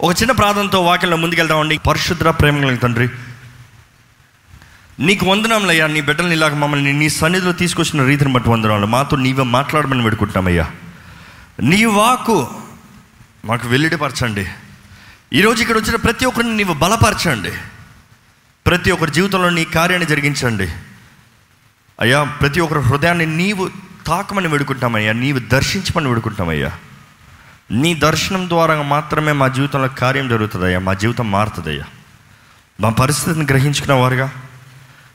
ఒక చిన్న ప్రార్థనతో వాక్యంలో ముందుకెళ్తామండి పరిశుద్ర ప్రేమ కలిగిన తండ్రి నీకు వందనంలయ్యా నీ బిడ్డల్ని ఇలాగ మమ్మల్ని నీ సన్నిధిలో తీసుకొచ్చిన రీతిని బట్టి వందనాలు. మాతో నీవే మాట్లాడమని పెడుకుంటున్నామయ్యా నీ వాకు మాకు వెల్లడిపరచండి. ఈరోజు ఇక్కడ వచ్చిన ప్రతి ఒక్కరిని నీవు బలపరచండి. ప్రతి ఒక్కరి జీవితంలో నీ కార్యాన్ని జరిగించండి. అయ్యా ప్రతి ఒక్కరి హృదయాన్ని నీవు తాకమని వేడుకుంటామయ్యా నీవు దర్శించమని వేడుకుంటామయ్యా నీ దర్శనం ద్వారా మాత్రమే మా జీవితంలో కార్యం జరుగుతుందయ్యా. మా జీవితం మారుతుందయ్యా. మా పరిస్థితిని గ్రహించుకున్న వారుగా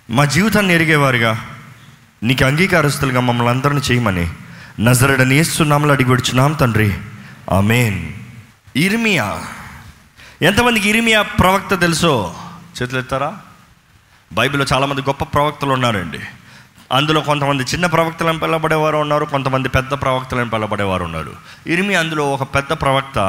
మా జీవితాన్ని ఎరిగేవారుగా. నీకు అంగీకారస్తులుగా మమ్మల్ని అందరిని చేయమని నజరడని ఏస్తున్నాములు అడిగి విడుచున్నాం తండ్రి. ఆమెన్. ఇర్మియా. ఎంతమందికి ఇర్మియా ప్రవక్త తెలుసో? చేతులు ఎత్తారా బైబిల్లో చాలామంది గొప్ప ప్రవక్తలు ఉన్నారండి. అందులో కొంతమంది చిన్న ప్రవక్తలను పిలబడేవారు ఉన్నారు కొంతమంది పెద్ద ప్రవక్తలను పిలబడేవారు ఉన్నారు. ఇరిమి అందులో ఒక పెద్ద ప్రవక్త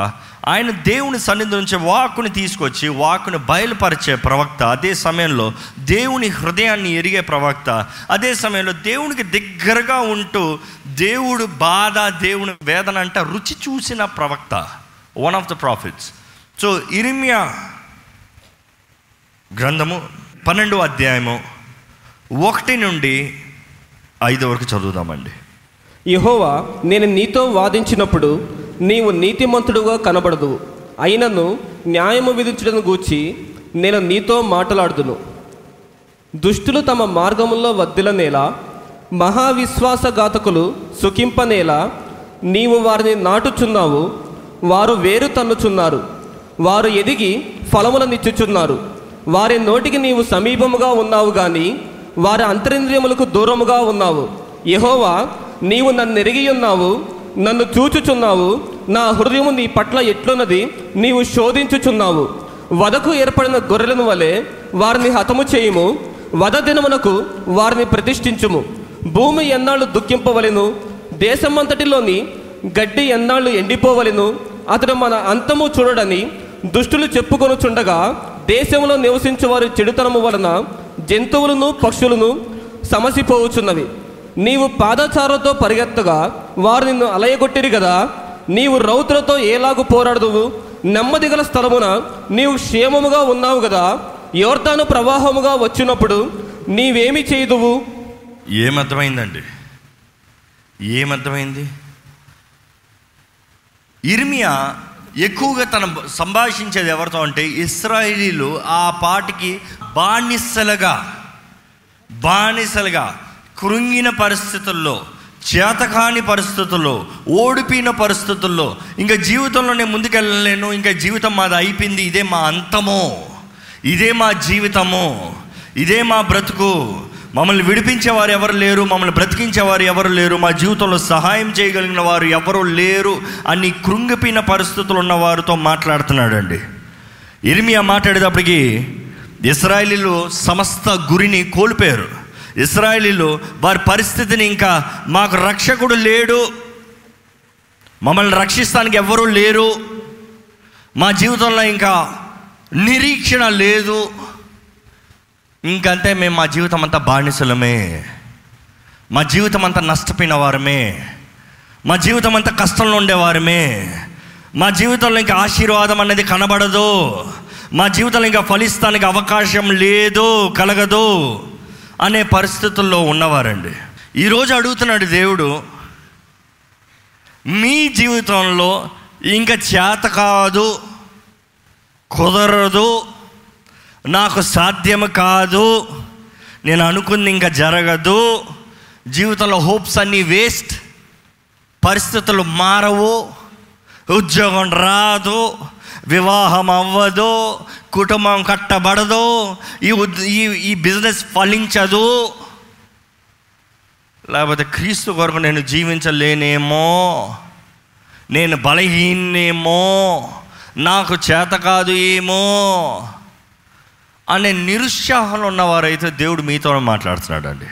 ఆయన దేవుని సన్నిధి నుంచి వాక్కుని తీసుకొచ్చి వాక్కుని బయలుపరిచే ప్రవక్త అదే సమయంలో దేవుని హృదయాన్ని ఎరిగే ప్రవక్త అదే సమయంలో దేవునికి దగ్గరగా ఉంటూ దేవుడు బాధ దేవుని వేదన అంటే రుచి చూసిన ప్రవక్త one of the prophets so ఇరిమియా గ్రంథము పన్నెండో అధ్యాయము ఒకటి నుండి ఐదు వరకు చదువుదామండి. యహోవా నేను నీతో వాదించినప్పుడు నీవు నీతిమంతుడుగా కనబడదు. అయినను న్యాయము విధించడం గూర్చి నేను నీతో మాట్లాడుదును. దుష్టులు తమ మార్గములో వద్దిలనేలా మహావిశ్వాసఘాతకులు సుఖింపనేలా నీవు వారిని నాటుచున్నావు వారు వేరు తన్నుచున్నారు. వారు ఎదిగి ఫలములనిచ్చుచున్నారు. వారి నోటికి నీవు సమీపముగా ఉన్నావు కానీ వారి అంతరింద్రియములకు దూరముగా ఉన్నావు. యహోవా నీవు నన్ను ఎరిగి ఉన్నావు నన్ను చూచుచున్నావు నా హృదయము నీ పట్ల ఎట్లున్నది నీవు శోధించుచున్నావు. వదకు ఏర్పడిన గొర్రెలను వలె వారిని హతము చేయుము వద దినమునకు వారిని ప్రతిష్ఠించుము. భూమి ఎన్నాళ్ళు దుఃఖింపవలెను దేశమంతటిలోని గడ్డి ఎన్నాళ్ళు ఎండిపోవలెను అతడు మన అంతము చూడడని దుష్టులు చెప్పుకొనుచుండగా దేశంలో నివసించువారి చెడుతనము వలన జంతువులను పక్షులను సమసిపోవచ్చున్నవి నీవు పాదచారులతో పరిగెత్తగా వారు నిన్ను అలయగొట్టిరి కదా నీవు రౌతులతో ఏలాగు పోరాడదువు. నెమ్మదిగల స్థలమున నీవు క్షేమముగా ఉన్నావు కదా యోర్తాను ప్రవాహముగా వచ్చినప్పుడు నీవేమి చేయదువు? ఏమర్థమైందండి? ఏమర్థమైంది? ఇర్మియా ఎక్కువగా తన సంభాషించేది ఎవరితో అంటే ఇస్రాయిలీలు ఆ పాటికి బానిసలుగా బానిసలుగా కృంగిన పరిస్థితుల్లో చేతకాని పరిస్థితుల్లో ఓడిపోయిన పరిస్థితుల్లో ఇంకా జీవితంలో నేను ముందుకెళ్ళలేను ఇంకా జీవితం మాది అయిపోయింది ఇదే మా అంతము ఇదే మా జీవితము ఇదే మా బ్రతుకు మమ్మల్ని విడిపించేవారు ఎవరు లేరు మమ్మల్ని బ్రతికించేవారు ఎవరు లేరు మా జీవితంలో సహాయం చేయగలిగిన వారు ఎవరు లేరు అని కృంగిపోయిన పరిస్థితులు ఉన్న వారితో మాట్లాడుతున్నాడండి. ఇర్మియా మాట్లాడేటప్పటికి ఇస్రాయలీలు సమస్త గురిని కోల్పోయారు. ఇస్రాయలీలు వారి పరిస్థితిని ఇంకా మాకు రక్షకుడు లేడు మమ్మల్ని రక్షిస్తానికి ఎవ్వరూ లేరు మా జీవితంలో ఇంకా నిరీక్షణ లేదు ఇంకంతే మేము మా జీవితం అంతా బానిసలమే. మా జీవితం అంతా నష్టపోయిన వారమే మా జీవితం అంతా కష్టంలో ఉండేవారమే. మా జీవితంలో ఇంకా ఆశీర్వాదం అనేది కనబడదు. మా జీవితంలో ఇంకా ఫలిస్తానికి అవకాశం లేదు కలగదు అనే పరిస్థితుల్లో ఉన్నవారండి. ఈరోజు అడుగుతున్నాడు దేవుడు మీ జీవితంలో ఇంకా చేత కాదు కుదరదు నాకు సాధ్యం కాదు. నేను అనుకుంది ఇంకా జరగదు. జీవితంలో హోప్స్ అన్నీ వేస్ట్. పరిస్థితులు మారవు. ఉద్యోగం రాదు. వివాహం అవ్వదు. కుటుంబం కట్టబడదు. ఈ ఈ ఈ బిజినెస్ ఫలించదు. లేకపోతే క్రీస్తు కొరకు నేను జీవించలేనేమో. నేను బలహీనేమో నాకు చేత కాదు ఏమో. అనే నిరుత్సాహంలో ఉన్నవారైతే దేవుడు మీతో మాట్లాడుతున్నాడు అండి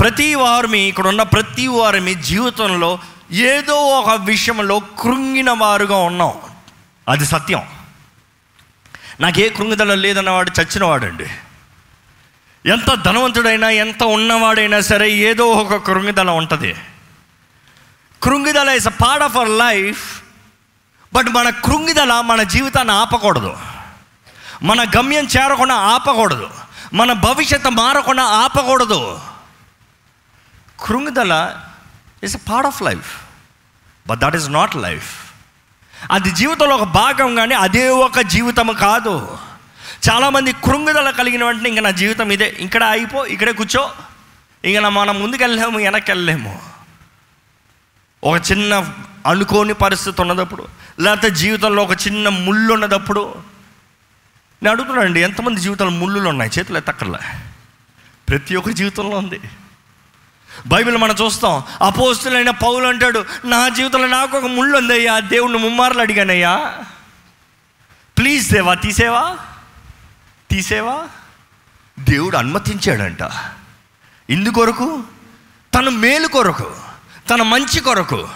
ప్రతి వారి ఇక్కడ ఉన్న ప్రతి వారి మీ జీవితంలో ఏదో ఒక విషయంలో కృంగిన వారుగా ఉన్నాం. అది సత్యం. నాకు ఏ లేదన్న లేదన్నవాడు చచ్చినవాడండి. ఎంత ధనవంతుడైనా ఎంత ఉన్నవాడైనా సరే ఏదో ఒక కృంగిదల ఉంటుంది. కృంగిదల is a part of our life but మన కృంగిదల మన జీవితాన్ని ఆపకూడదు. మన గమ్యం చేరకుండా ఆపకూడదు. మన భవిష్యత్తు మారకుండా ఆపకూడదు. కృంగుదల is a part of life but that is not life అది జీవితంలో ఒక భాగం కానీ అదే ఒక జీవితం కాదు. చాలామంది కృంగుదల కలిగిన వెంటనే ఇంకా నా జీవితం ఇదే. ఇక్కడ అయిపో ఇక్కడే కూర్చో. ఇంక మనం ముందుకెళ్ళలేము వెనక్కి వెళ్ళలేము ఒక చిన్న అనుకోని పరిస్థితి ఉన్నదప్పుడు లేకపోతే జీవితంలో ఒక చిన్న ముళ్ళు ఉన్నదప్పుడు నేను అడుగుతున్నానండి ఎంతమంది జీవితంలో ముళ్ళులు ఉన్నాయి? చేతులు ఎత్తక్కర్లే. ప్రతి ఒక్కరి జీవితంలో ఉంది. బైబిల్ మనం చూస్తాం అపోస్తులైన పౌలు అంటాడు నా జీవితంలో నాకు ఒక ముళ్ళు ఉందయ్యా దేవుణ్ణి ముమ్మార్లు అడిగానయ్యా. ప్లీజ్ దేవా తీసేవా? తీసేవా? దేవుడు అనుమతించాడంట. ఇందుకొరకు తన మేలు కొరకు తన మంచి కొరకు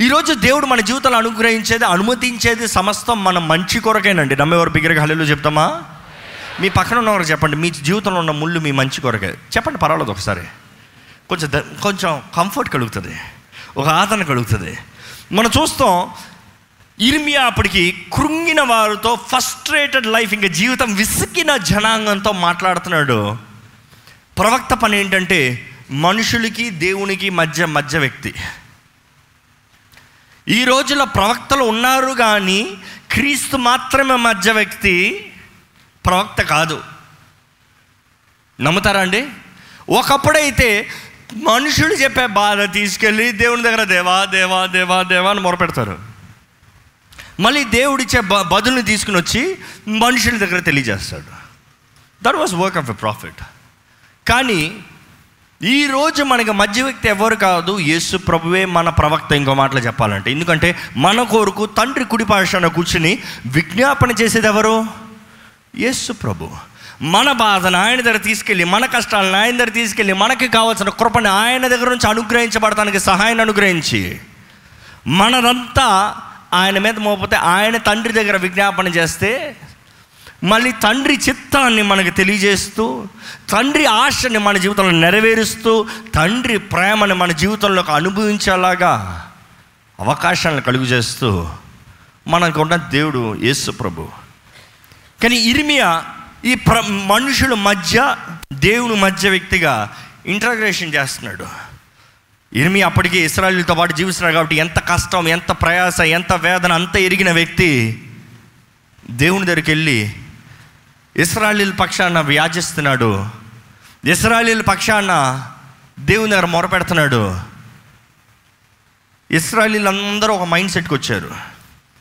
ఈరోజు దేవుడు మన జీవితాలు అనుగ్రహించేది అనుమతించేది సమస్తం మన మంచి కొరకేనండి. నమ్మేవారు బిగ్గరగా హల్లు చెప్తామా? మీ పక్కన ఉన్నవారు చెప్పండి మీ జీవితంలో ఉన్న ముళ్ళు మీ మంచి కొరకే. చెప్పండి పర్వాలేదు ఒకసారి. కొంచెం ద- కొంచెం కంఫర్ట్ కలుగుతుంది. ఒక ఆదరణ కలుగుతుంది. మనం చూస్తాం ఇర్మియా అప్పటికి కృంగిన వారితో ఫస్ట్రేటెడ్ లైఫ్ ఇంకా జీవితం విసిగిన జనాంగంతో మాట్లాడుతున్నాడు. ప్రవక్త పని ఏంటంటే మనుషులకి దేవునికి మధ్య మధ్య వ్యక్తి. ఈ రోజుల ప్రవక్తలు ఉన్నారు కానీ క్రీస్తు మాత్రమే మధ్య వ్యక్తి ప్రవక్త కాదు. నమ్ముతారా అండి? ఒకప్పుడైతే మనుషులు చెప్పే బాధ తీసుకెళ్ళి దేవుని దగ్గర దేవా దేవా దేవా దేవా అని మొరపెడతారు. మళ్ళీ దేవుడిచ్చే బ బదుల్ని తీసుకుని వచ్చి మనుషుల దగ్గర తెలియజేస్తాడు. That was work of a prophet కానీ ఈరోజు మనకి మధ్య వ్యక్తి ఎవరు కాదు? యేసు ప్రభువే మన ప్రవక్త. ఇంకో మాటలు చెప్పాలంటే ఎందుకంటే మన కొరకు తండ్రి కుడి పార్శ్వాన కూర్చుని విజ్ఞాపన చేసేది ఎవరు? యేసు ప్రభు. మన బాధను ఆయన దగ్గర తీసుకెళ్ళి మన కష్టాలను ఆయన దగ్గర తీసుకెళ్ళి మనకి కావాల్సిన కృపని ఆయన దగ్గర నుంచి అనుగ్రహించబడటానికి సహాయాన్ని అనుగ్రహించి మనదంతా ఆయన మీద మోపితే ఆయన తండ్రి దగ్గర విజ్ఞాపన చేస్తే మళ్ళీ తండ్రి చిత్తాన్ని మనకు తెలియజేస్తూ తండ్రి ఆశని మన జీవితంలో నెరవేరుస్తూ తండ్రి ప్రేమని మన జీవితంలోకి అనుభవించేలాగా అవకాశాలను కలుగు చేస్తూ మనకున్న దేవుడు యేసు ప్రభు. కానీ ఇర్మియా ఈ ప్ర మనుషుల మధ్య దేవుని మధ్య వ్యక్తిగా ఇంటగ్రేషన్ చేస్తున్నాడు. ఇర్మి అప్పటికే ఇస్రాయలీలతో పాటు జీవిస్తున్నాడు కాబట్టి ఎంత కష్టం ఎంత ప్రయాస ఎంత వేదన అంత ఎరిగిన వ్యక్తి దేవుని దగ్గరికి వెళ్ళి ఇస్రాయలీల పక్షాన వ్యాజిస్తున్నాడు. ఇస్రాయలీల పక్షాన దేవుని దగ్గర మొరపెడుతున్నాడు. ఇస్రాయలీలు అందరూ ఒక మైండ్ సెట్కి వచ్చారు.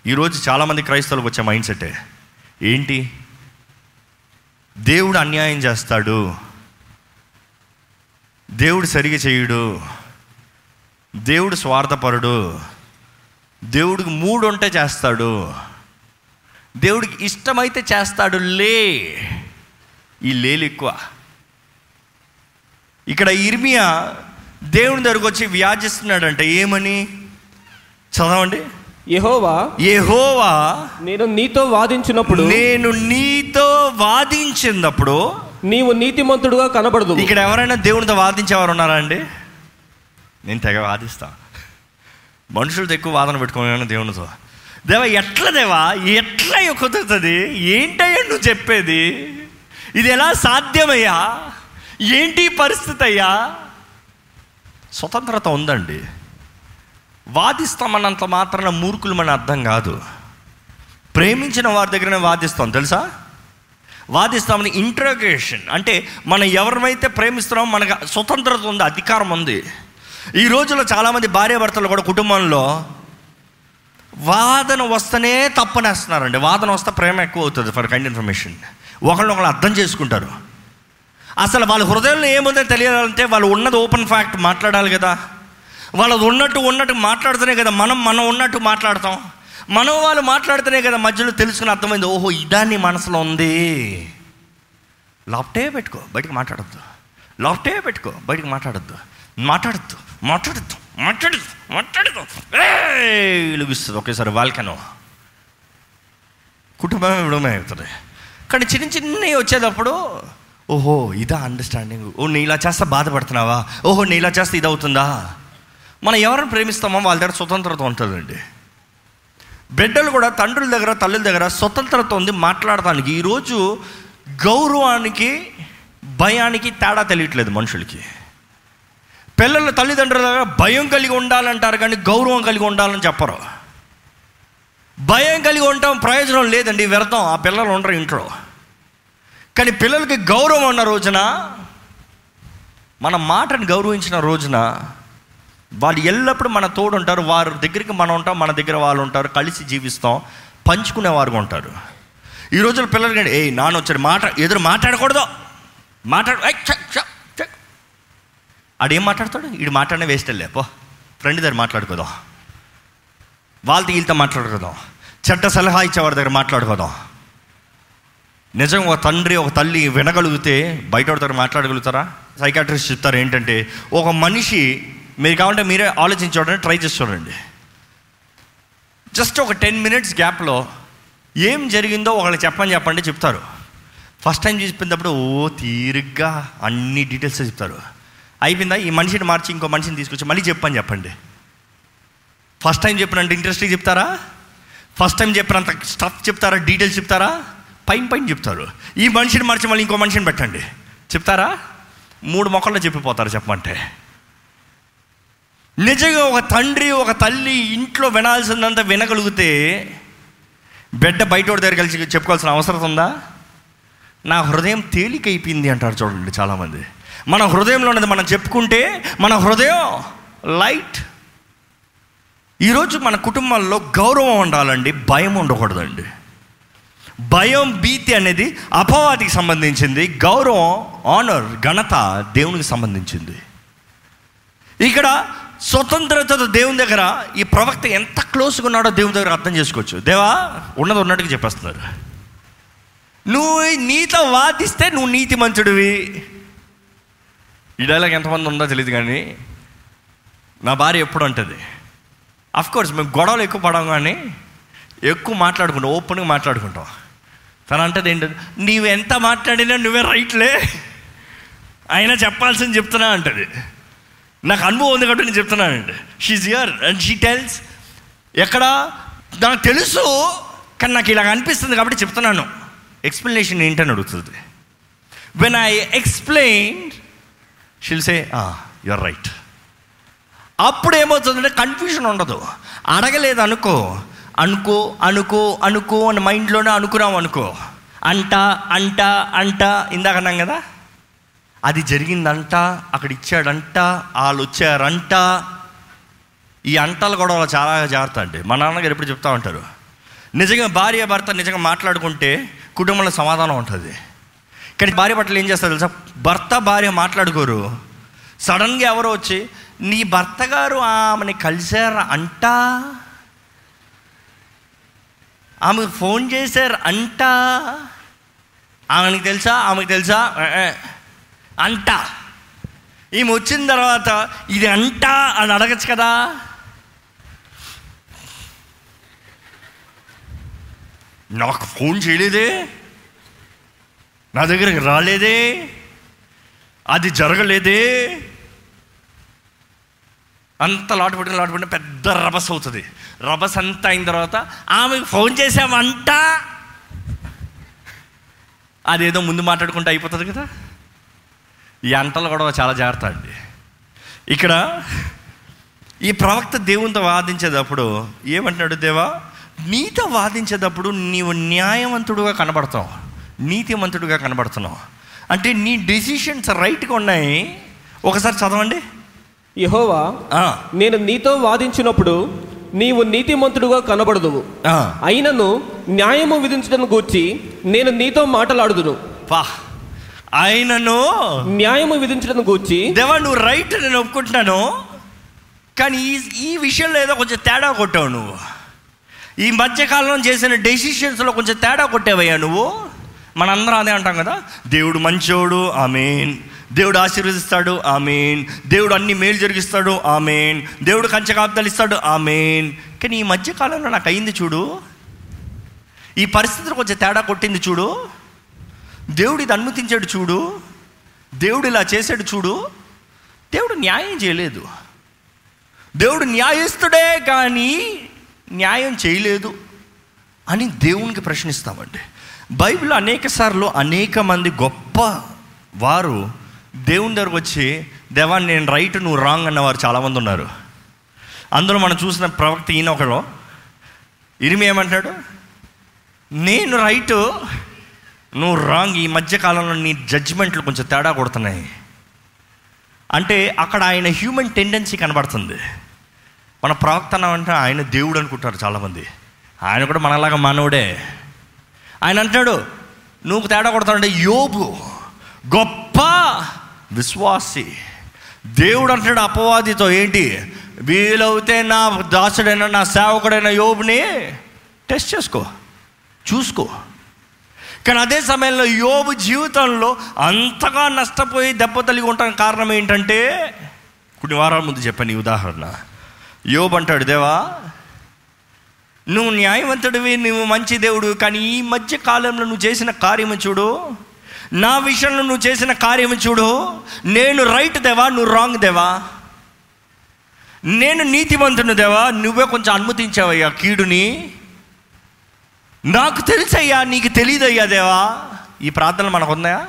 ఈరోజు చాలామంది క్రైస్తవులకు వచ్చే మైండ్ సెట్టే ఏంటి? దేవుడు అన్యాయం చేస్తాడు. దేవుడు సరిగా చేయుడు. దేవుడు స్వార్థపరుడు. దేవుడికి మూడు ఉంటే చేస్తాడు. దేవుడికి ఇష్టమైతే చేస్తాడు లే. ఈ లేలు ఎక్కువ. ఇక్కడ ఇర్మియా దేవుని దగ్గరకు వచ్చి వ్యాజిస్తున్నాడంట ఏమని? చదవండి. యెహోవా యెహోవా నేను నీతో వాదించినప్పుడు నేను నీతో వాదించినప్పుడు నీవు నీతిమంతుడుగా కనబడదు. ఇక్కడ ఎవరైనా దేవునితో వాదించేవారు ఉన్నారా అండి? నేను తెగ వాదిస్తా. మనుషులతో ఎక్కువ వాదన పెట్టుకున్నాను దేవునితో. దేవా ఎట్లా దేవా? ఎట్లా కుదురుతుంది ఏంటయ్యా నువ్వు చెప్పేది? ఇది ఎలా సాధ్యమయ్యా? ఏంటి పరిస్థితి అయ్యా? స్వతంత్రత ఉందండి. వాదిస్తామన్నంత మాత్రాన మూర్ఖులు మన అర్థం కాదు. ప్రేమించిన వారి దగ్గరనే వాదిస్తాం తెలుసా? వాదిస్తామని ఇంట్రోగేషన్ అంటే మనం ఎవరినైతే ప్రేమిస్తున్నామో మనకు స్వతంత్రత ఉంది అధికారం ఉంది. ఈ రోజుల్లో చాలామంది భార్యాభర్తలు కూడా కుటుంబంలో వాదన వస్తేనే తప్పనేస్తున్నారండి. వాదన వస్తే ప్రేమ ఎక్కువ అవుతుంది ఫర్ కైండ్ ఇన్ఫర్మేషన్ ఒకళ్ళు ఒకళ్ళు అర్థం చేసుకుంటారు. అసలు వాళ్ళ హృదయంలో ఏముందో తెలియాలంటే వాళ్ళు ఉన్నది ఓపెన్ ఫ్యాక్ట్ మాట్లాడాలి కదా. వాళ్ళది ఉన్నట్టు ఉన్నట్టు మాట్లాడుతూనే కదా మనం మనం ఉన్నట్టు మాట్లాడతాం. మనం వాళ్ళు మాట్లాడితేనే కదా మధ్యలో తెలుసుకుని అర్థమైంది ఓహో ఇదాన్ని మనసులో ఉంది. లాప్టే పెట్టుకో బయటికి మాట్లాడద్దు. లాప్టే పెట్టుకో బయటికి మాట్లాడద్దు. మాట్లాడద్దు మాట్లాడద్దు. మాట్లాడద్దు మాట్లాడద్దు వెలుగుస్తుంది ఒకేసారి వాల్కనో. కుటుంబమే విడమే అవుతుంది. కానీ చిన్న చిన్నవి వచ్చేటప్పుడు ఓహో ఇదా అండర్స్టాండింగ్ ఓ నీ ఇలా చేస్తే బాధపడుతున్నావా? ఓహో నీ ఇలా చేస్తే ఇది అవుతుందా మనం ఎవరిని ప్రేమిస్తామో వాళ్ళ దగ్గర స్వతంత్రత ఉంటుందండి. బిడ్డలు కూడా తండ్రుల దగ్గర తల్లుల దగ్గర స్వతంత్రత ఉంది మాట్లాడటానికి. ఈరోజు గౌరవానికి భయానికి తేడా తెలియట్లేదు మనుషులకి. పిల్లల తల్లిదండ్రుల దగ్గర భయం కలిగి ఉండాలంటారు కానీ గౌరవం కలిగి ఉండాలని చెప్పరు. భయం కలిగి ఉండటం ప్రయోజనం లేదండి వ్యర్థం. ఆ పిల్లలు ఉండరు ఇంట్లో. కానీ పిల్లలకి గౌరవం ఉన్న రోజున మన మాటను గౌరవించిన రోజున వాళ్ళు ఎల్లప్పుడూ మన తోడు ఉంటారు వారి దగ్గరికి మనం ఉంటాం మన దగ్గర వాళ్ళు ఉంటారు కలిసి జీవిస్తాం పంచుకునేవారుగా ఉంటారు. ఈ రోజుల పిల్లలు ఏ నాన్న వచ్చాడు మాట ఎదురు మాట్లాడకూడదు. మాట్లాడు ఏయ్, ఆడేం మాట్లాడతాడు? వీడు మాట్లాడిన వేస్ట్ పో. ఫ్రెండ్ దగ్గర మాట్లాడుకోదాం. వాళ్ళతో వీళ్ళతో మాట్లాడుకోదాం. చెడ్డ సలహా ఇచ్చేవారి దగ్గర మాట్లాడుకోదాం. నిజం ఒక తండ్రి ఒక తల్లి వినగలిగితే బయట దగ్గర మాట్లాడగలుగుతారా? సైకాట్రిస్ట్ చెప్తారు ఏంటంటే ఒక మనిషి మీరు కావాలంటే మీరే ఆలోచించి చూడండి ట్రై చేసి చూడండి. జస్ట్ ఒక టెన్ మినిట్స్ గ్యాప్లో ఏం జరిగిందో ఒకళ్ళు చెప్పని చెప్పండి చెప్తారు. ఫస్ట్ టైం చూసిపోయినప్పుడు ఓ తీరిగ్గా అన్ని డీటెయిల్స్ చెప్తారు. అయిపోయిందా? ఈ మనిషిని మార్చి ఇంకో మనిషిని తీసుకొచ్చి మళ్ళీ చెప్పని చెప్పండి. ఫస్ట్ టైం చెప్పినంత ఇంట్రెస్ట్గా చెప్తారా? ఫస్ట్ టైం చెప్పినంత స్టఫ్ చెప్తారా? డీటెయిల్స్ చెప్తారా? పైన పైన చెప్తారు. ఈ మనిషిని మార్చి మళ్ళీ ఇంకో మనిషిని పెట్టండి. చెప్తారా? మూడు మొక్కల్లో చెప్పిపోతారు చెప్పమంటే. నిజంగా ఒక తండ్రి ఒక తల్లి ఇంట్లో వినాల్సిందంతా వినగలిగితే బిడ్డ బయట దగ్గర కలిసి చెప్పుకోవాల్సిన అవసరం ఉందా? నా హృదయం తేలికైపోయింది అంటారు చూడండి చాలామంది. మన హృదయంలో ఉన్నది మనం చెప్పుకుంటే మన హృదయం లైట్. ఈరోజు మన కుటుంబాల్లో గౌరవం ఉండాలండి భయం ఉండకూడదండి. భయం భీతి అనేది అపవాదికి సంబంధించింది గౌరవం ఆనర్ ఘనత దేవునికి సంబంధించింది. ఇక్కడ స్వతంత్రతతో దేవుని దగ్గర ఈ ప్రవక్త ఎంత క్లోజ్గా ఉన్నాడో దేవుని దగ్గర అర్థం చేసుకోవచ్చు. దేవా ఉన్నది ఉన్నట్టుగా చెప్పేస్తున్నారు. నువ్వు నీతో వాదిస్తే నువ్వు నీతి మంచుడివి ఈ డైలాగ్ ఎంతమంది ఉందో తెలియదు కానీ నా భార్య ఎప్పుడు అంటది. కోర్స్ మేము గొడవలు ఎక్కువ పడం కానీ ఎక్కువ మాట్లాడుకుంటాం ఓపెన్గా మాట్లాడుకుంటాం. తను అంటది ఏంటంటే నీవు ఎంత మాట్లాడినా నువ్వే రైట్లే అయినా చెప్పాల్సింది చెప్తున్నా అంటది. నాకు అనుభవం ఉంది కాబట్టి నేను చెప్తున్నానండి she's here and she tells ఎక్కడ? నాకు తెలుసు కానీ నాకు ఇలాగ అనిపిస్తుంది కాబట్టి చెప్తున్నాను. ఎక్స్ప్లెనేషన్ ఏంటని అడుగుతుంది. When I explain she'll say you're right అప్పుడు ఏమవుతుందంటే కన్ఫ్యూజన్ ఉండదు. అడగలేదు అనుకో. అనుకో అనుకో అనుకో అని మైండ్లోనే అనుకున్నాం అనుకో. అంట అంట అంట ఇందాక అన్నాం కదా? అది జరిగిందంట అక్కడ ఇచ్చాడంట వాళ్ళు వచ్చారంట. ఈ అంటలు కూడా చాలా జాగ్రత్త అండి. మా నాన్నగారు ఎప్పుడు చెప్తా ఉంటారు. నిజంగా భార్య భర్త నిజంగా మాట్లాడుకుంటే కుటుంబంలో సమాధానం ఉంటుంది. కానీ భార్య పట్ల ఏం చేస్తారు తెలుసా? భర్త భార్య మాట్లాడుకోరు. సడన్గా ఎవరో వచ్చి నీ భర్త గారు ఆమెని కలిశారు అంట? ఆమెకు ఫోన్ చేశారు అంట? ఆమెకి తెలుసా? ఆమెకు తెలుసా? అంట. ఈమె వచ్చిన తర్వాత ఇది అంట అని అడగచ్చు కదా? నాకు ఫోన్ చేయలేదే. నా దగ్గరికి రాలేదే? అది జరగలేదే? అంత లాటు పెట్టిన లాటు పెట్టిన పెద్ద రభస్ అవుతుంది. రభస్ అంతా అయిన తర్వాత ఆమెకు ఫోన్ చేసామంట అదేదో ముందు మాట్లాడుకుంటే అయిపోతుంది కదా? ఈ అంటలు కూడా చాలా జాగ్రత్త అండి. ఇక్కడ ఈ ప్రవక్త దేవునితో వాదించేటప్పుడు ఏమంటున్నాడు దేవా? నీతో వాదించేటప్పుడు నీవు న్యాయవంతుడుగా కనబడతావు. నీతిమంతుడుగా కనబడుతున్నావు. అంటే నీ డెసిషన్స్ రైట్గా ఉన్నాయి. ఒకసారి చదవండి. యహోవా నేను నీతో వాదించినప్పుడు నీవు నీతిమంతుడుగా కనబడదువు ఆ, అయినను న్యాయము విధించడం గూర్చి నేను నీతో మాట్లాడుదును. పా. ఆయనను న్యాయము విధించడం గూర్చి దేవా నువ్వు రైట్ నేను ఒప్పుకుంటున్నాను. కానీ ఈ ఈ విషయంలో ఏదో కొంచెం తేడా కొట్టావు నువ్వు. ఈ మధ్యకాలంలో చేసిన డెసిషన్స్లో కొంచెం తేడా కొట్టావయ్యా నువ్వు? మనందరం అదే అంటాం కదా? దేవుడు మంచోడు ఆమెన్. దేవుడు ఆశీర్వదిస్తాడు ఆమెన్. దేవుడు అన్ని మేలు జరిగిస్తాడు ఆమెన్. దేవుడు కంచకాబ్దాలు ఇస్తాడు ఆమెన్. కానీ ఈ మధ్యకాలంలో నాకు అయింది చూడు. ఈ పరిస్థితులు కొంచెం తేడా కొట్టింది చూడు. దేవుడు ఇది అనుమతించాడు చూడు. దేవుడు ఇలా చేశాడు చూడు. దేవుడు న్యాయం చేయలేదు. దేవుడు న్యాయస్తుడే కానీ న్యాయం చేయలేదు అని దేవునికి ప్రశ్నిస్తామండి. బైబిల్ అనేక సార్లు అనేక మంది గొప్ప వారు దేవుని దగ్గరకు వచ్చి దేవా నేను రైట్ నువ్వు రాంగ్ అన్నవారు చాలామంది ఉన్నారు. అందులో మనం చూసిన ప్రవక్త ఈయన ఒకడు. ఇరిమి ఏమంటాడు నేను రైటు నువ్వు రాంగ్. ఈ మధ్యకాలంలో నీ జడ్జిమెంట్లు కొంచెం తేడా కొడుతున్నాయి. అంటే అక్కడ ఆయన హ్యూమన్ టెండెన్సీ కనబడుతుంది. మన ప్రవక్త అంటే ఆయన దేవుడు అనుకుంటారు చాలామంది. ఆయన కూడా మనలాగా మానవుడే. ఆయన అంటాడు నువ్వు తేడా కొడతాడంటే యోబు గొప్ప విశ్వాసి. దేవుడు అంటాడు అపవాదితో ఏంటి? వీలవుతే నా దాసుడైన నా సేవకుడైన యోబుని టెస్ట్ చేసుకో చూసుకో. కానీ అదే సమయంలో యోబు జీవితంలో అంతగా నష్టపోయి దెబ్బ తలిగి ఉండడానికి కారణం ఏంటంటే కొన్ని వారాల ముందు చెప్పాను ఈ ఉదాహరణ. యోబు అంటాడు దేవా నువ్వు న్యాయవంతుడివి నువ్వు మంచి దేవుడు కానీ ఈ మధ్య కాలంలో నువ్వు చేసిన కార్యము చూడు. నా విషయంలో నువ్వు చేసిన కార్యము చూడు. నేను రైట్ దేవా నువ్వు రాంగ్ దేవా? నేను నీతిమంతుని దేవా? నువ్వే కొంచెం అనుమతించావయ్యా కీడుని. నాకు తెలుసయ్యా నీకు తెలియదయ్యా దేవా? ఈ ప్రార్థనలు మనకు ఉన్నాయా?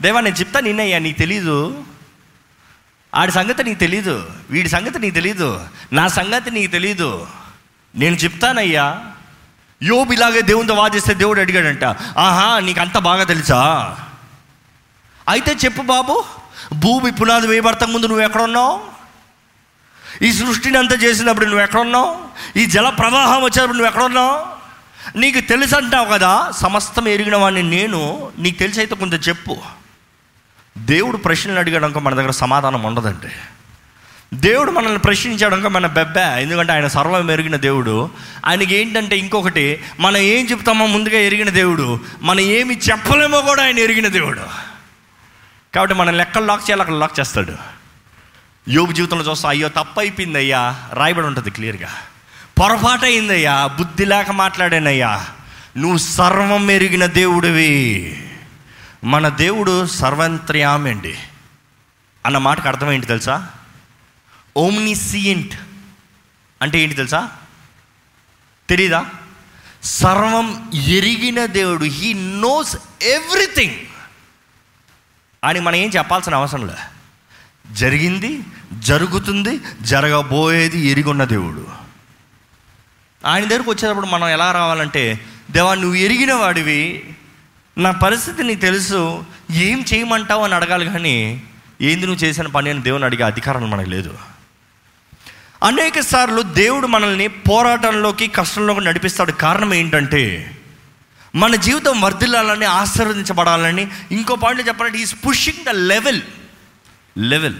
దేవా నేను చెప్తా నిన్నయ్యా నీకు తెలీదు. ఆడి సంగతి నీకు తెలీదు. వీడి సంగతి నీకు తెలీదు. నా సంగతి నీకు తెలీదు. నేను చెప్తానయ్యా. యోబు ఇలాగే దేవునితో వాదిస్తే దేవుడు అడిగాడంట ఆహా నీకు అంత బాగా తెలుసా? అయితే చెప్పు బాబు భూమి పునాది వేయబడత ముందు నువ్వు ఎక్కడ ఉన్నావు ఈ సృష్టిని అంతా చేసినప్పుడు నువ్వు ఎక్కడున్నావు? ఈ జల ప్రవాహం వచ్చినప్పుడు నువ్వు ఎక్కడున్నావు? నీకు తెలుసు అంటావు కదా సమస్తం ఎరిగిన వాడిని నేను నీకు తెలిసి అయితే కొంచెం చెప్పు. దేవుడు ప్రశ్నలు అడిగాడనుకో మన దగ్గర సమాధానం ఉండదండి దేవుడు మనల్ని ప్రశ్నించాడనుకో మన బెబ్బే. ఎందుకంటే ఆయన సర్వం ఎరిగిన దేవుడు. ఆయనకి ఏంటంటే ఇంకొకటి మనం ఏం చెప్తామో ముందుగా ఎరిగిన దేవుడు మనం ఏమి చెప్పలేమో కూడా ఆయన ఎరిగిన దేవుడు. కాబట్టి మన లెక్కలు లాక్ చేయాలి అక్కడ లాక్ చేస్తాడు. యోగు జీవితంలో చూస్తా అయ్యో తప్పు అయిపోయింది అయ్యా రాయబడి ఉంటుంది క్లియర్గా. పొరపాటు అయిందయ్యా బుద్ధి లేక మాట్లాడానయ్యా. నువ్వు సర్వం ఎరిగిన దేవుడివి. మన దేవుడు సర్వంత్ర్యామి అండి. అన్న మాటకు అర్థం ఏంటి తెలుసా? ఓమ్నిసియంట్ అంటే ఏంటి తెలుసా? తెలీదా? సర్వం ఎరిగిన దేవుడు. హీ నోస్ ఎవ్రీథింగ్ అని మనం ఏం చెప్పాల్సిన అవసరం లే. జరిగింది జరుగుతుంది జరగబోయేది ఎరిగొన్న దేవుడు. ఆయన దగ్గరకు వచ్చేటప్పుడు మనం ఎలా రావాలంటే దేవా నువ్వు ఎరిగిన వాడివి. నా పరిస్థితి నీకు తెలుసు. ఏం చేయమంటావు? అని అడగాలి కానీ ఏంది నువ్వు చేసిన పని? అని దేవుని అడిగే అధికారం మనకు లేదు. అనేక సార్లు దేవుడు మనల్ని పోరాటంలోకి కష్టంలోకి నడిపిస్తాడు. కారణం ఏంటంటే మన జీవితం వర్ధిల్లాలని ఆశీర్వదించబడాలని ఇంకో పాయింట్లో చెప్పాలంటే is pushing the level level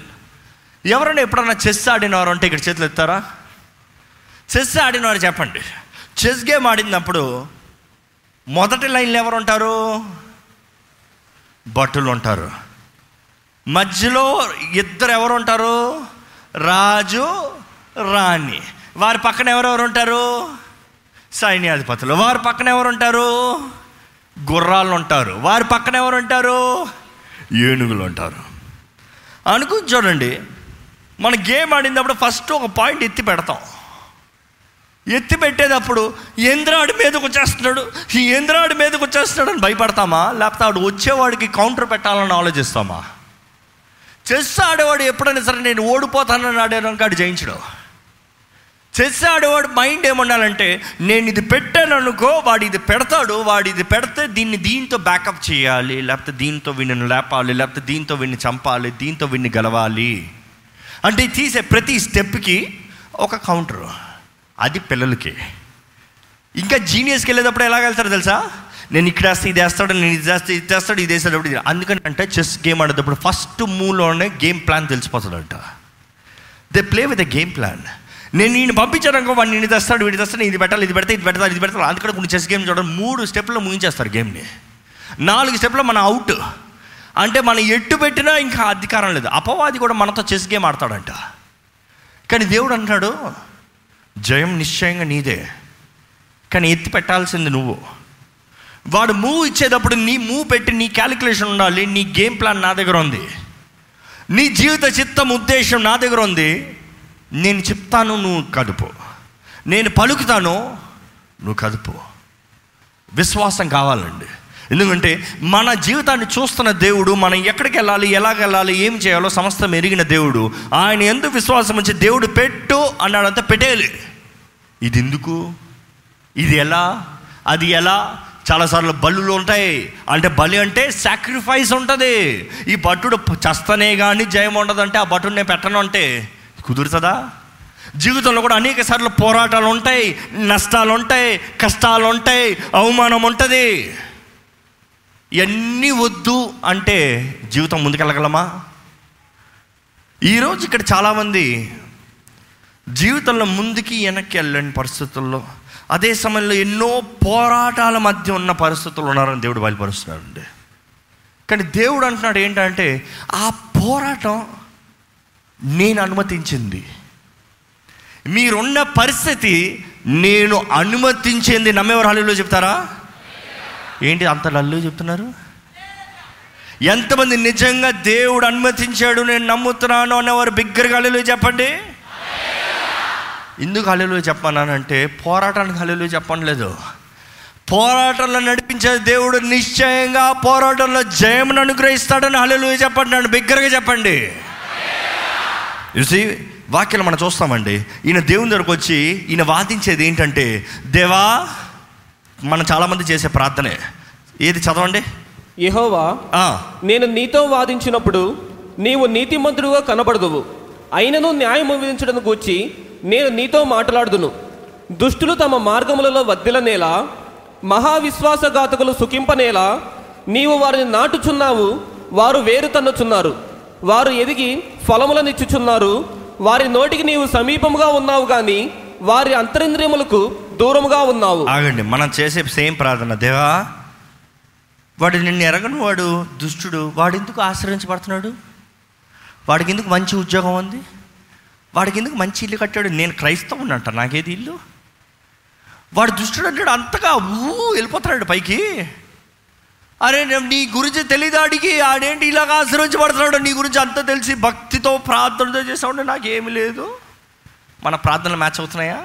ఎవరైనా ఎప్పుడన్నా చెస్ ఆడినవారు అంటే ఇక్కడ చేతులు ఎత్తారా? చెస్ ఆడినవారు చెప్పండి. చెస్ గేమ్ ఆడినప్పుడు మొదటి లైన్లో ఎవరు ఉంటారు? భటులు ఉంటారు. మధ్యలో ఇద్దరు ఎవరు ఉంటారు? రాజు రాణి. వారి పక్కన ఎవరెవరు ఉంటారు? సైన్యాధిపతులు. వారి పక్కన ఎవరు ఉంటారు? గుర్రాలు ఉంటారు. వారి పక్కన ఎవరు ఉంటారు? ఏనుగులు ఉంటారు. అనుకుని చూడండి మన గేమ్ ఆడినప్పుడు ఫస్ట్ ఒక పాయింట్ ఎత్తి పెడతాం. ఎత్తి పెట్టేటప్పుడు ఎంద్రాడి మీదకు వచ్చేస్తున్నాడు. ఈ ఎంద్రాడి మీదకు వచ్చేస్తున్నాడు అని భయపడతామా? లేకపోతే ఆడు వచ్చేవాడికి కౌంటర్ పెట్టాలని ఆలోచిస్తామా? చెస్ ఆడేవాడు ఎప్పుడైనా సరే నేను ఓడిపోతానని ఆడాను ఆడు జయించడం. చెస్ ఆడేవాడు మైండ్ ఏమన్నాలంటే నేను ఇది పెట్టాను అనుకో వాడు ఇది పెడతాడు వాడు ఇది పెడితే దీన్ని దీంతో బ్యాకప్ చేయాలి లేకపోతే దీంతో వీడిని లేపాలి లేకపోతే దీంతో వీడిని చంపాలి దీంతో వీడిని గెలవాలి. అంటే తీసే ప్రతి స్టెప్కి ఒక కౌంటర్ అది పిల్లలకి. ఇంకా జీనియస్కి వెళ్ళేటప్పుడు ఎలా వెళ్తారు తెలుసా? నేను ఇక్కడ వేస్తే ఇది వేస్తాడు నేను ఇది వేస్తే ఇది వేస్తాడు ఇది వేసేటప్పుడు ఇది అందుకని అంటే చెస్ గేమ్ ఆడేటప్పుడు ఫస్ట్ మూవ్లోనే game plan తెలిసిపోతుందంట. They play with the game plan నేను నేను పంపించాను వాడిని నేను తెస్తాడు వీడి తెస్తాడు ఇది పెట్టాలి ఇది పెడితే ఇది పెడతా ఇది పెడతాను అందుకని కొన్ని చెస్ గేమ్ చూడడం మూడు స్టెప్లో ముగించేస్తారు గేమ్ని. నాలుగు స్టెప్లో మన అవుట్. అంటే మనం ఎట్టు పెట్టినా ఇంకా అధికారం లేదు. అపవాది కూడా మనతో చెస్ గేమ్ ఆడతాడంట. కానీ దేవుడు అంటాడు జయం నిశ్చయంగా నీదే. కానీ ఎత్తి పెట్టాల్సింది నువ్వు. వాడు మూవ్ ఇచ్చేటప్పుడు నీ మూవ్ పెట్టి నీ క్యాలిక్యులేషన్ ఉండాలి. నీ గేమ్ ప్లాన్ నా దగ్గర ఉంది. నీ జీవిత చిత్తం ఉద్దేశం నా దగ్గర ఉంది. నేను చెప్తాను నువ్వు కదుపు. నేను పలుకుతాను నువ్వు కదుపు. విశ్వాసం కావాలండి. ఎందుకంటే మన జీవితాన్ని చూస్తున్న దేవుడు మనం ఎక్కడికి వెళ్ళాలి ఎలాగ వెళ్ళాలి ఏం చేయాలో సమస్తం ఎరిగిన దేవుడు ఆయన ఎందుకు విశ్వాసం వచ్చి దేవుడు పెట్టు అన్నాడంతా పెట్టేయాలి. ఇది ఎందుకు ఇది ఎలా? అది ఎలా? చాలాసార్లు బలులు ఉంటాయి. అంటే బలి అంటే సాక్రిఫైస్ ఉంటుంది. ఈ భట్టుడు చస్తనే కానీ జయం ఉండదంటే ఆ భట్టుడు నేను పెట్టను అంటే కుదురుతుందా? జీవితంలో కూడా అనేక సార్లు పోరాటాలు ఉంటాయి నష్టాలు ఉంటాయి కష్టాలు ఉంటాయి అవమానం ఉంటుంది. ఇవన్నీ వద్దు అంటే జీవితం ముందుకెళ్ళగలమా? ఈరోజు ఇక్కడ చాలామంది జీవితంలో ముందుకి వెనక్కి వెళ్ళని పరిస్థితుల్లో అదే సమయంలో ఎన్నో పోరాటాల మధ్య ఉన్న పరిస్థితులు ఉన్నారని దేవుడు బయలుపరుస్తున్నాడండి. కానీ దేవుడు అంటున్నాడు ఏంటంటే ఆ పోరాటం నేను అనుమతించింది. మీరున్న పరిస్థితి నేను అనుమతించింది. నమ్మేవారు హల్లులో చెప్తారా? ఏంటి అంత లల్లు చెప్తున్నారు? ఎంతమంది నిజంగా దేవుడు అనుమతించాడు నేను నమ్ముతున్నాను అనేవారు బిగ్గరగా హల్లులో చెప్పండి. ఎందుకు హల్లులో చెప్పానంటే పోరాటానికి హల్లులో చెప్పట్లేదు పోరాటంలో నడిపించే దేవుడు నిశ్చయంగా పోరాటంలో జయమును అనుగ్రహిస్తాడని హల్లులో చెప్పండి. నన్ను బిగ్గరగా చెప్పండి. చూసి వాక్యం మనం చూస్తామండి. ఈయన దేవుని దగ్గరకు వచ్చి ఈయన వాదించేది ఏంటంటే దేవా మనం చాలామంది చేసే ప్రార్థనే. ఏది చదవండి? యెహోవా ఆ, నేను నీతో వాదించినప్పుడు నీవు నీతిమంతుడుగా కనబడదువు. అయినను న్యాయము విధించడం గూర్చి నేను నీతో మాట్లాడుదును. దుష్టులు తమ మార్గములలో వద్దిలనేలా మహావిశ్వాసఘాతకులు సుఖింపనేలా నీవు వారిని నాటుచున్నావు వారు వేరు తన్నుచున్నారు. వారు ఎదిగి ఫలములనిచ్చుచున్నారు. వారి నోటికి నీవు సమీపముగా ఉన్నావు కానీ వారి అంతరింద్రియములకు దూరముగా ఉన్నావు. ఆగండి మనం చేసే సేమ్ ప్రార్థన దేవా వాడు నిన్ను ఎరగను వాడు దుష్టుడు వాడు ఎందుకు ఆశ్రయించబడుతున్నాడు? వాడికి ఎందుకు మంచి ఉద్యోగం ఉంది? వాడికి ఎందుకు మంచి ఇల్లు కట్టాడు? నేను క్రైస్తవుని అంట నాకేది ఇల్లు? వాడు దుష్టుడు అంటాడు అంతగా ఊ వెళ్ళిపోతున్నాడు పైకి. అరే నేను నీ గురించి తెలియదు ఆడికి. ఆడేంటి ఇలాగ ఆశ్రయించబడుతున్నాడు నీ గురించి అంతా తెలిసి భక్తితో ప్రార్థనతో చేసాడు నాకేమి లేదు. మన ప్రార్థనలు మ్యాచ్ అవుతున్నాయా?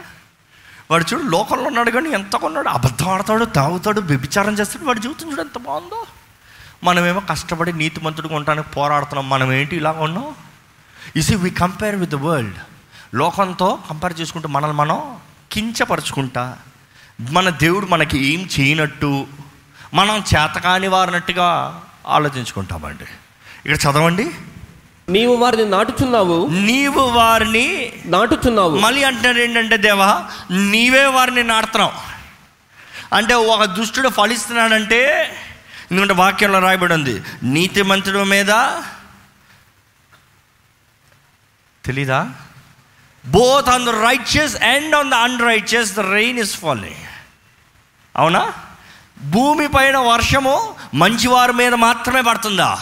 వాడు చూడు లోకంలో ఉన్నాడు కానీ ఎంత కొన్నాడు? అబద్ధం ఆడతాడు తాగుతాడు వ్యభిచారం చేస్తాడు. వాడు జీవితం చూడు ఎంత బాగుందో. మనమేమో కష్టపడి నీతిమంతుడిగా ఉండడానికి పోరాడుతున్నాం. మనం ఏంటి ఇలా ఉన్నాం is we compare with the world లోకంతో కంపేర్ చేసుకుంటూ మనల్ని మనం కించపరుచుకుంటా. మన దేవుడు మనకి ఏం చేయనట్టు? మనం చేతకాని వారినట్టుగా ఆలోచించుకుంటామండి. ఇక్కడ చదవండి. నీవు వారిని నాటుచున్నావు. నీవు వారిని నాటుచున్నావు. మళ్ళీ అంటున్నాడు ఏంటంటే దేవా నీవే వారిని నాడుతున్నావు అంటే ఒక దుష్టుడు ఫలిస్తున్నాడంటే ఎందుకంటే వాక్యంలో రాయబడి ఉంది నీతిమంతుడు మీద తెలీదా? Both on the righteous and on the unrighteous the rain is falling అవునా? భూమి పైన వర్షము మంచివారి మీద మాత్రమే పడుతుందా?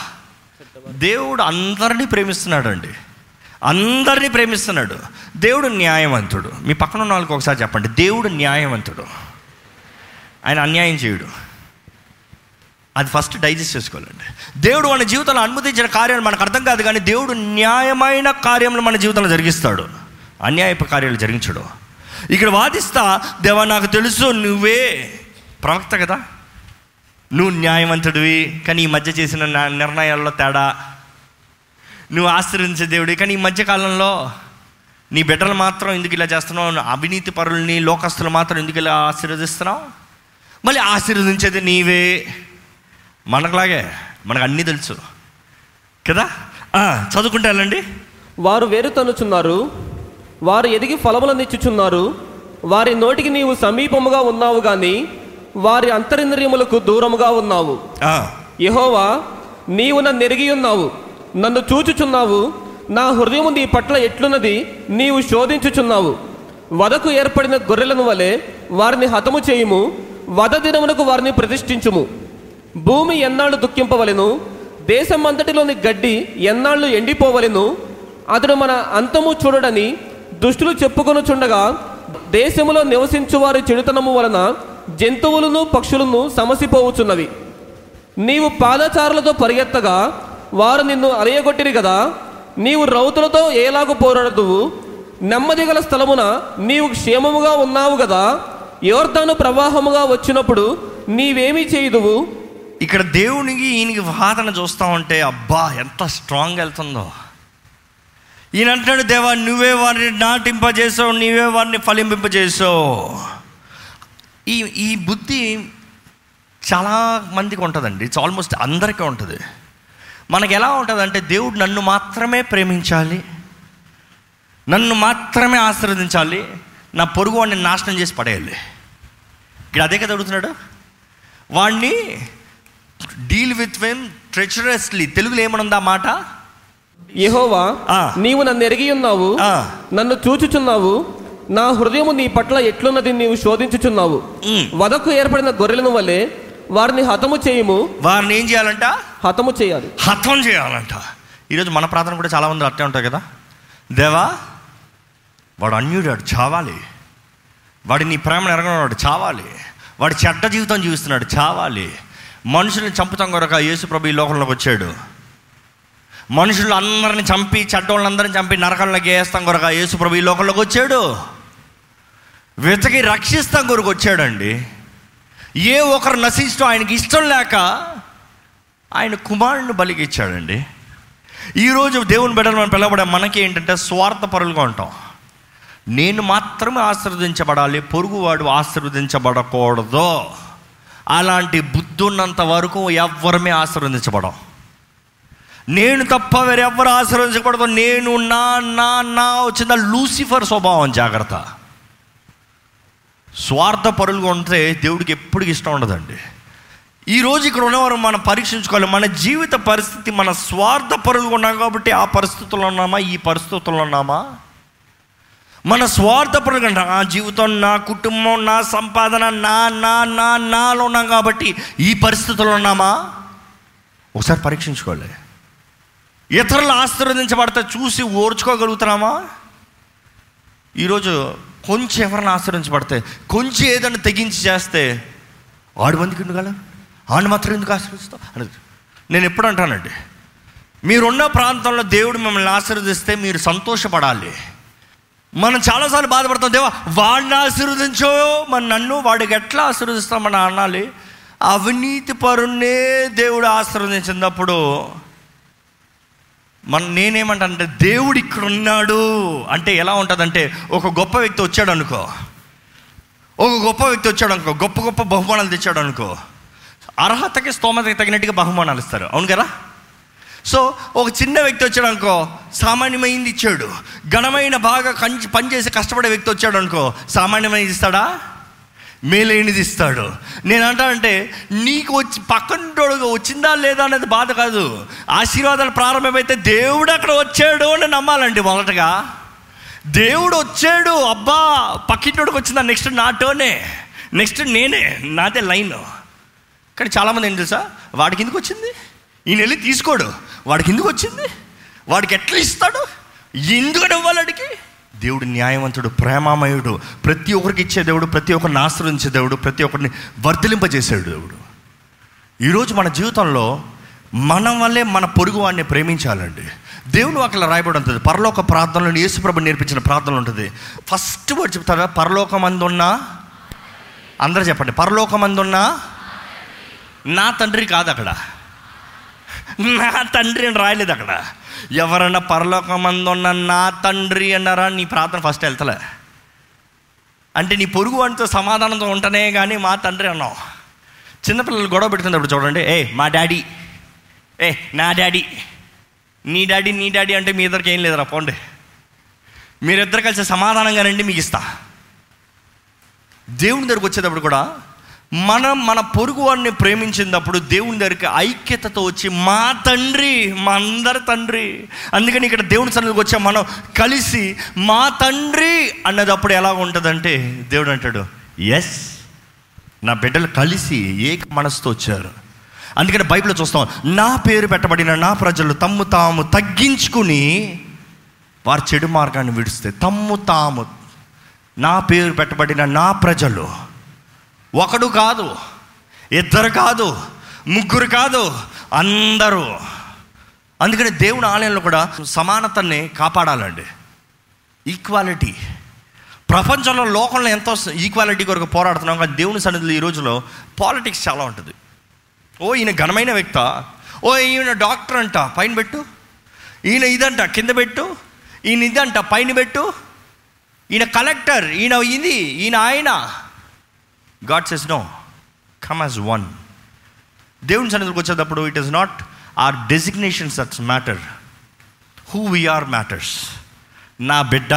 దేవుడు అందరినీ ప్రేమిస్తున్నాడు అండి అందరినీ ప్రేమిస్తున్నాడు. దేవుడు న్యాయవంతుడు. మీ పక్కన ఉన్న వాళ్ళకి ఒకసారి చెప్పండి. దేవుడు న్యాయవంతుడు. ఆయన అన్యాయం చేయుడు. అది ఫస్ట్ డైజెస్ట్ చేసుకోవాలండి. దేవుడు మన జీవితంలో అనుమతించిన కార్యాలు మనకు అర్థం కాదు కానీ దేవుడు న్యాయమైన కార్యములు మన జీవితంలో జరిగిస్తాడు. అన్యాయపు కార్యాలు జరిగించడు. ఇక్కడ వాదిస్తా దేవా నాకు తెలుసు నువ్వే ప్రవక్త కదా? నువ్వు న్యాయవంతుడివి కానీ ఈ మధ్య చేసిన నిర్ణయాల్లో తేడా. నువ్వు ఆశ్రయించే దేవుడి కానీ ఈ మధ్యకాలంలో నీ బిడ్డలు మాత్రం ఎందుకు ఇలా చేస్తున్నావు? అవినీతి పరుల్ని లోకస్తులు మాత్రం ఎందుకు ఇలా ఆశీర్వదిస్తున్నావు? మళ్ళీ ఆశీర్వదించేది నీవే. మనకులాగే మనకు అన్నీ తెలుసు. కదా? ఆ, చదువుకుంటే వెళ్ళండి. వారు వేరు తనుచున్నారు వారు ఎదిగి ఫలములనిచ్చుచున్నారు వారి నోటికి నీవు సమీపముగా ఉన్నావు కానీ వారి అంతరింద్రియములకు దూరముగా ఉన్నావు. ఆ, యెహోవా నీవు నన్ను ఎరిగి ఉన్నావు నన్ను చూచుచున్నావు నా హృదయము నీ పట్ల ఎట్లున్నది నీవు శోధించుచున్నావు. వదకు ఏర్పడిన గొర్రెలను వలె వారిని హతము చేయుము వద దినమునకు వారిని ప్రతిష్ఠించుము. భూమి ఎన్నాళ్ళు దుఃఖింపవలెను దేశం అంతటిలోని గడ్డి ఎన్నాళ్ళు ఎండిపోవలెను అతడు మన అంతము చూడడని దుష్టులు చెప్పుకొనుచుండగా దేశములో నివసించు వారి చెడుతనము వలన జంతువులను పక్షులను సమసిపోవుచున్నవి. నీవు పాదచారులతో పరిగెత్తగా వారు నిన్ను అరయగొట్టిరి కదా. నీవు రౌతులతో ఏలాగు పోరాడుతువు నెమ్మది గల స్థలమున నీవు క్షేమముగా ఉన్నావు కదా. యోర్దాను ప్రవాహముగా వచ్చినప్పుడు నీవేమీ చేయదువు? ఇక్కడ దేవునికి ఈయనకి వాదన చూస్తా ఉంటే అబ్బా ఎంత స్ట్రాంగ్ వెళ్తుందో. ఈయన అంటున్నాడు దేవా నువ్వే వారిని నాటింపజేసావు నీవే వారిని ఫలింపింపజేసావు ఈ ఈ బుద్ధి చాలా మందికి ఉంటుందండి. ఇట్స్ ఆల్మోస్ట్ అందరికీ ఉంటుంది. మనకి ఎలా ఉంటుంది అంటే దేవుడు నన్ను మాత్రమే ప్రేమించాలి నన్ను మాత్రమే ఆశీర్వదించాలి నా పొరుగు వాడిని నాశనం చేసి పడేయాలి. ఇక్కడ అదే కదా అడుగుతున్నాడు. వాడిని డీల్ విత్ వెమ్ ట్రెచరస్లీ. తెలుగులో ఏమనుంది మాట? యెహోవా. నీవు నన్ను ఎరిగి ఉన్నావు ఆ. నన్ను చూచుచున్నావు నా హృదయము నీ పట్ల ఎట్లున్నది నీవు శోధించుచున్నావు. వదకు ఏర్పడిన గొర్రెలను వలె వారిని హతము చేయుము. వారిని ఏం చేయాలంట? హతము చేయాలి. హతం చేయాలంట. ఈరోజు మన ప్రార్థన కూడా చాలా మంది అట్టే ఉంటాయి కదా. దేవా వాడు అన్యుడాడు చావాలి. వాడి నీ ప్రేమను ఎరగనవాడు చావాలి. వాడు చెడ్డ జీవితం జీవిస్తున్నాడు చావాలి. మనుషుల్ని చంపుతాం కొరక యేసు ప్రభు ఈ లోకంలోకి వచ్చాడు. మనుషులు అందరిని చంపి చెడ్డోళ్ళందరిని చంపి నరకంలోకి వేస్తాం కొరక యేసు ప్రభు ఈ లోకంలోకి వచ్చాడు. వెతకి రక్షిస్తాం కొరకు వచ్చాడండి. ఏ ఒకరు నశించడం ఆయనకి ఇష్టం లేక ఆయన కుమారుడిని బలికి ఇచ్చాడండి ఈరోజు దేవుని బిడ్డలు మనం పిలవబడే మనకి ఏంటంటే స్వార్థపరులుగా ఉంటాం. నేను మాత్రమే ఆశీర్వదించబడాలి పొరుగువాడు ఆశీర్వదించబడకూడదు. అలాంటి బుద్ధి ఉన్నంత వరకు ఎవ్వరమే ఆశీర్వదించబడం. నేను తప్ప వేరెవ్వరు ఆశీర్వదించకూడదు. నేను నా నా నా వచ్చిన లూసిఫర్ స్వభావం జాగ్రత్త. స్వార్థ పరులుగా ఉంటే దేవుడికి ఎప్పటికి ఇష్టం ఉండదండి. ఈ రోజు ఇక్కడ ఉన్నవారు మనం పరీక్షించుకోవాలి. మన జీవిత పరిస్థితి మన స్వార్థ పరులుగా ఉన్నాం కాబట్టి ఆ పరిస్థితుల్లో ఉన్నామా? ఈ పరిస్థితుల్లో ఉన్నామా? మన స్వార్థ పరులుగా నా జీవితం నా కుటుంబం నా సంపాదన నా నా నా నాలో ఉన్నాం కాబట్టి ఈ పరిస్థితుల్లో ఉన్నామా? ఒకసారి పరీక్షించుకోవాలి. ఇతరులు ఆశీర్వదించబడితే చూసి ఓర్చుకోగలుగుతున్నామా? ఈరోజు కొంచెం ఎవరిని ఆశ్రయించబడితే కొంచెం ఏదైనా తెగించి చేస్తే ఆడు మందికి ఎందుకు అలా ఆడు మాత్రం ఎందుకు ఆశ్రయిస్తావు? అనేది నేను ఎప్పుడు అంటానండి మీరున్న ప్రాంతంలో దేవుడు మిమ్మల్ని ఆశీర్వదిస్తే మీరు సంతోషపడాలి. మనం చాలాసార్లు బాధపడతాం దేవా వాడిని ఆశీర్వదించో మన నన్ను వాడికి ఎట్లా ఆశీర్వదిస్తామని అనాలి? అవినీతి పరుణ్ణే దేవుడు ఆశీర్వదించినప్పుడు మన నేనేమంటానంటే దేవుడు ఇక్కడ ఉన్నాడు. అంటే ఎలా ఉంటుందంటే ఒక గొప్ప వ్యక్తి వచ్చాడు అనుకో ఒక గొప్ప వ్యక్తి వచ్చాడు అనుకో గొప్ప గొప్ప బహుమానాలు తెచ్చాడు అనుకో అర్హతకి స్తోమతకి తగినట్టుగా బహుమానాలు ఇస్తారు. అవును కదా? సో ఒక చిన్న వ్యక్తి వచ్చాడు అనుకో సామాన్యమైంది ఇచ్చాడు. ఘనమైన బాగా కంచి పనిచేసి కష్టపడే వ్యక్తి వచ్చాడు అనుకో సామాన్యమైంది ఇస్తాడా? మేలైనది ఇస్తాడు నేను అంటానంటే నీకు వచ్చి పక్కనోడుగా వచ్చిందా లేదా అనేది బాధ కాదు. ఆశీర్వాదాలు ప్రారంభమైతే దేవుడు అక్కడ వచ్చాడు అని నమ్మాలండి మొదటగా. దేవుడు వచ్చాడు అబ్బా పక్కింటోడికి వచ్చిందా? నెక్స్ట్ నాటోనే నెక్స్ట్ నేనే నాదే లైన్. కానీ చాలామంది ఏం తెలుసా? వాడికి ఎందుకు వచ్చింది? ఈయన వెళ్ళి తీసుకోడు. వాడికి ఎందుకు వచ్చింది? వాడికి ఎట్లా ఇస్తాడు? ఎందుకని ఇవ్వాలి వాడికి దేవుడు న్యాయవంతుడు ప్రేమామయుడు. ప్రతి ఒక్కరికి ఇచ్చే దేవుడు ప్రతి ఒక్కరిని ఆశ్రయించే దేవుడు ప్రతి ఒక్కరిని వర్ధలింపజేసాడు దేవుడు. ఈరోజు మన జీవితంలో మనం వల్లే మన పొరుగు వాడిని ప్రేమించాలండి. దేవుని వాక్యలో రాయబడి ఉంటుంది పరలోక ప్రార్థనలో యేసుప్రభు నేర్పించిన ప్రార్థనలు ఉంటుంది. ఫస్ట్ వర్డ్ చెప్తారా? పరలోకమందున్నా? అందరూ చెప్పండి పరలోకమందున్నా? నా తండ్రి కాదు అక్కడ నా తండ్రి అని రాయలేదు అక్కడ ఎవరన్నా పరలోకమందున్న నా తండ్రి అన్నారా? నీ ప్రార్థన ఫస్ట్ వెళ్తలే. అంటే నీ పొరుగు వాడితో సమాధానంతో ఉంటనే కానీ మా తండ్రి అన్నావు. చిన్నపిల్లలు గొడవ పెట్టుకున్నప్పుడు చూడండి ఏ మా డాడీ. ఏ నా డాడీ. నీ డాడీ నీ డాడీ అంటే మీ ఇద్దరికి ఏం లేదురా పోండి. మీరిద్దరు కలిసి సమాధానంగా రండి మీకు ఇస్తా. దేవుని దగ్గరకు వచ్చేటప్పుడు కూడా మనం మన పొరుగు వాడిని ప్రేమించినప్పుడు దేవుని దగ్గరికి ఐక్యతతో వచ్చి మా తండ్రి మా అందరి తండ్రి. అందుకని ఇక్కడ దేవుని సన్నిధికి వచ్చే మనం కలిసి మా తండ్రి అన్నదప్పుడు ఎలా ఉంటుందంటే దేవుడు అంటాడు ఎస్ నా బిడ్డలు కలిసి ఏక మనసుతో వచ్చారు. అందుకని బైబిల్లో చూస్తాం నా పేరు పెట్టబడిన నా ప్రజలు తమ్ము తాము తగ్గించుకుని వారి చెడు మార్గాన్ని విడిస్తే తమ్ము తాము నా పేరు పెట్టబడిన నా ప్రజలు ఒకడు కాదు ఇద్దరు కాదు ముగ్గురు కాదు అందరూ. అందుకని దేవుని ఆలయంలో కూడా సమానతని కాపాడాలండి. ఈక్వాలిటీ ప్రపంచంలో లోకంలో ఎంతో ఈక్వాలిటీ కొరకు పోరాడుతున్నాం కానీ దేవుని సన్నిధిలో ఈ రోజులో పాలిటిక్స్ చాలా ఉంటుంది. ఓ ఈయన ఘనమైన వ్యక్త. ఓ ఈయన డాక్టర్ అంట పైన పెట్టు. ఈయన ఇదంట కింద పెట్టు. ఈయన ఇదంట పైన పెట్టు. ఈయన కలెక్టర్ ఈయన ఇది ఈయన ఆయన. God says no come as one దేవుని సన్నిధికి వచ్చేటప్పుడు it is not our designations that's matter who we are matters నా బిడ్డ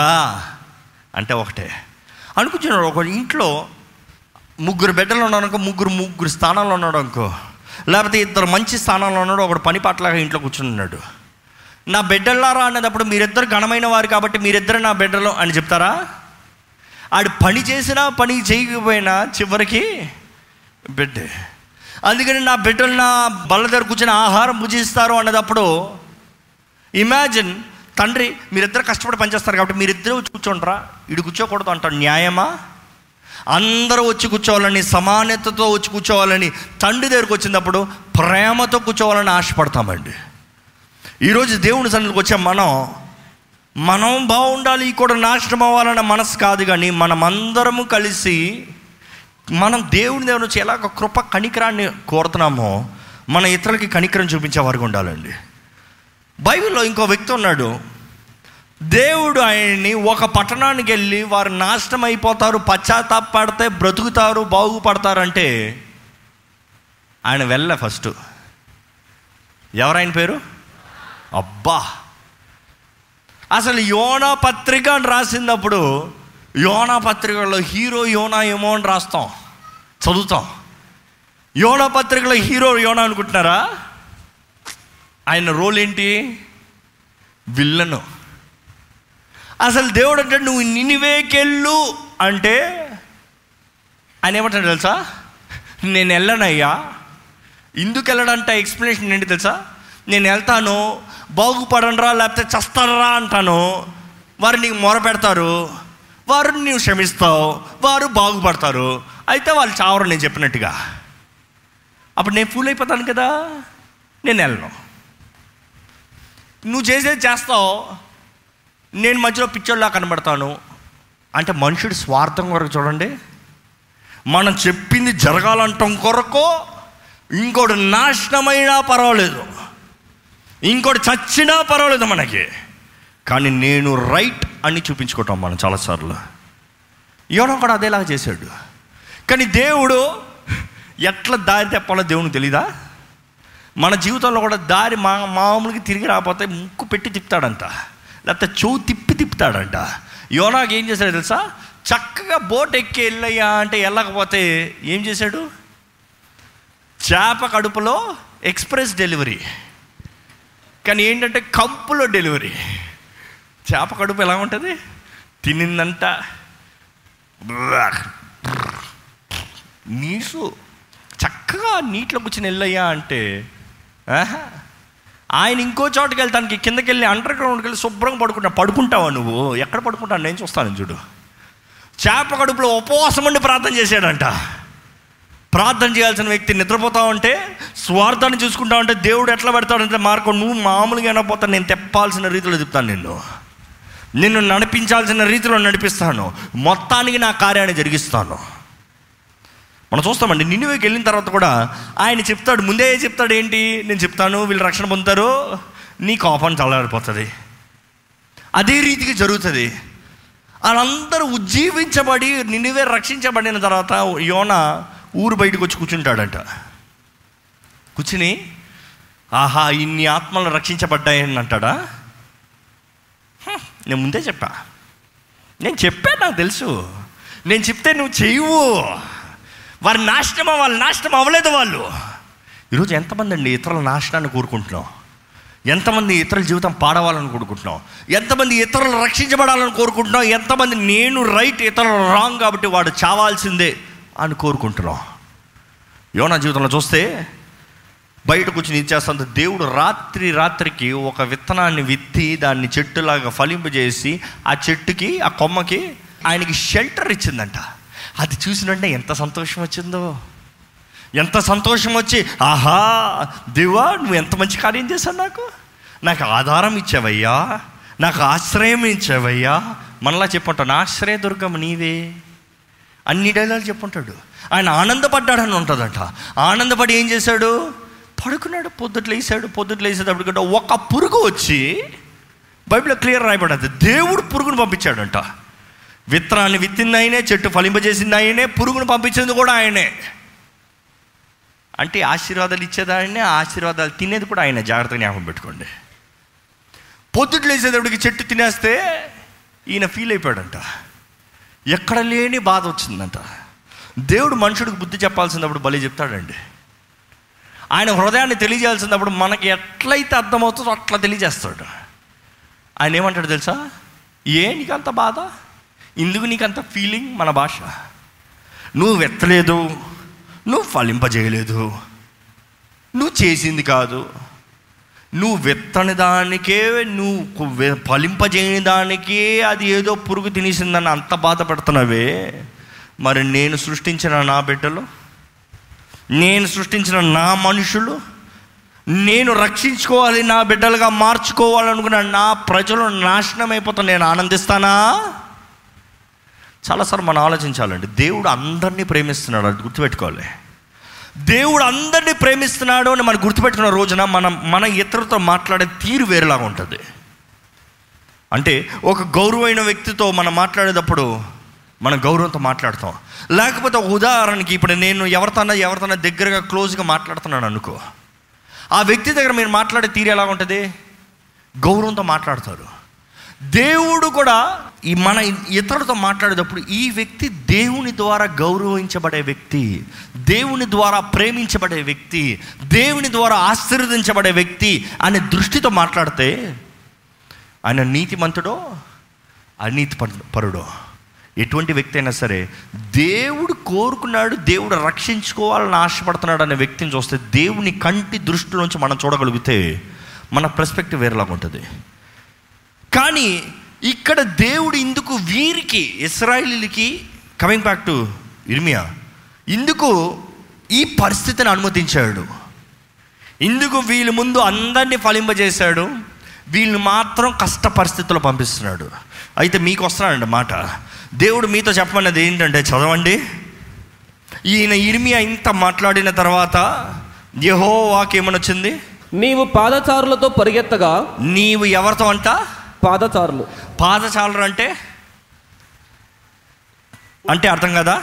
అంటే ఒకటే. అనుకుంటున్నాడు ఒక ఇంట్లో ముగ్గురు బిడ్డలు ఉన్నాడు అనుకో ముగ్గురు ముగ్గురు స్థానాల్లో ఉన్నాడు అనుకో. లేకపోతే ఇద్దరు మంచి స్థానంలో ఉన్నాడు ఒకడు పని ఇంట్లో కూర్చుని ఉన్నాడు. నా బిడ్డలారా అన్నదప్పుడు మీరిద్దరు ఘనమైన వారు కాబట్టి మీరిద్దరు నా బిడ్డలు అని చెప్తారా? ఆడు పని చేసినా పని చేయకపోయినా చివరికి బిడ్డే. అందుకని నా బిడ్డలు నా బల్ల దగ్గర కూర్చొని ఆహారం భుజిస్తారు అన్నదప్పుడు ఇమాజిన్ తండ్రి మీరిద్దరు కష్టపడి పనిచేస్తారు కాబట్టి మీరిద్దరూ వచ్చి కూర్చోండిరా ఇడు కూర్చోకూడదు అంటాడు. న్యాయమా? అందరూ వచ్చి కూర్చోవాలని సమానతతో వచ్చి కూర్చోవాలని తండ్రి దగ్గరకు వచ్చినప్పుడు ప్రేమతో కూర్చోవాలని ఆశపడతామండి. ఈరోజు దేవుని సన్నిధికి వచ్చే మనం మనం బాగుండాలి కూడా నాశనం అవ్వాలన్న మనసు కాదు కానీ మనమందరము కలిసి మనం దేవుని దేవుని నుంచి ఎలాగ కృప కనికరాన్ని కోరుతున్నామో మన ఇతరులకి కనికరం చూపించే వారికి ఉండాలండి. బైబిల్లో ఇంకో వ్యక్తి ఉన్నాడు. దేవుడు ఆయన్ని ఒక పట్టణానికి వెళ్ళి వారు నాశనం అయిపోతారు పశ్చాత్తాపడితే బ్రతుకుతారు బాగుపడతారంటే ఆయన వెళ్ళ ఫస్ట్. ఎవరాయన పేరు? అబ్బా! అసలు యోనా పత్రిక అని రాసినప్పుడు యోనా పత్రికలో హీరో యోనా ఏమో అని రాస్తాం చదువుతాం. యోనా పత్రికలో హీరో యోనా అనుకుంటున్నారా? ఆయన రోల్ ఏంటి? విల్లను. అసలు దేవుడు అంటే నువ్వు నినివేకెళ్ళు అంటే ఆయన ఏమంటాడు తెలుసా? నేను వెళ్ళనయ్యా. ఎందుకు వెళ్ళడంటే ఎక్స్ప్లెనేషన్ ఏంటి తెలుసా? నేను వెళ్తాను బాగుపడనరా లేకపోతే చస్తారా అంటాను. వారు నీకు మొర పెడతారు. వారు నీవు క్షమిస్తావు. వారు బాగుపడతారు. అయితే వాళ్ళు చావరు నేను చెప్పినట్టుగా. అప్పుడు నేను ఫూల్ అయిపోతాను కదా. నేను వెళ్ళను. నువ్వు చేసేది చేస్తావు. నేను మధ్యలో పిచ్చోళ్ళలా కనబడతాను. అంటే మనుషుడు స్వార్థం కొరకు చూడండి. మనం చెప్పింది జరగాలంటాం కొరకు ఇంకోటి నాశనమైనా పర్వాలేదు. ఇంకోటి చచ్చినా పర్వాలేదు మనకి. కానీ నేను రైట్ అని చూపించుకుంటాం మనం చాలాసార్లు. ఇవ్వడం కూడా అదేలాగా చేశాడు. కానీ దేవుడు ఎట్లా దారి తెప్పాలో దేవునికి తెలీదా? మన జీవితంలో కూడా దారి మా మామూలుగా తిరిగి రాకపోతే ముక్కు పెట్టి తిప్పుతాడంట. లేకపోతే చెవు తిప్పి తిప్పుతాడంట. యోనాకి ఏం చేశాడు తెలుసా? చక్కగా బోట్ ఎక్కి వెళ్ళయ్యా అంటే వెళ్ళకపోతే ఏం చేశాడు? చేప కడుపులో ఎక్స్ప్రెస్ డెలివరీ. కానీ ఏంటంటే కంపులో డెలివరీ. చేప కడుపు ఎలా ఉంటుంది? తినిందంట. నీసు. చక్కగా నీటిలో కూర్చొని వెళ్ళయ్యా అంటే ఆహా. ఆయన ఇంకో చోటుకి వెళ్తానికి కిందకి వెళ్ళి అండర్ గ్రౌండ్కి వెళ్ళి శుభ్రంగా పడుకుంటా పడుకుంటావా నువ్వు? ఎక్కడ పడుకుంటావు? నేను చూస్తాను చూడు. చేప కడుపులో ఉపవాసం ఉండి ప్రార్థన చేశాడంట. ప్రార్థన చేయాల్సిన వ్యక్తి నిద్రపోతా ఉంటే స్వార్థాన్ని చూసుకుంటా ఉంటే దేవుడు ఎట్లా పెడతాడంటే మార్గం నువ్వు మామూలుగా అయినా నేను తెప్పాల్సిన రీతిలో చెప్తాను నిన్ను. నిన్ను నడిపించాల్సిన రీతిలో నడిపిస్తాను. మొత్తానికి నా కార్యాన్ని జరిగిస్తాను. మనం చూస్తామండి నిన్నువేకి వెళ్ళిన తర్వాత కూడా ఆయన చెప్తాడు ముందే చెప్తాడు ఏంటి? నేను చెప్తాను వీళ్ళు రక్షణ పొందుతారు. నీ కోపం చల్లారిపోతుంది. అదే రీతికి జరుగుతుంది. వాళ్ళందరూ ఉజ్జీవించబడి నిన్నువే రక్షించబడిన తర్వాత యోన ఊరు బయటకు వచ్చి కూర్చుంటాడంట. కూర్చుని ఆహా ఇన్ని ఆత్మలు రక్షించబడ్డాయని అంటాడా? నేను ముందే చెప్పా. నేను చెప్పాను నాకు తెలుసు. నేను చెప్తే నువ్వు చెయ్యవు. వారి నాశనం వాళ్ళ నాశనం అవ్వలేదు వాళ్ళు. ఈరోజు ఎంతమంది అండి ఇతరుల నాశనాన్ని కోరుకుంటున్నాం. ఎంతమంది ఇతరుల జీవితం పాడవాలని కోరుకుంటున్నాం. ఎంతమంది ఇతరులు రక్షించబడాలని కోరుకుంటున్నాం. ఎంతమంది నేను రైట్ ఇతరులు రాంగ్ కాబట్టి వాడు చావాల్సిందే. అని కోరుకుంటున్నాం. యోనా జీవితంలో చూస్తే బయట కూర్చుని ఇచ్చేస్తాంత దేవుడు రాత్రి రాత్రికి ఒక విత్తనాన్ని విత్తి దాన్ని చెట్టులాగా ఫలింపజేసి ఆ చెట్టుకి ఆ కొమ్మకి ఆయనకి షెల్టర్ ఇచ్చిందంట. అది చూసినంటే ఎంత సంతోషం వచ్చిందో. ఎంత సంతోషం వచ్చి ఆహా దివా నువ్వు ఎంత మంచి కార్యం చేశావు నాకు. నాకు ఆధారం ఇచ్చావయ్యా. నాకు ఆశ్రయం ఇచ్చావయ్యా. మనలా ఆశ్రయ ఆశ్రయదుర్గం నీవే. అన్ని డైలాగ్ చెప్పుంటాడు. ఆయన ఆనందపడ్డాడని ఉంటుందంట. ఆనందపడి ఏం చేశాడు? పడుకున్నాడు పొద్దుట్లు వేసాడు పొద్దుట్లు వేసేటప్పటికంటే ఒక పురుగు వచ్చి బైబిల్లో క్లియర్ రాయబడదు. దేవుడు పురుగును పంపించాడంట. విత్తనాన్ని విత్తింది ఆయనే చెట్టు ఫలింపజేసింది ఆయనే పురుగును పంపించింది కూడా ఆయనే. అంటే ఆశీర్వాదాలు ఇచ్చేది ఆయనే ఆశీర్వాదాలు తినేది కూడా ఆయన. జాగ్రత్తగా జ్ఞాపకం పెట్టుకోండి. పొద్దుట్లు వేసేటప్పటికి చెట్టు తినేస్తే ఈయన ఫీల్ అయిపోయాడంట. ఎక్కడ లేని బాధ వచ్చిందంట. దేవుడు మనుషుడికి బుద్ధి చెప్పాల్సినప్పుడు బలి చెప్తాడండి. ఆయన హృదయాన్ని తెలియజేయాల్సినప్పుడు మనకి ఎట్లయితే అర్థమవుతుందో అట్లా తెలియజేస్తాడు. ఆయన ఏమంటాడు తెలుసా? ఏ నీకంత బాధ? ఇందుకు నీకంత ఫీలింగ్ మన భాష. నువ్వు వెత్తలేదు నువ్వు ఫలింపజేయలేదు నువ్వు చేసింది కాదు. నువ్వు వెత్తని దానికే నువ్వు ఫలింపజేయని దానికే అది ఏదో పురుగు తినేసిందని అంత బాధపడుతున్నావే. మరి నేను సృష్టించిన నా బిడ్డలు నేను సృష్టించిన నా మనుషులు నేను రక్షించుకోవాలి నా బిడ్డలుగా మార్చుకోవాలనుకున్న నా ప్రజలు నాశనం అయిపోతాను నేను ఆనందిస్తానా? చాలాసార్లు మనం ఆలోచించాలండి దేవుడు అందరినీ ప్రేమిస్తున్నాడు అది గుర్తుపెట్టుకోవాలి. దేవుడు అందరినీ ప్రేమిస్తున్నాడు అని మనం గుర్తుపెట్టుకున్న రోజున మనం మన ఇతరులతో మాట్లాడే తీరు వేరేలాగా ఉంటుంది. అంటే ఒక గౌరవమైన వ్యక్తితో మనం మాట్లాడేటప్పుడు మనం గౌరవంతో మాట్లాడతాం. లేకపోతే ఒక ఉదాహరణకి ఇప్పుడు నేను ఎవరితోనా ఎవరితోనా దగ్గరగా క్లోజ్గా మాట్లాడుతున్నాను అనుకో. ఆ వ్యక్తి దగ్గర మీరు మాట్లాడే తీరు ఎలా ఉంటుంది? గౌరవంతో మాట్లాడతారు. దేవుడు కూడా ఈ మన ఇతరులతో మాట్లాడేటప్పుడు ఈ వ్యక్తి దేవుని ద్వారా గౌరవించబడే వ్యక్తి దేవుని ద్వారా ప్రేమించబడే వ్యక్తి దేవుని ద్వారా ఆశీర్వదించబడే వ్యక్తి అనే దృష్టితో మాట్లాడితే ఆయన నీతిమంతుడో అనీతి పరుడో ఎటువంటి వ్యక్తి అయినా సరే దేవుడు కోరుకున్నాడు దేవుడు రక్షించుకోవాలని ఆశపడుతున్నాడు అనే వ్యక్తిని చూస్తే దేవుని కంటి దృష్టిలోంచి మనం చూడగలిగితే మన పర్స్పెక్టివ్ వేరేలాగా ఉంటుంది కానీ ఇక్కడ దేవుడు ఇందుకు వీరికి ఇస్రాయిలీలకి కమింగ్ బ్యాక్ టు ఇర్మియా ఇందుకు ఈ పరిస్థితిని అనుమతించాడు. ఇందుకు వీళ్ళ ముందు అందరినీ ఫలింపజేశాడు. వీళ్ళు మాత్రం కష్ట పరిస్థితుల్లో పంపిస్తున్నాడు. అయితే మీకు వస్తున్నాడండి మాట. దేవుడు మీతో చెప్పమన్నది ఏంటంటే చదవండి. ఈయన ఇర్మియా ఇంత మాట్లాడిన తర్వాత యహో వాక్యం వచ్చింది నీవు పాదచారులతో పరిగెత్తగా నీవు ఎవరితో అంట? పాదచారులు. పాదచారులు అంటే? అంటే అర్థం కదా?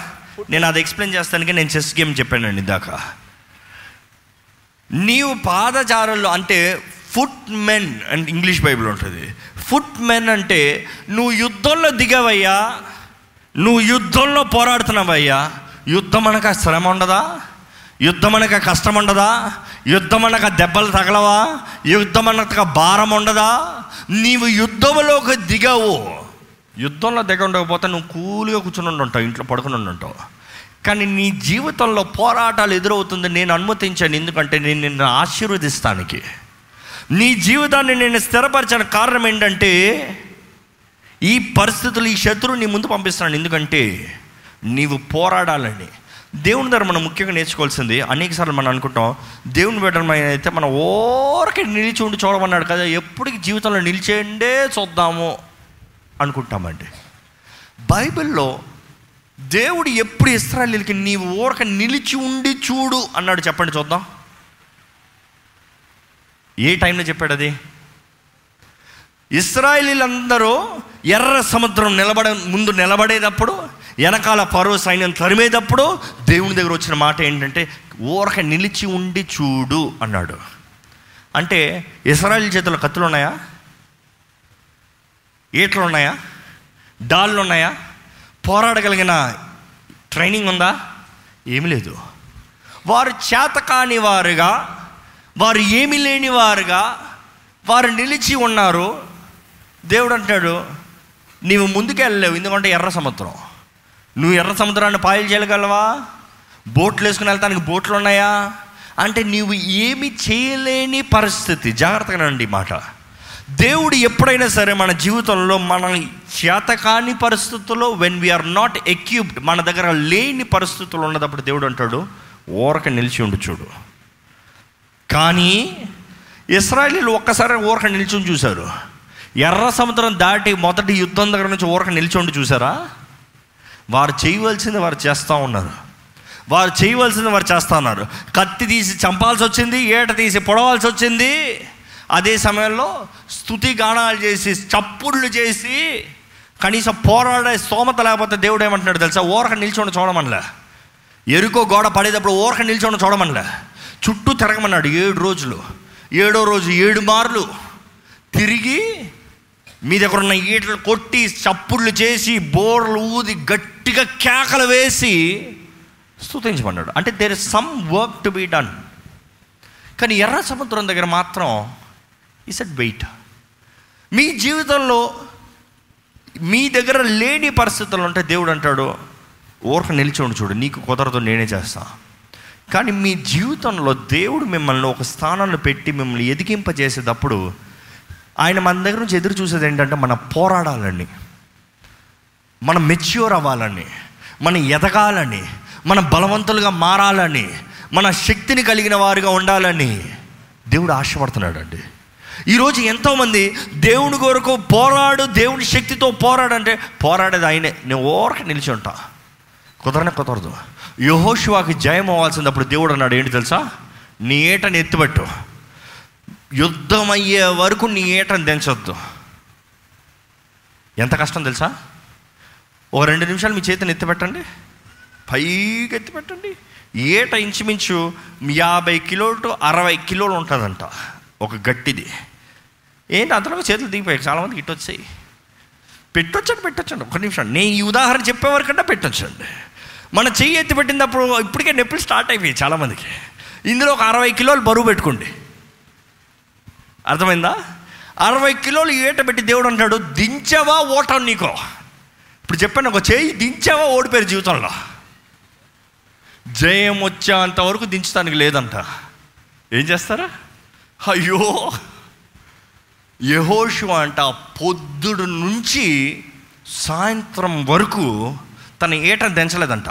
నేను అది ఎక్స్ప్లెయిన్ చేస్తానికి నేను చెస్ గేమ్ చెప్పానండి ఇందాక. నీవు పాదచారులు అంటే foot men and English Bible ఉంటుంది. ఫుట్ మెన్ అంటే నువ్వు యుద్ధంలో దిగవయ్యా నువ్వు యుద్ధంలో పోరాడుతున్నావయ్యా యుద్ధం అనక శ్రమ ఉండదా? యుద్ధం అనక కష్టం ఉండదా యుద్ధం అనక దెబ్బలు తగలవా? యుద్ధం అనక భారం ఉండదా నీవు యుద్ధంలోకి దిగవు. యుద్ధంలో దిగ ఉండకపోతే నువ్వు కూలిగా కూర్చుని ఉంటావు ఇంట్లో పడుకుని ఉంటావు కానీ నీ జీవితంలో పోరాటాలు ఎదురవుతుంది నేను అనుమతించాను ఎందుకంటే నేను నిన్ను ఆశీర్వదిస్తానికి. నీ జీవితాన్ని నేను స్థిరపరచిన కారణం ఏంటంటే ఈ పరిస్థితులు ఈ శత్రువు నీ ముందు పంపిస్తున్నాను. ఎందుకంటే నీవు పోరాడాలని. దేవుని దగ్గర మనం ముఖ్యంగా నేర్చుకోవాల్సింది అనేకసార్లు మనం అనుకుంటాం దేవుని బిడ్డమైన అయితే మనం ఓరకే నిలిచి ఉండి చూడమన్నాడు కదా ఎప్పటికి జీవితంలో నిలిచేయండే చూద్దాము అనుకుంటామండి. బైబిల్లో దేవుడు ఎప్పుడు ఇస్రాయలీలకి నీ ఊరక నిలిచి ఉండి చూడు అన్నాడు చెప్పండి చూద్దాం. ఏ టైంలో చెప్పాడు అది? ఇస్రాయలీలందరూ ఎర్ర సముద్రం నిలబడ ముందు నిలబడేటప్పుడు వెనకాల పరో సైన్యం తరిమేటప్పుడు దేవుని దగ్గర వచ్చిన మాట ఏంటంటే ఊరక నిలిచి ఉండి చూడు అన్నాడు. అంటే ఇస్రాయల్ చేతిలో కత్తులు ఉన్నాయా? ఏట్లు ఉన్నాయా? డాళ్ళు ఉన్నాయా? పోరాడగలిగిన ట్రైనింగ్ ఉందా? ఏమీ లేదు. వారు చేతకాని వారుగా వారు ఏమి లేని వారుగా వారు నిలిచి ఉన్నారు. దేవుడు అంటాడు నీవు ముందుకెళ్ళలేవు ఎందుకంటే ఎర్ర సముద్రం. నువ్వు ఎర్ర సముద్రాన్ని పాయలు చేయగలవా? బోట్లు వేసుకుని వెళ్తానికి బోట్లు ఉన్నాయా? అంటే నీవు ఏమి చేయలేని పరిస్థితి. జాగ్రత్తగా నండి మాట. దేవుడు ఎప్పుడైనా సరే మన జీవితంలో మన చేతకాని పరిస్థితుల్లో వెన్ వీఆర్ నాట్ ఎక్యూబ్డ్ మన దగ్గర లేని పరిస్థితులు ఉన్నదప్పుడు దేవుడు అంటాడు ఓరక నిలిచి ఉండు చూడు. కానీ ఇస్రాయలీలు ఒక్కసారి ఊరక నిలిచి చూశారు. ఎర్ర సముద్రం దాటి మొదటి యుద్ధం దగ్గర నుంచి ఊరక ఉండి చూసారా వారు చేయవలసింది వారు చేస్తూ ఉన్నారు. వారు చేయవలసింది వారు చేస్తూ ఉన్నారు. కత్తి తీసి చంపాల్సి వచ్చింది ఏట తీసి పొడవాల్సి వచ్చింది. అదే సమయంలో స్థుతి గానాలు చేసి చప్పుళ్ళు చేసి కనీసం పోరాడే స్తోమత లేకపోతే దేవుడు ఏమంటున్నాడు తెలుసా? ఓరక నిల్చొని చూడమనలే. ఎరుకో గోడ పడేటప్పుడు ఓరక నిల్చొని చూడమనలే. చుట్టూ తిరగమన్నాడు ఏడు రోజులు. ఏడో రోజు ఏడు మార్లు తిరిగి మీ దగ్గర ఉన్న ఈటలు కొట్టి చప్పుళ్ళు చేసి బోర్లు ఊది గట్టి గట్టిగా కేకలు వేసి స్తుతించమన్నాడు. అంటే there is some work to be done కానీ ఎర్ర సముద్రం దగ్గర మాత్రం ఇస్ అట్ వెయిట్ మీ జీవితంలో మీ దగ్గర లేని పరిస్థితులు ఉంటే దేవుడు అంటాడు ఓర్క నిలిచి చూడు నీకు కుదరదు నేనే చేస్తా. కానీ మీ జీవితంలో దేవుడు మిమ్మల్ని ఒక స్థానంలో పెట్టి మిమ్మల్ని ఎదిగింపజేసేటప్పుడు ఆయన మన దగ్గర నుంచి ఎదురు చూసేది ఏంటంటే మన పోరాడాలని మనం మెచ్యూర్ అవ్వాలని మనం ఎదగాలని మన బలవంతులుగా మారాలని మన శక్తిని కలిగిన వారుగా ఉండాలని దేవుడు ఆశపడుతున్నాడు అండి ఈరోజు ఎంతోమంది దేవుని కొరకు పోరాడు దేవుని శక్తితో పోరాడంటే పోరాడేది ఆయనే. నేను ఓరక నిలిచి ఉంటా. కుదరనే కుదరదు. యహోశివాకి జయం అవ్వాల్సిందప్పుడు దేవుడు అన్నాడు ఏంటి తెలుసా? నీ ఏటని ఎత్తిపెట్టు. యుద్ధం అయ్యే వరకు నీ ఏటని దించొద్దు. ఎంత కష్టం తెలుసా? ఒక రెండు నిమిషాలు మీ చేతిని ఎత్తిపెట్టండి. పైకి ఎత్తిపెట్టండి. ఏట ఇంచుమించు యాభై కిలోలు టు అరవై కిలోలు ఉంటుందంట ఒక గట్టిది. ఏంటి అంతలో చేతులు దిగిపోయాయి? చాలామంది ఇటు వచ్చాయి. పెట్టొచ్చండి పెట్టొచ్చండి. ఒక నిమిషం. నేను ఈ ఉదాహరణ చెప్పేవారికంటే పెట్టొచ్చండి. మన చెయ్యి ఎత్తి పెట్టినప్పుడు ఇప్పటికే నొప్పులు స్టార్ట్ అయిపోయాయి చాలామందికి ఇందులో ఒక అరవై కిలోలు బరువు పెట్టుకోండి. అర్థమైందా? అరవై కిలోలు ఏట పెట్టి దేవుడు అంటాడు దించవా ఓటం నీకో? ఇప్పుడు చెప్పాను ఒక చేయి దించావా? ఓడిపోయారు జీవితంలో. జయం వచ్చేంత వరకు దించడానికి లేదంట. ఏం చేస్తారా? అయ్యో! యహోషు అంట పొద్దుడు నుంచి సాయంత్రం వరకు తన ఏట దించలేదంట.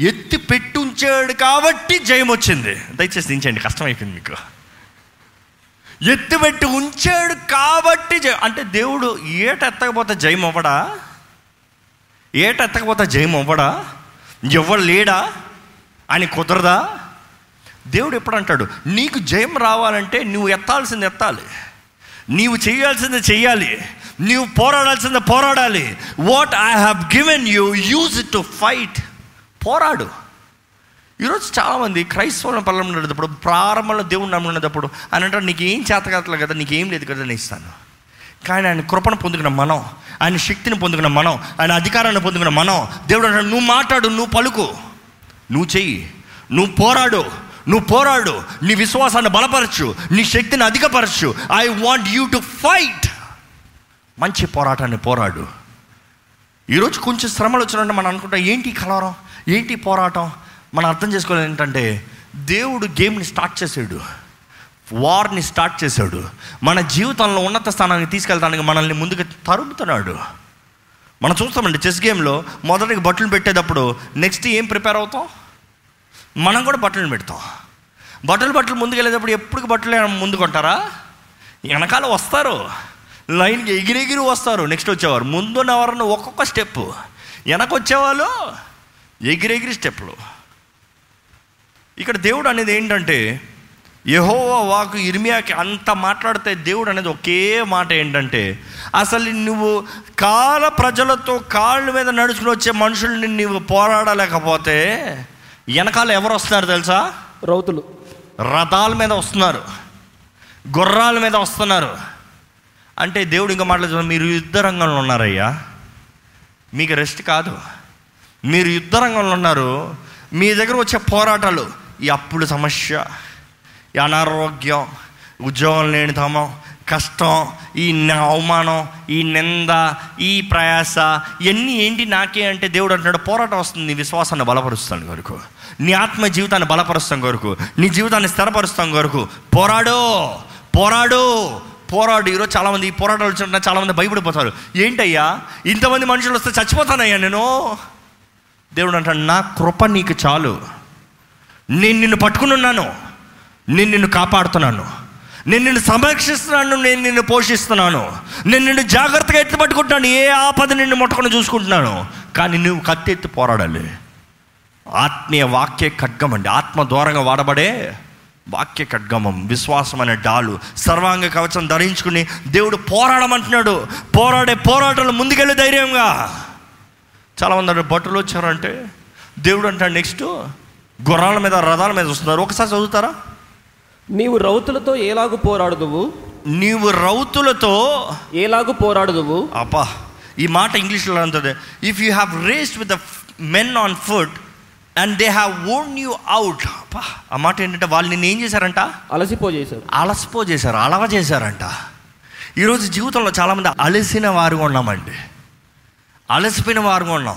ఎత్తి పెట్టుంచాడు కాబట్టి జయం వచ్చింది. దయచేసి దించండి కష్టమైపోయింది మీకు. ఎత్తిపెట్టి ఉంచాడు కాబట్టి జయ- అంటే దేవుడు ఏట ఎత్తకపోతే జయం అవ్వడా? ఏట ఎత్తకపోతే జయం అవ్వడా? ఎవడు లేడా? అని కుదరదా? దేవుడు ఎప్పుడు అంటాడు నీకు జయం రావాలంటే నువ్వు ఎత్తాల్సింది ఎత్తాలి. నీవు చేయాల్సింది చెయ్యాలి నీవు పోరాడాల్సింది పోరాడాలి. What I have given you use it to fight పోరాడు. ఈరోజు చాలామంది క్రైస్తవుల పల్లెం ఉండేటప్పుడు ప్రారంభంలో దేవుడు నమ్ముకునేటప్పుడు అని అంటాడు నీకు ఏం చేతకాతలేదు కదా నీకేం లేదు కదా నేను ఇస్తాను. కానీ ఆయన కృపణ పొందుకున్న మనం ఆయన శక్తిని పొందుకున్న మనం ఆయన అధికారాన్ని పొందుకున్న మనం. దేవుడు అంటాడు నువ్వు మాట్లాడు నువ్వు పలుకు. నువ్వు చెయ్యి. నువ్వు పోరాడు నువ్వు పోరాడు. నీ విశ్వాసాన్ని బలపరచు. నీ శక్తిని అధికపరచు. I want you to fight మంచి పోరాటాన్ని పోరాడు. ఈరోజు కొంచెం శ్రమలు వచ్చినట్టు మనం అనుకుంటాం ఏంటి కలవరం? ఏంటి పోరాటం? మనం అర్థం చేసుకోవాలి ఏంటంటే దేవుడు గేమ్ని స్టార్ట్ చేసాడు. వార్ని స్టార్ట్ చేశాడు. మన జీవితంలో ఉన్నత స్థానానికి తీసుకెళ్తానికి మనల్ని ముందుకు తరుపుతున్నాడు మనం చూస్తామండి చెస్ గేమ్లో మొదటికి బట్టలు పెట్టేటప్పుడు నెక్స్ట్ ఏం ప్రిపేర్ అవుతాం? మనం కూడా బట్టలు పెడతాం. బట్టలు బట్టలు ముందుకు వెళ్ళేటప్పుడు ఎప్పుడు బట్టలు ముందు కొంటారా వెనకాల వస్తారు. లైన్కి ఎగిరెగిరి వస్తారు. నెక్స్ట్ వచ్చేవారు. ముందున్న ఎవరన్నా ఒక్కొక్క స్టెప్ వెనక వచ్చేవాళ్ళు ఎగిరెగిరి స్టెప్లు ఇక్కడ దేవుడు అనేది ఏంటంటే యహోవా వాకు ఇర్మియాకి అంత మాట్లాడితే దేవుడు అనేది ఒకే మాట ఏంటంటే అసలు నువ్వు కాల ప్రజలతో కాళ్ళ మీద నడుచుకుని వచ్చే మనుషుల్ని నువ్వు పోరాడలేకపోతే వెనకాల ఎవరు వస్తున్నారు తెలుసా? రౌతులు. రథాల మీద వస్తున్నారు. గుర్రాల మీద వస్తున్నారు. అంటే దేవుడు ఇంకా మాట్లాడుతున్నారు మీరు యుద్ధ రంగంలో ఉన్నారయ్యా. మీకు రెస్ట్ కాదు. మీరు యుద్ధ రంగంలో ఉన్నారు. మీ దగ్గర వచ్చే పోరాటాలు ఈ అప్పుల సమస్య. ఈ అనారోగ్యం ఉద్యోగం లేని కష్టం ఈ అవమానం ఈ నింద ఈ ప్రయాస ఇవన్నీ ఏంటి నాకే అంటే దేవుడు అంటున్నాడు పోరాటం వస్తుంది నీ విశ్వాసాన్ని బలపరుస్తాను కొరకు నీ ఆత్మ జీవితాన్ని బలపరుస్తాం కొరకు నీ జీవితాన్ని స్థిరపరుస్తాం కొరకు పోరాడు పోరాడు పోరాడు ఈరోజు చాలామంది ఈ పోరాటాలు వచ్చిన చాలామంది భయపడిపోతారు ఏంటయ్యా ఇంతమంది మనుషులు వస్తే చచ్చిపోతానయ్యా నేను దేవుడు అంటాడు నా కృప నీకు చాలు నేను నిన్ను పట్టుకుని ఉన్నాను నేను నిన్ను కాపాడుతున్నాను. నేను నిన్ను సంరక్షిస్తున్నాను నేను నిన్ను పోషిస్తున్నాను. నేను నిన్ను జాగ్రత్తగా ఎత్తి పట్టుకుంటున్నాను. ఏ ఆపద నిన్ను ముట్టకుండా చూసుకుంటున్నాను. కానీ నువ్వు కత్తి ఎత్తి పోరాడాలి. ఆత్మీయ వాక్య ఖడ్గం అండి ఆత్మ ద్వారంగా వాడబడే వాక్య ఖడ్గమం విశ్వాసం అనే డాలు. సర్వాంగ కవచం ధరించుకుని దేవుడు పోరాడమంటున్నాడు. పోరాడే పోరాటంలో ముందుకెళ్ళి ధైర్యంగా. చాలామంది భటులు బట్టలు వచ్చారంటే? దేవుడు అంటాడు నెక్స్ట్ గుర్రాల మీద రథాల మీద వస్తున్నారు. ఒకసారి చదువుతారా? నీవు రౌతులతో ఏలాగు పోరాడుదువు? నీవు రౌతులతో ఏలాగు పోరాడుదువు? అబ్బా ఈ మాట ఇంగ్లీష్లో అంటుంది if you have raced with the men on foot and they have worn you out అబ్బా ఆ మాట ఏంటంటే వాళ్ళు నిన్ను ఏం చేశారంట? అలసిపోజేశారు అలసిపో చేశారు అలవ చేశారంట. ఈరోజు జీవితంలో చాలామంది అలసిన వారుగా ఉన్నామండి. అలసిపోయిన వారుగా ఉన్నాం.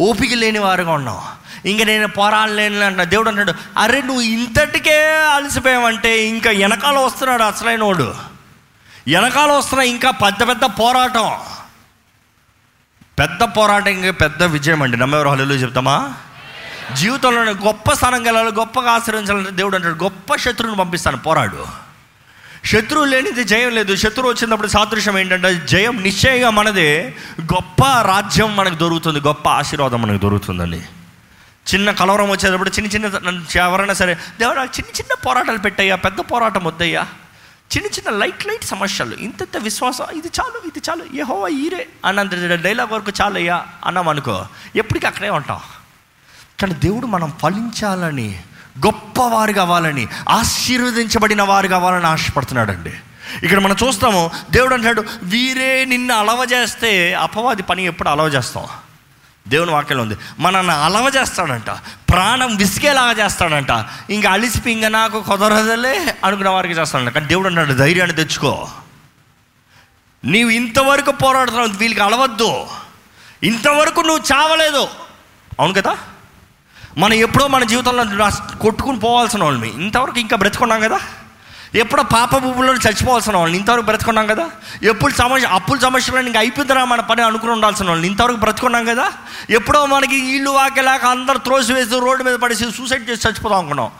ఓపిక లేని వారుగా ఉన్నాం. ఇంక నేను పోరాడలేను అంటున్నా. దేవుడు అంటాడు అరే నువ్వు ఇంతటికే అలసిపోయావంటే ఇంకా వెనకాల వస్తున్నాడు అసలైన వాడు వెనకాల వస్తున్న ఇంకా పెద్ద పెద్ద పోరాటం. పెద్ద పోరాటం ఇంకా పెద్ద విజయం అండి. నమ్మేవారు హలో చెప్తామా? జీవితంలో గొప్ప స్థానం కలాలి గొప్పగా ఆశ్రయించాలంటే దేవుడు అంటాడు గొప్ప శత్రువుని పంపిస్తాను పోరాడు. శత్రువు లేనిది జయం లేదు. శత్రువు వచ్చినప్పుడు సాదృశ్యం ఏంటంటే జయం నిశ్చయంగా మనదే. గొప్ప రాజ్యం మనకు దొరుకుతుంది గొప్ప ఆశీర్వాదం మనకు దొరుకుతుందండి. చిన్న కలవరం వచ్చేటప్పుడు చిన్న చిన్న ఎవరైనా సరే దేవుడు చిన్న చిన్న పోరాటాలు పెట్టయ్యా పెద్ద పోరాటం వద్దయ్యా. చిన్న చిన్న లైట్ లైట్ సమస్యలు. ఇంత ఇంత విశ్వాసం ఇది చాలు ఇది చాలు. ఏహో ఈరే అన్నంత డైలాగ్ వరకు చాలయ్యా అన్నాం అనుకో. ఎప్పటికీ అక్కడే ఉంటాం. కానీ దేవుడు మనం ఫలించాలని గొప్పవారు కావాలని ఆశీర్వదించబడిన వారు కావాలని ఆశపడుతున్నాడండి. ఇక్కడ మనం చూస్తాము దేవుడు అంటాడు వీరే నిన్ను అలవ చేస్తే అపవాది పని ఎప్పుడు అలవ చేస్తాం? దేవుని వాక్యంలో ఉంది. మనల్ని అలవ చేస్తాడంట. ప్రాణం విసిగేలాగా చేస్తాడంట. ఇంకా అలిసిపి ఇంకా నాకు కుదరదలే అనుకున్న వారికి చేస్తాడంట. కానీ దేవుడు అన్నాడు ధైర్యాన్ని తెచ్చుకో. నీవు ఇంతవరకు పోరాడుతున్నావు వీళ్ళకి అలవద్దు. ఇంతవరకు నువ్వు చావలేదు. అవును కదా? మనం ఎప్పుడో మన జీవితంలో కొట్టుకుని పోవాల్సిన వాళ్ళని ఇంతవరకు ఇంకా బ్రతుకున్నాం కదా? ఎప్పుడో పాప భూముల్లో చచ్చిపోవాల్సిన వాళ్ళని. ఇంతవరకు బ్రతుకున్నాం కదా? ఎప్పుడు సమస్య అప్పుల సమస్యలు ఇంకా అయిపోతుందా మన పని అనుకుని ఉండాల్సిన వాళ్ళని. ఇంతవరకు బ్రతుకున్నాం కదా? ఎప్పుడో మనకి ఇల్లు వాకేలాక అందరు త్రోసి వేసి రోడ్డు మీద పడేసి సూసైడ్ చేసి చచ్చిపోదాం అనుకున్నాం.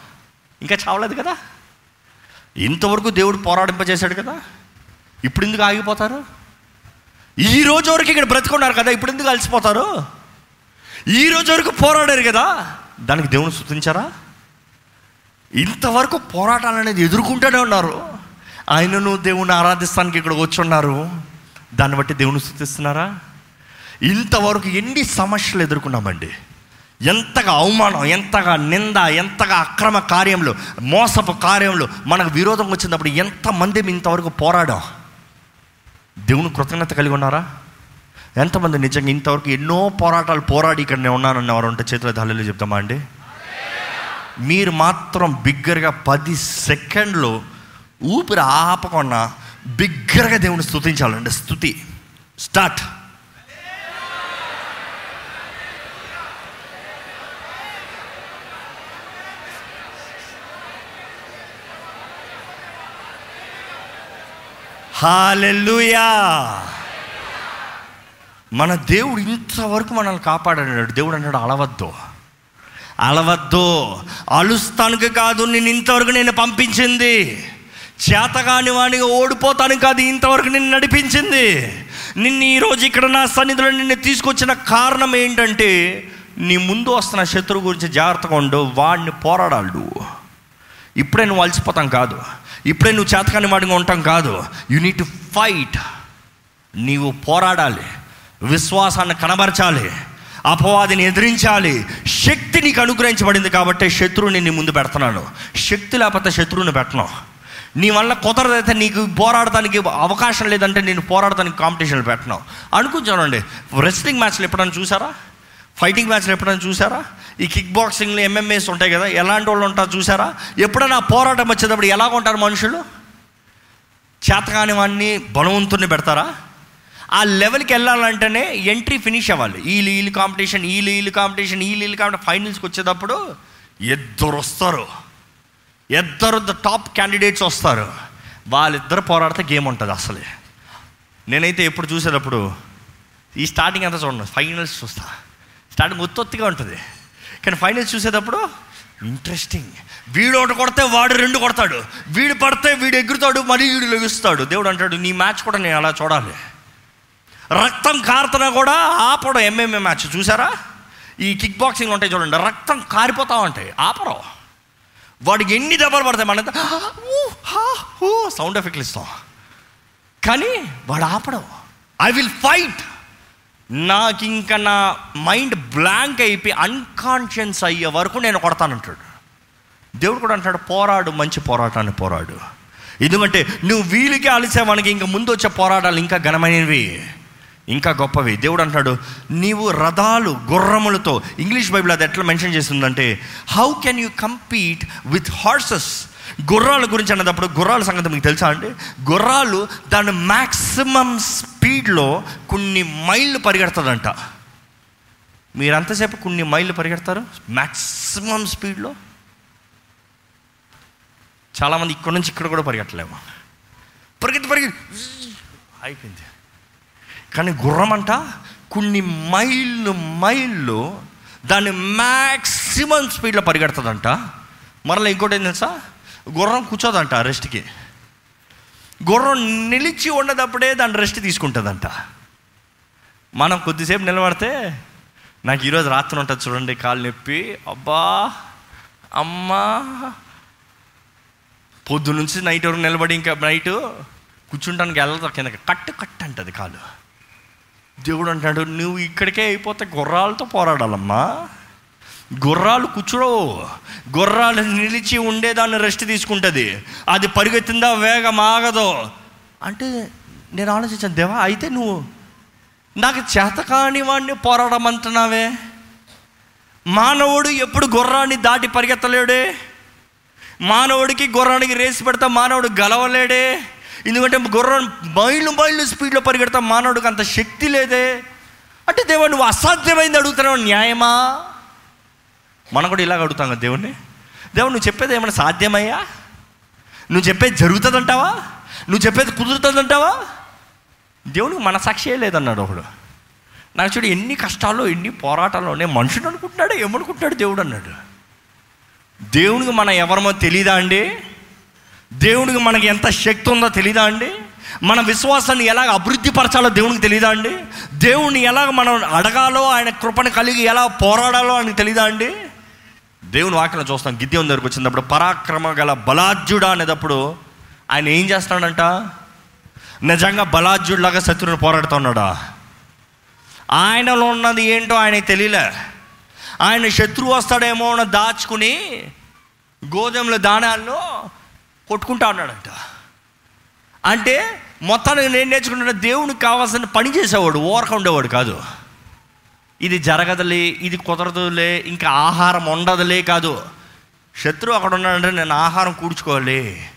ఇంకా చావలేదు కదా? ఇంతవరకు దేవుడు పోరాడింపజేశాడు కదా? ఇప్పుడు ఎందుకు ఆగిపోతారు? ఈ రోజు వరకు ఇక్కడ బ్రతుకున్నారు కదా? ఇప్పుడు ఎందుకు అలసిపోతారు? ఈ రోజు వరకు పోరాడారు కదా? దానికి దేవుని స్థుతించారా? ఇంతవరకు పోరాటాలు అనేది ఎదుర్కొంటూనే ఉన్నారు. ఆయనను దేవుని ఆరాధిస్తానికి ఇక్కడికి వచ్చి ఉన్నారు. దాన్ని బట్టి దేవుని స్థుతిస్తున్నారా? ఇంతవరకు ఎన్ని సమస్యలు ఎదుర్కొన్నామండి? ఎంతగా అవమానం ఎంతగా నింద ఎంతగా అక్రమ కార్యంలో మోసపు కార్యంలో మనకు విరోధం వచ్చినప్పుడు ఎంతమంది ఇంతవరకు పోరాడాం? దేవుని కృతజ్ఞత కలిగి ఉన్నారా? ఎంతమంది నిజంగా ఇంతవరకు ఎన్నో పోరాటాలు పోరాడి ఇక్కడ నేను ఉన్నానన్న వారు ఉంటే చేతుల దాళ్ళు చెప్తామా అండి? మీరు మాత్రం బిగ్గరగా పది సెకండ్లు ఊపిరి ఆపకుండా బిగ్గరగా దేవుని స్థుతించాలండి స్థుతి స్టార్ట్. హాలెల్లుయా మన దేవుడు ఇంతవరకు మనల్ని కాపాడాడు దేవుడు అన్నాడు అలవద్దు. అలవద్దు. అలుస్తానికి కాదు నేను ఇంతవరకు నేను పంపించింది. చేతగాని వాడిగా ఓడిపోతాను కాదు ఇంతవరకు నిన్ను నడిపించింది. నిన్ను ఈరోజు ఇక్కడ నా సన్నిధిలో నిన్ను తీసుకొచ్చిన కారణం ఏంటంటే నీ ముందు వస్తున్న శత్రువు గురించి జాగ్రత్తగా ఉండు వాడిని పోరాడాలి. నువ్వు ఇప్పుడే నువ్వు అలసిపోతాం కాదు. ఇప్పుడే నువ్వు చేతకాని వాడిగా ఉంటాం కాదు. యు నీడ్ టు ఫైట్ నీవు పోరాడాలి. విశ్వాసాన్ని కనబరచాలి. అపవాదిని ఎదిరించాలి. శక్తి నీకు అనుగ్రహించబడింది కాబట్టి శత్రువుని నీ ముందు పెడుతున్నాను. శక్తి లేకపోతే శత్రువుని పెట్టను. నీ వల్ల కుదరదైతే నీకు పోరాడటానికి అవకాశం లేదంటే నేను పోరాడటానికి కాంపిటీషన్లు పెట్టను. అనుకుంటానండి రెస్లింగ్ మ్యాచ్లు ఎప్పుడైనా చూసారా? ఫైటింగ్ మ్యాచ్లు ఎప్పుడైనా చూసారా? ఈ కిక్ బాక్సింగ్లు ఎంఎంఏస్ ఉంటాయి కదా ఎలాంటి వాళ్ళు ఉంటారు చూసారా? ఎప్పుడైనా పోరాటం వచ్చేటప్పుడు ఎలా ఉంటారు మనుషులు? చేతకాని వాడిని బలవంతుని పెడతారా? ఆ లెవెల్కి వెళ్ళాలంటేనే ఎంట్రీ ఫినిష్ అవ్వాలి. వీళ్ళు వీళ్ళు కాంపిటీషన్ వీళ్ళు వీళ్ళు కాంపిటీషన్ వీళ్ళు వీళ్ళు కాంపిటీషన్ ఫైనల్స్కి వచ్చేటప్పుడు ఇద్దరు వస్తారు. ఇద్దరు టాప్ క్యాండిడేట్స్ వస్తారు. వాళ్ళిద్దరు పోరాడితే గేమ్ ఉంటుంది అసలే. నేనైతే ఎప్పుడు చూసేటప్పుడు ఈ స్టార్టింగ్ అంతా చూడండి ఫైనల్స్ చూస్తా. స్టార్టింగ్ ఒత్తొత్తిగా ఉంటుంది. కానీ ఫైనల్స్ చూసేటప్పుడు ఇంట్రెస్టింగ్. వీడు ఒకటి కొడితే వాడు రెండు కొడతాడు. వీడు పడితే వీడు ఎగురుతాడు మరీ వీడు లెగుస్తాడు. దేవుడు అంటాడు నీ మ్యాచ్ కూడా నేను అలా చూడాలి. రక్తం కారుతున్నా కూడా ఆపడం ఎంఎంఏ మ్యాచ్ చూసారా? ఈ కిక్ బాక్సింగ్ ఉంటాయి చూడండి రక్తం కారిపోతా ఉంటాయి. ఆపరం. వాడికి ఎన్ని దెబ్బలు పడతాయి మన సౌండ్ ఎఫెక్ట్లు ఇస్తాం. కానీ వాడు ఆపడం. ఐ విల్ ఫైట్ నాకు ఇంకా నా మైండ్ బ్లాంక్ అయిపోయి అన్కాన్షియన్స్ అయ్యే వరకు నేను కొడతానంటాడు. దేవుడు కూడా అంటాడు పోరాడు మంచి పోరాటాన్ని పోరాడు. ఎందుకంటే నువ్వు వీలుకే అలిసే మనకి ఇంకా ముందు వచ్చే పోరాటాలు ఇంకా ఘనమైనవి. ఇంకా గొప్పవి. దేవుడు అంటాడు నీవు రథాలు గుర్రములతో ఇంగ్లీష్ బైబిల్ అది ఎట్లా మెన్షన్ చేస్తుందంటే how can you compete with horses గుర్రాల గురించి అన్నప్పుడు గుర్రాల సంగతి మీకు తెలుసా అండి? గుర్రాలు దాని మ్యాక్సిమం స్పీడ్లో కొన్ని మైళ్ళు పరిగెడుతుందంట. మీరంతసేపు కొన్ని మైళ్ళు పరిగెడతారు? మ్యాక్సిమం స్పీడ్లో చాలామంది ఇక్కడ నుంచి ఇక్కడ కూడా పరిగెట్టలేము. పరిగెత్తి పరిగెత్తి. అయిపోయింది. కానీ గుర్రం అంట కొన్ని మైళ్ళు మైళ్ళు దాన్ని మ్యాక్సిమం స్పీడ్లో పరిగెడుతుందంట. మరలా ఇంకోటి ఏం తెలుసా? గుర్రం కూర్చోదంట రెస్ట్కి. గుర్రం నిలిచి ఉన్నదప్పుడే దాని రెస్ట్ తీసుకుంటుందంట. మనం కొద్దిసేపు నిలబడితే నాకు ఈరోజు రాత్రి ఉంటుంది చూడండి కాలు నొప్పి. అబ్బా! అమ్మా! పొద్దు నుంచి నైట్ వరకు నిలబడి ఇంకా నైట్ కూర్చుంటానికి వెళ్ళదు కింద కట్టు కట్ అంటది కాలు. దేవుడు అంటాడు నువ్వు ఇక్కడికే అయిపోతే గుర్రాలతో పోరాడాలమ్మా. గుర్రాలు కూర్చోవు గుర్రాలు నిలిచి ఉండేదాన్ని రెస్ట్ తీసుకుంటుంది. అది పరిగెత్తిందా వేగం ఆగదో. అంటే నేను ఆలోచించాను దేవా అయితే నువ్వు నాకు చేత కాని వాడిని పోరాడమంటున్నావే. మానవుడు ఎప్పుడు గుర్రాన్ని దాటి పరిగెత్తలేడే? మానవుడికి గుర్రానికి రేసి పెడతా మానవుడు గలవలేడే? ఎందుకంటే గుర్రం మైళ్ళు మైళ్ళు స్పీడ్లో పరిగెడతా మానవుడికి అంత శక్తి లేదే. అంటే దేవుడు నువ్వు అసాధ్యమైంది అడుగుతున్నావు న్యాయమా? మనం కూడా ఇలాగ అడుగుతాం కదా దేవుణ్ణి. దేవుడు నువ్వు చెప్పేది ఏమైనా సాధ్యమయ్యా? నువ్వు చెప్పేది జరుగుతుందంటావా? నువ్వు చెప్పేది కుదురుతుందంటావా? దేవునికి మన సాక్షియే లేదన్నాడు ఒకడు. నాకు చూడు ఎన్ని కష్టాలు ఎన్ని పోరాటాలు నేను మనుషుడు అనుకుంటున్నాడు ఏమనుకుంటున్నాడు దేవుడు అన్నాడు. దేవునికి మనం ఎవరమో తెలీదా అండి? దేవునికి మనకి ఎంత శక్తి ఉందో తెలీదా అండి? మన విశ్వాసాన్ని ఎలాగ అభివృద్ధి పరచాలో దేవునికి తెలీదా అండి? దేవుణ్ణి ఎలాగ మనం అడగాలో ఆయన కృపను కలిగి ఎలా పోరాడాలో అని తెలీదా అండి? దేవుని వాక్యం చూస్తాం. గిద్యం దగ్గరకు వచ్చినప్పుడు పరాక్రమ గల బలాజ్యుడా అనేటప్పుడు ఆయన ఏం చేస్తున్నాడంట నిజంగా బలాజ్యుడిలాగా శత్రువుని పోరాడుతున్నాడా? ఆయనలో ఉన్నది ఏంటో ఆయనకి తెలియలే. ఆయన శత్రువు వస్తాడేమో అని దాచుకుని గోధుమల దానాల్లో కొట్టుకుంటా ఉన్నాడంట. అంటే మొత్తానికి నేను నేర్చుకుంటున్న దేవునికి కావాల్సిన పని చేసేవాడు ఓరక ఉండేవాడు కాదు. ఇది జరగదులే ఇది కుదరదులే ఇంకా ఆహారం ఉండదులే కాదు. శత్రువు అక్కడ ఉన్నాడంటే నేను ఆహారం కూర్చుకోవాలి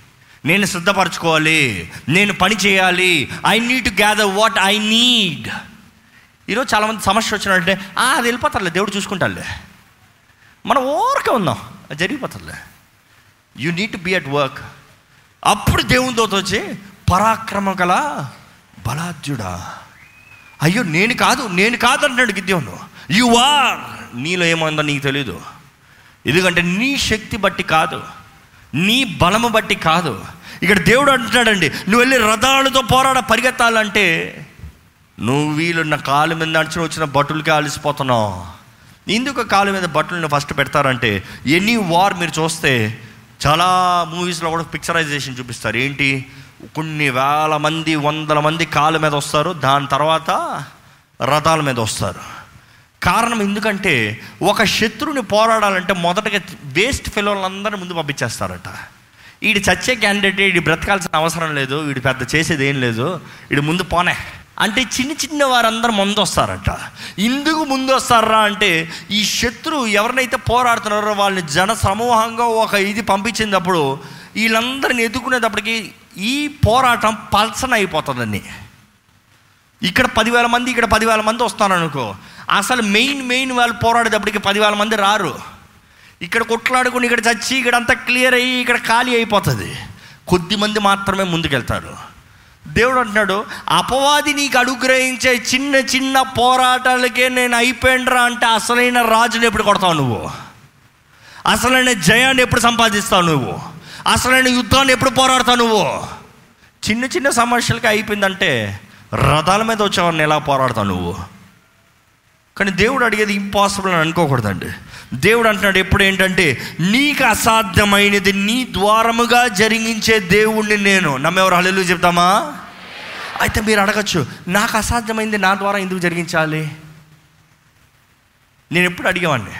నేను సిద్ధపరచుకోవాలి నేను పని చేయాలి I need to gather what I need ఈరోజు చాలామంది సమస్య వచ్చినట్టే "ఆ, అది వెళ్ళిపోతారులే దేవుడు చూసుకుంటారులే. మనం ఓరక ఉందాం అది జరిగిపోతుందిలే you need to be at work అప్పుడు దేవునితో వచ్చి పరాక్రమ గల బలాద్యుడా. అయ్యో నేను కాదు నేను కాదు అంటున్నాడు గిద్యోను. యు ఆర్ నీలో ఏమైందో నీకు తెలీదు. ఎందుకంటే నీ శక్తి బట్టి కాదు. నీ బలము బట్టి కాదు. ఇక్కడ దేవుడు అంటున్నాడండి నువ్వు వెళ్ళి రథాలతో పోరాడ పరిగెత్తాలంటే నువ్వు వీళ్ళున్న కాలు మీద నడిచిన వచ్చిన బట్టులకే అలసిపోతున్నావు. ఎందుకు కాలు మీద బట్టలను ఫస్ట్ పెడతారంటే ఎనీ వార్ మీరు చూస్తే చాలా మూవీస్లో కూడా పిక్చరైజేషన్ చూపిస్తారు. ఏంటి? కొన్ని వేల మంది వందల మంది కాళ్ళ మీద వస్తారు. దాని తర్వాత రథాల మీద వస్తారు. కారణం ఎందుకంటే ఒక శత్రువుని పోరాడాలంటే మొదటగా వేస్ట్ ఫెలోలందరినీ ముందు పంపించేస్తారట. వీడి చచ్చే క్యాండిడేట్ వీడి బ్రతకాల్సిన అవసరం లేదు. వీడు పెద్ద చేసేది ఏం లేదు. వీడు ముందు పోనే. అంటే చిన్న చిన్న వారందరూ ముందు వస్తారట ఇందుకు ముందు వస్తారా అంటే ఈ శత్రువు ఎవరినైతే పోరాడుతున్నారో వాళ్ళని జన సమూహంగా ఒక ఇది పంపించినప్పుడు వీళ్ళందరిని ఎదుర్కొనేటప్పటికి ఈ పోరాటం పల్సన అయిపోతుందండి. ఇక్కడ పదివేల మంది ఇక్కడ పదివేల మంది వస్తారనుకో. అసలు మెయిన్ మెయిన్ వాళ్ళు పోరాడేటప్పటికి పదివేల మంది రారు. ఇక్కడ కొట్లాడుకుని ఇక్కడ చచ్చి ఇక్కడ అంతా క్లియర్ అయ్యి ఇక్కడ ఖాళీ అయిపోతుంది. కొద్ది మంది మాత్రమే ముందుకెళ్తారు. దేవుడు అంటున్నాడు అపవాది నీకు అనుగ్రహించే చిన్న చిన్న పోరాటాలకే నేను అయిపోయిండ్రా అంటే అసలైన రాజుని ఎప్పుడు కొడతావు నువ్వు? అసలైన జయాన్ని ఎప్పుడు సంపాదిస్తావు నువ్వు? అసలైన యుద్ధాన్ని ఎప్పుడు పోరాడతావు నువ్వు? చిన్న చిన్న సమస్యలకి అయిపోయిందంటే రథాల మీద వచ్చేవాడిని ఎలా పోరాడతావు నువ్వు? కానీ దేవుడు అడిగేది ఇంపాసిబుల్ అని అనుకోకూడదండి. దేవుడు అంటున్నాడు ఎప్పుడు ఏంటంటే నీకు అసాధ్యమైనది నీ ద్వారముగా జరిగించే దేవుణ్ణి నేను. నమ్మెవరు హల్లెలూయా చెప్తామా? అయితే మీరు అడగచ్చు నాకు అసాధ్యమైంది నా ద్వారా ఎందుకు జరిగించాలి? నేను ఎప్పుడు అడిగేవాడిని?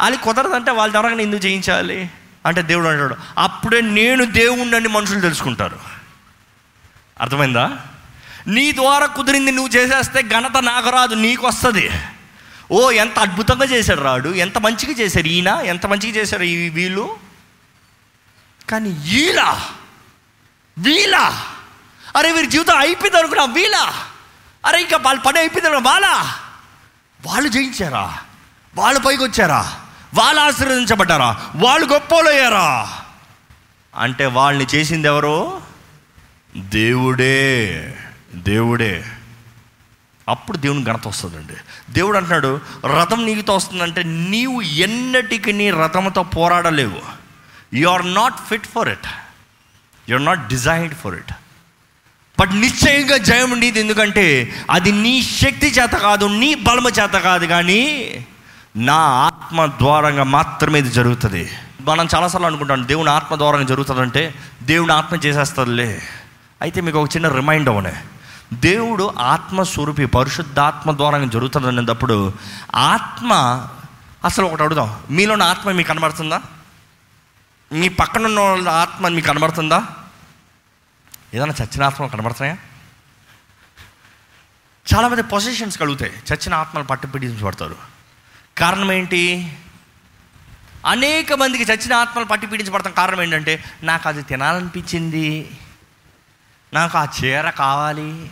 అది కుదరదంటే వాళ్ళ ద్వారా నేను ఎందుకు చేయించాలి అంటే దేవుడు అంటాడు అప్పుడే నేను దేవుణ్ణి మనుషులు తెలుసుకుంటారు. అర్థమైందా? నీ ద్వారా కుదిరింది నువ్వు చేసేస్తే ఘనత నాకు రాదు నీకు వస్తుంది. ఓ ఎంత అద్భుతంగా చేశాడు రాడు. ఎంత మంచిగా చేశారు ఈయన ఎంత మంచిగా చేశారు ఈ వీళ్ళు? కానీ వీలా వీలా అరే వీరి జీవితం అయిపోయింది అనుకున్నా వీలా అరే ఇంకా వాళ్ళ పని అయిపోయింది అనుకున్నా వాళ్ళా. వాళ్ళు జయించారా? వాళ్ళు పైకి వచ్చారా? వాళ్ళు ఆశీర్వదించబడ్డారా? వాళ్ళు గొప్పలయ్యారా అంటే వాళ్ళని చేసింది ఎవరు? దేవుడే. దేవుడే. అప్పుడు దేవుని ఘనత వస్తుందండి. దేవుడు అంటున్నాడు రథం నీకుతో వస్తుందంటే నీవు ఎన్నటికి నీ రథంతో పోరాడలేవు. You are not fit for it you are not designed for it but నిశ్చయంగా జయం నీది ఎందుకంటే అది నీ శక్తి చేత కాదు నీ బలము చేత కాదు కానీ నా ఆత్మ ద్వారంగా మాత్రమే ఇది జరుగుతుంది. మనం చాలాసార్లు అనుకుంటాం దేవుని ఆత్మ ద్వారంగా జరుగుతుందంటే దేవుని ఆత్మ చేసేస్తుందిలే. అయితే మీకు ఒక చిన్న రిమైండ్ అవనే దేవుడు ఆత్మ స్వరూపి పరిశుద్ధాత్మ ద్వారా జరుగుతుంది అనేటప్పుడు ఆత్మ అసలు ఒకటి అడుగుదాం. మీలోని ఆత్మ మీకు కనబడుతుందా? మీ పక్కన ఉన్న వాళ్ళ ఆత్మ మీకు కనబడుతుందా? ఏదైనా చచ్చిన ఆత్మ కనబడుతున్నాయా? చాలామంది పొజిషన్స్ కలుగుతాయి చచ్చిన ఆత్మలు పట్టుపీడించబడతారు కారణం ఏంటి? అనేక మందికి చచ్చిన ఆత్మలు పట్టి పీడించబడతాం కారణం ఏంటంటే నాకు అది తినాలనిపించింది. నాకు ఆ చీర కావాలి.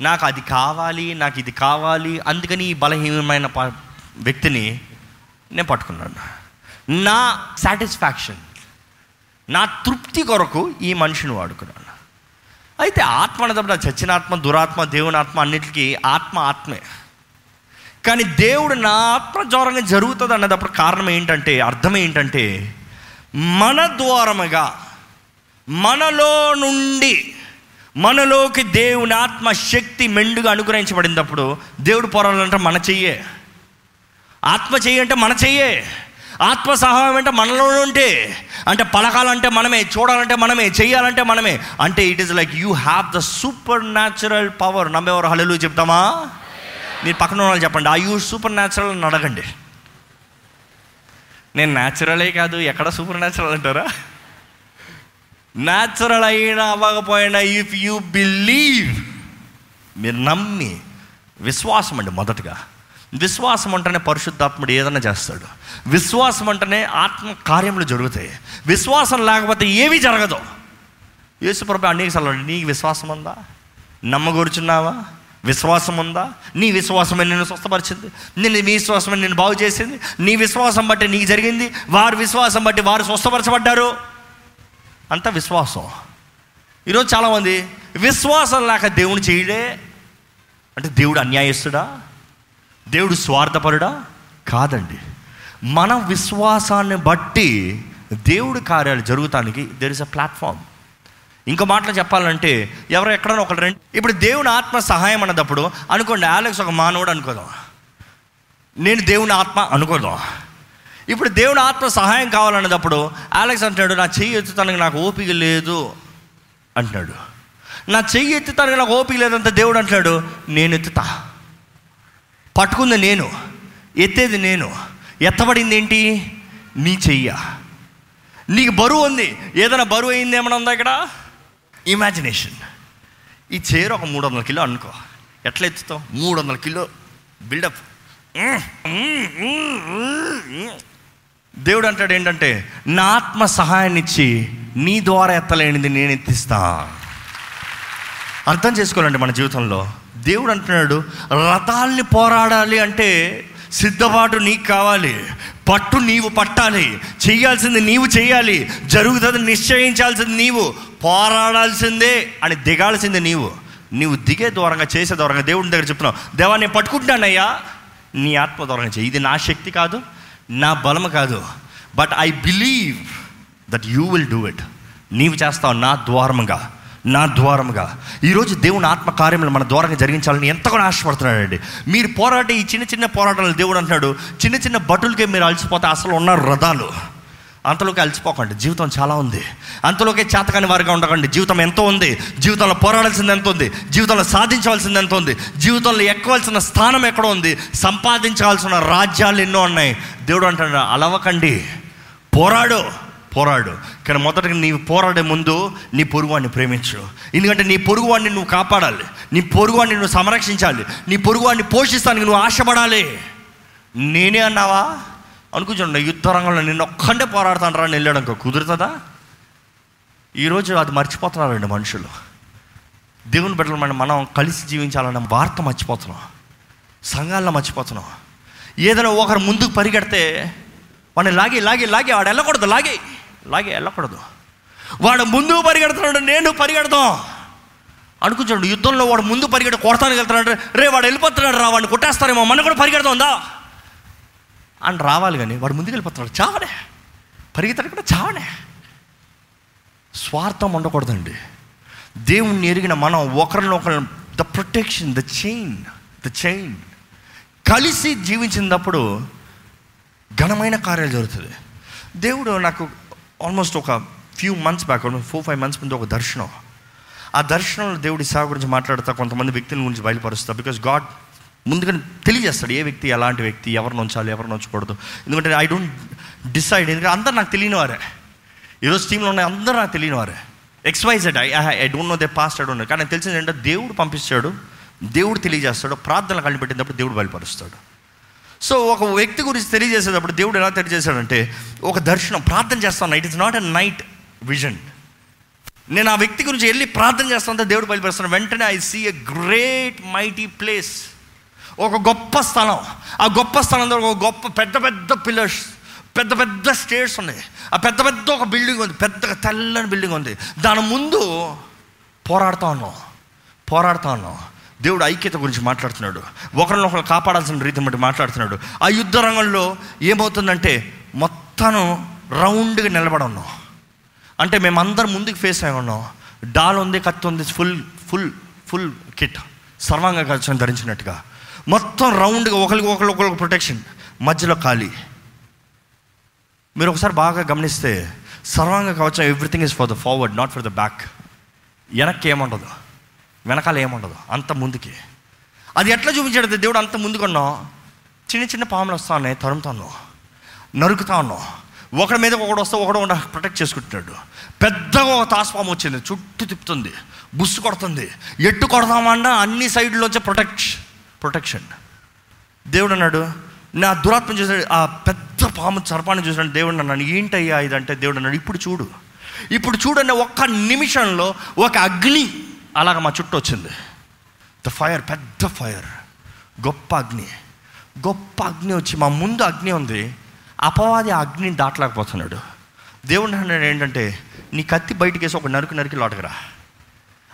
నాకు అది కావాలి నాకు ఇది కావాలి అందుకని ఈ బలహీనమైన ప- వ్యక్తిని నేను పట్టుకున్నాను. నా సాటిస్ఫాక్షన్ నా తృప్తి కొరకు ఈ మనిషిని వాడుకున్నాను. అయితే ఆత్మ అనేటప్పుడు చచ్చిన ఆత్మ దురాత్మ దేవుని ఆత్మ అన్నిటికీ ఆత్మ ఆత్మే. కానీ దేవుడు నా ఆత్మ ద్వారంగా జరుగుతుంది అన్నదప్పుడు కారణం ఏంటంటే అర్థం ఏంటంటే మన ద్వారముగా మనలో నుండి మనలోకి దేవుని ఆత్మ శక్తి మెండుగా అనుగ్రహించబడినప్పుడు దేవుడు పొరాలంటే మన చెయ్యే. ఆత్మ చెయ్యి అంటే మన చెయ్యే. ఆత్మ సహాయం అంటే మనలో ఉంటే అంటే పలకాలంటే మనమే చూడాలంటే మనమే చేయాలంటే మనమే అంటే it is like you have the supernatural power నమ్మేవారు హలలు చెప్తామా? మీరు పక్కన వాళ్ళు చెప్పండి ఆ యూ సూపర్ న్యాచురల్ అని అడగండి. నేను న్యాచురలే కాదు ఎక్కడ సూపర్ న్యాచురల్ అంటారా? న్యాచురల్ అయినా అవ్వకపోయినా ఇఫ్ యూ బిలీవ్ మీరు నమ్మి విశ్వాసం అండి మొదటగా. విశ్వాసం అంటేనే పరిశుద్ధాత్ముడు ఏదైనా చేస్తాడు. విశ్వాసం అంటేనే ఆత్మ కార్యములు జరుగుతాయి. విశ్వాసం లేకపోతే ఏమీ జరగదు. యేసుప్రభు అనేక సార్లు నీకు విశ్వాసం ఉందా? నమ్మగూర్చున్నావా? విశ్వాసం ఉందా? నీ విశ్వాసమే నిన్ను స్వస్థపరిచింది. నేను నీ విశ్వాసమే నిన్ను బాగు చేసింది. నీ విశ్వాసం బట్టి నీకు జరిగింది. వారి విశ్వాసం బట్టి వారు స్వస్థపరచబడ్డారు. అంత విశ్వాసం. ఈరోజు చాలామంది విశ్వాసం లేక దేవుని చేయడే? అంటే దేవుడు అన్యాయస్తుడా? దేవుడు స్వార్థపరుడా? కాదండి. మన విశ్వాసాన్ని బట్టి దేవుడి కార్యాలు జరుగుతానికి దేర్ ఇస్ అ ప్లాట్ఫామ్ ఇంకో మాటలు చెప్పాలంటే ఎవరు ఎక్కడైనా ఒకరు రండి ఇప్పుడు దేవుని ఆత్మ సహాయం అన్నదప్పుడు అనుకోండి ఆలెక్స్ ఒక మానవుడు అనుకోదాం. నేను దేవుని ఆత్మ అనుకోదాం. ఇప్పుడు దేవుని ఆత్మ సహాయం కావాలన్నప్పుడు ఆలెక్స్ అంటాడు నా చెయ్యి ఎత్తుతానికి నాకు ఓపిక లేదు అంటున్నాడు. నా చెయ్యి ఎత్తుతానికి నాకు ఓపిక లేదంత దేవుడు అంటున్నాడు. నేను ఎత్తుతా. పట్టుకుంది నేను. ఎత్తేది నేను. ఎత్తబడింది ఏంటి? నీ చెయ్య. నీకు బరువు ఉంది. ఏదైనా బరువు అయింది ఏమైనా ఉందా ఇక్కడ? ఇమాజినేషన్ ఈ చీర ఒక మూడు వందల కిలో అనుకో. ఎట్లా ఎత్తుతావు? మూడు వందల కిలో బిల్డప్ దేవుడు అంటాడు ఏంటంటే నా ఆత్మ సహాయాన్ని ఇచ్చి నీ ద్వారా ఎత్తలేనిది నేను ఎత్తిస్తా. అర్థం చేసుకోవాలండి మన జీవితంలో. దేవుడు అంటున్నాడు రథాల్ని పోరాడాలి అంటే సిద్ధపాటు నీకు కావాలి. పట్టు నీవు పట్టాలి. చేయాల్సింది నీవు చేయాలి. జరుగుతుంది నిశ్చయించాల్సింది నీవు. పోరాడాల్సిందే అని దిగాల్సింది నీవు. నీవు దిగే దూరంగా చేసే దూరంగా దేవుడి దగ్గర చెప్తున్నావు దేవా నేను పట్టుకుంటానయ్యా నీ ఆత్మ దూరంగా చేయి ఇది నా శక్తి కాదు. నా బలం కాదు but I believe that you will do it నీవు చేస్తావు నా ద్వారముగా నా ద్వారముగా. ఈరోజు దేవుని ఆత్మ కార్యములు మన ద్వారంగా జరిగించాలని ఎంతగానో ఆశపడుతున్నాడండి. మీరు పోరాటే ఈ చిన్న చిన్న పోరాటాలు దేవుడు అంటున్నాడు చిన్న చిన్న బటులకే మీరు అలసిపోతే అసలు ఉన్నారు రథాలు. అంతలోకి అలసిపోకండి. జీవితం చాలా ఉంది. అంతలోకే చేతకాని వారిగా ఉండకండి. జీవితం ఎంతో ఉంది. జీవితంలో పోరాడాల్సింది ఎంత ఉంది? జీవితంలో సాధించవలసింది ఎంత ఉంది? జీవితంలో ఎక్కవలసిన స్థానం ఎక్కడ ఉంది? సంపాదించాల్సిన రాజ్యాలు ఎన్నో ఉన్నాయి. దేవుడు అంటాడు అలవకండి. పోరాడు పోరాడు. కానీ మొదటగా నీవు పోరాడే ముందు నీ పొరుగువాడిని ప్రేమించు. ఎందుకంటే నీ పొరుగువాడిని నువ్వు కాపాడాలి. నీ పొరుగువాడిని నువ్వు సంరక్షించాలి. నీ పొరుగువాడిని పోషిస్తానికి నువ్వు ఆశపడాలి. నేనే అన్నావా? అనుకుంటున్నా యుద్ధ రంగంలో నిన్న ఒక్కడే పోరాడుతాను రా వెళ్ళాడు ఇంకా కుదురుతుందా? ఈరోజు అది మర్చిపోతున్నారండి మనుషులు. దేవుని బిడ్డలు మనం మనం కలిసి జీవించాలన్న వార్త మర్చిపోతున్నాం. సంఘాల్లో మర్చిపోతున్నాం. ఏదైనా ఒకరు ముందుకు పరిగెడితే వాడిని లాగి లాగి లాగి వాడు వెళ్ళకూడదు లాగి లాగి వెళ్ళకూడదు. వాడు ముందుకు పరిగెడుతున్నాడు నేను పరిగెడతాం. అనుకుంటాడు యుద్ధంలో వాడు ముందు పరిగెడ కొడతానికి వెళ్తున్నాడు రే వాడు వెళ్ళిపోతున్నాడు రా వాడిని కొట్టేస్తారేమో మనం కూడా పరిగెడుతుందా అని రావాలి కానీ వాడు ముందుకెళ్ళిపోతాడు. చావనే. పరిగెత్తాడు కూడా చావనే. స్వార్థం ఉండకూడదండి. దేవుణ్ణి ఎరిగిన మనం ఒకరినొకరు the protection the chain the chain కలిసి జీవించినప్పుడు ఘనమైన కార్యాలు జరుగుతుంది దేవుడు నాకు ఆల్మోస్ట్ ఒక few months back four five months ముందు ఒక దర్శనం. ఆ దర్శనంలో దేవుడి సేవ గురించి మాట్లాడతా కొంతమంది వ్యక్తుల గురించి బయలుపరుస్తా. బికాస్ గాడ్ ముందుగా తెలియజేస్తాడు ఏ వ్యక్తి ఎలాంటి వ్యక్తి ఎవరిని ఉంచాలి ఎవరిని ఉంచకూడదు. ఎందుకంటే ఐ డోంట్ డిసైడ్ ఎందుకంటే అందరు నాకు తెలియని వారే ఈరోజు టీంలో ఉన్న అందరూ నాకు తెలియని వారే XYZ I I don't know they past I don't కానీ నాకు తెలిసింది ఏంటంటే దేవుడు పంపిస్తాడు దేవుడు తెలియజేస్తాడు ప్రార్థనలు కలిపెట్టినప్పుడు దేవుడు బయలుపరుస్తాడు. సో ఒక వ్యక్తి గురించి తెలియజేసేటప్పుడు దేవుడు ఎలా తెలియజేశాడంటే ఒక దర్శనం ప్రార్థన చేస్తాను. It is not a night vision నేను ఆ వ్యక్తి గురించి వెళ్ళి ప్రార్థన చేస్తానంటే దేవుడు బయలుపరుస్తాను వెంటనే I see a great mighty place ఒక గొప్ప స్థలం. ఆ గొప్ప స్థలంలో ఒక గొప్ప పెద్ద పెద్ద పిల్లర్స్ పెద్ద పెద్ద స్టేట్స్ ఉన్నాయి. ఆ పెద్ద పెద్ద ఒక బిల్డింగ్ ఉంది. పెద్దగా తెల్లని బిల్డింగ్ ఉంది. దాని ముందు పోరాడుతా ఉన్నాం. పోరాడుతా ఉన్నాం. దేవుడు ఐక్యత గురించి మాట్లాడుతున్నాడు. ఒకరినొకరు కాపాడాల్సిన రీతిని బట్టి మాట్లాడుతున్నాడు. ఆ యుద్ధ రంగంలో ఏమవుతుందంటే మొత్తం రౌండ్గా నిలబడి ఉన్నాం. అంటే మేమందరం ముందుకు ఫేస్ అయి ఉన్నాం. డాల్ ఉంది కత్తి ఉంది ఫుల్ ఫుల్ ఫుల్ కిట్ సర్వాంగ కవచం ధరించినట్టుగా. మొత్తం రౌండ్గా ఒకరికి ఒకరికి ఒకరికి ప్రొటెక్షన్ మధ్యలో ఖాళీ. మీరు ఒకసారి బాగా గమనిస్తే సర్వాంగ కవచం everything is for the forward not for the back వెనక్కి ఏముండదు? వెనకాల ఏముండదు? అంత ముందుకి. అది ఎట్లా చూపించాడు? దేవుడు అంత ముందుకున్నాం చిన్న చిన్న పాములు వస్తా ఉన్నాయి తరుముతాను నరుకుతా ఉన్నాం. ఒకడి మీద ఒకడు వస్తే ఒకడు ఉండ ప్రొటెక్ట్ చేసుకుంటున్నాడు. పెద్దగా ఒక తాస్పాము వచ్చింది. చుట్టూ తిప్పుతుంది. బుస్సు కొడుతుంది. ఎట్టు కొడదామన్నా అన్ని సైడ్లోంచి ప్రొటెక్ట్ ప్రొటెక్షన్ దేవుడు అన్నాడు నా దురాత్మ చూసాడు ఆ పెద్ద పాము సర్పాన్ని చూసాడు దేవుడు అన్నాడు ఏంటయ్యా ఇదంటే దేవుడు అన్నాడు ఇప్పుడు చూడు. ఇప్పుడు చూడన్న ఒక్క నిమిషంలో ఒక అగ్ని అలాగ మా చుట్టూ వచ్చింది. ద ఫైర్ పెద్ద ఫైర్ గొప్ప అగ్ని. గొప్ప అగ్ని వచ్చి మా ముందు అగ్ని ఉంది. అపవాది ఆ అగ్నిని దాటలేకపోతున్నాడు. దేవుడు అన్నాడు ఏంటంటే నీ కత్తి బయటికి వేసి ఒక నరుకు నరికి లోటకరా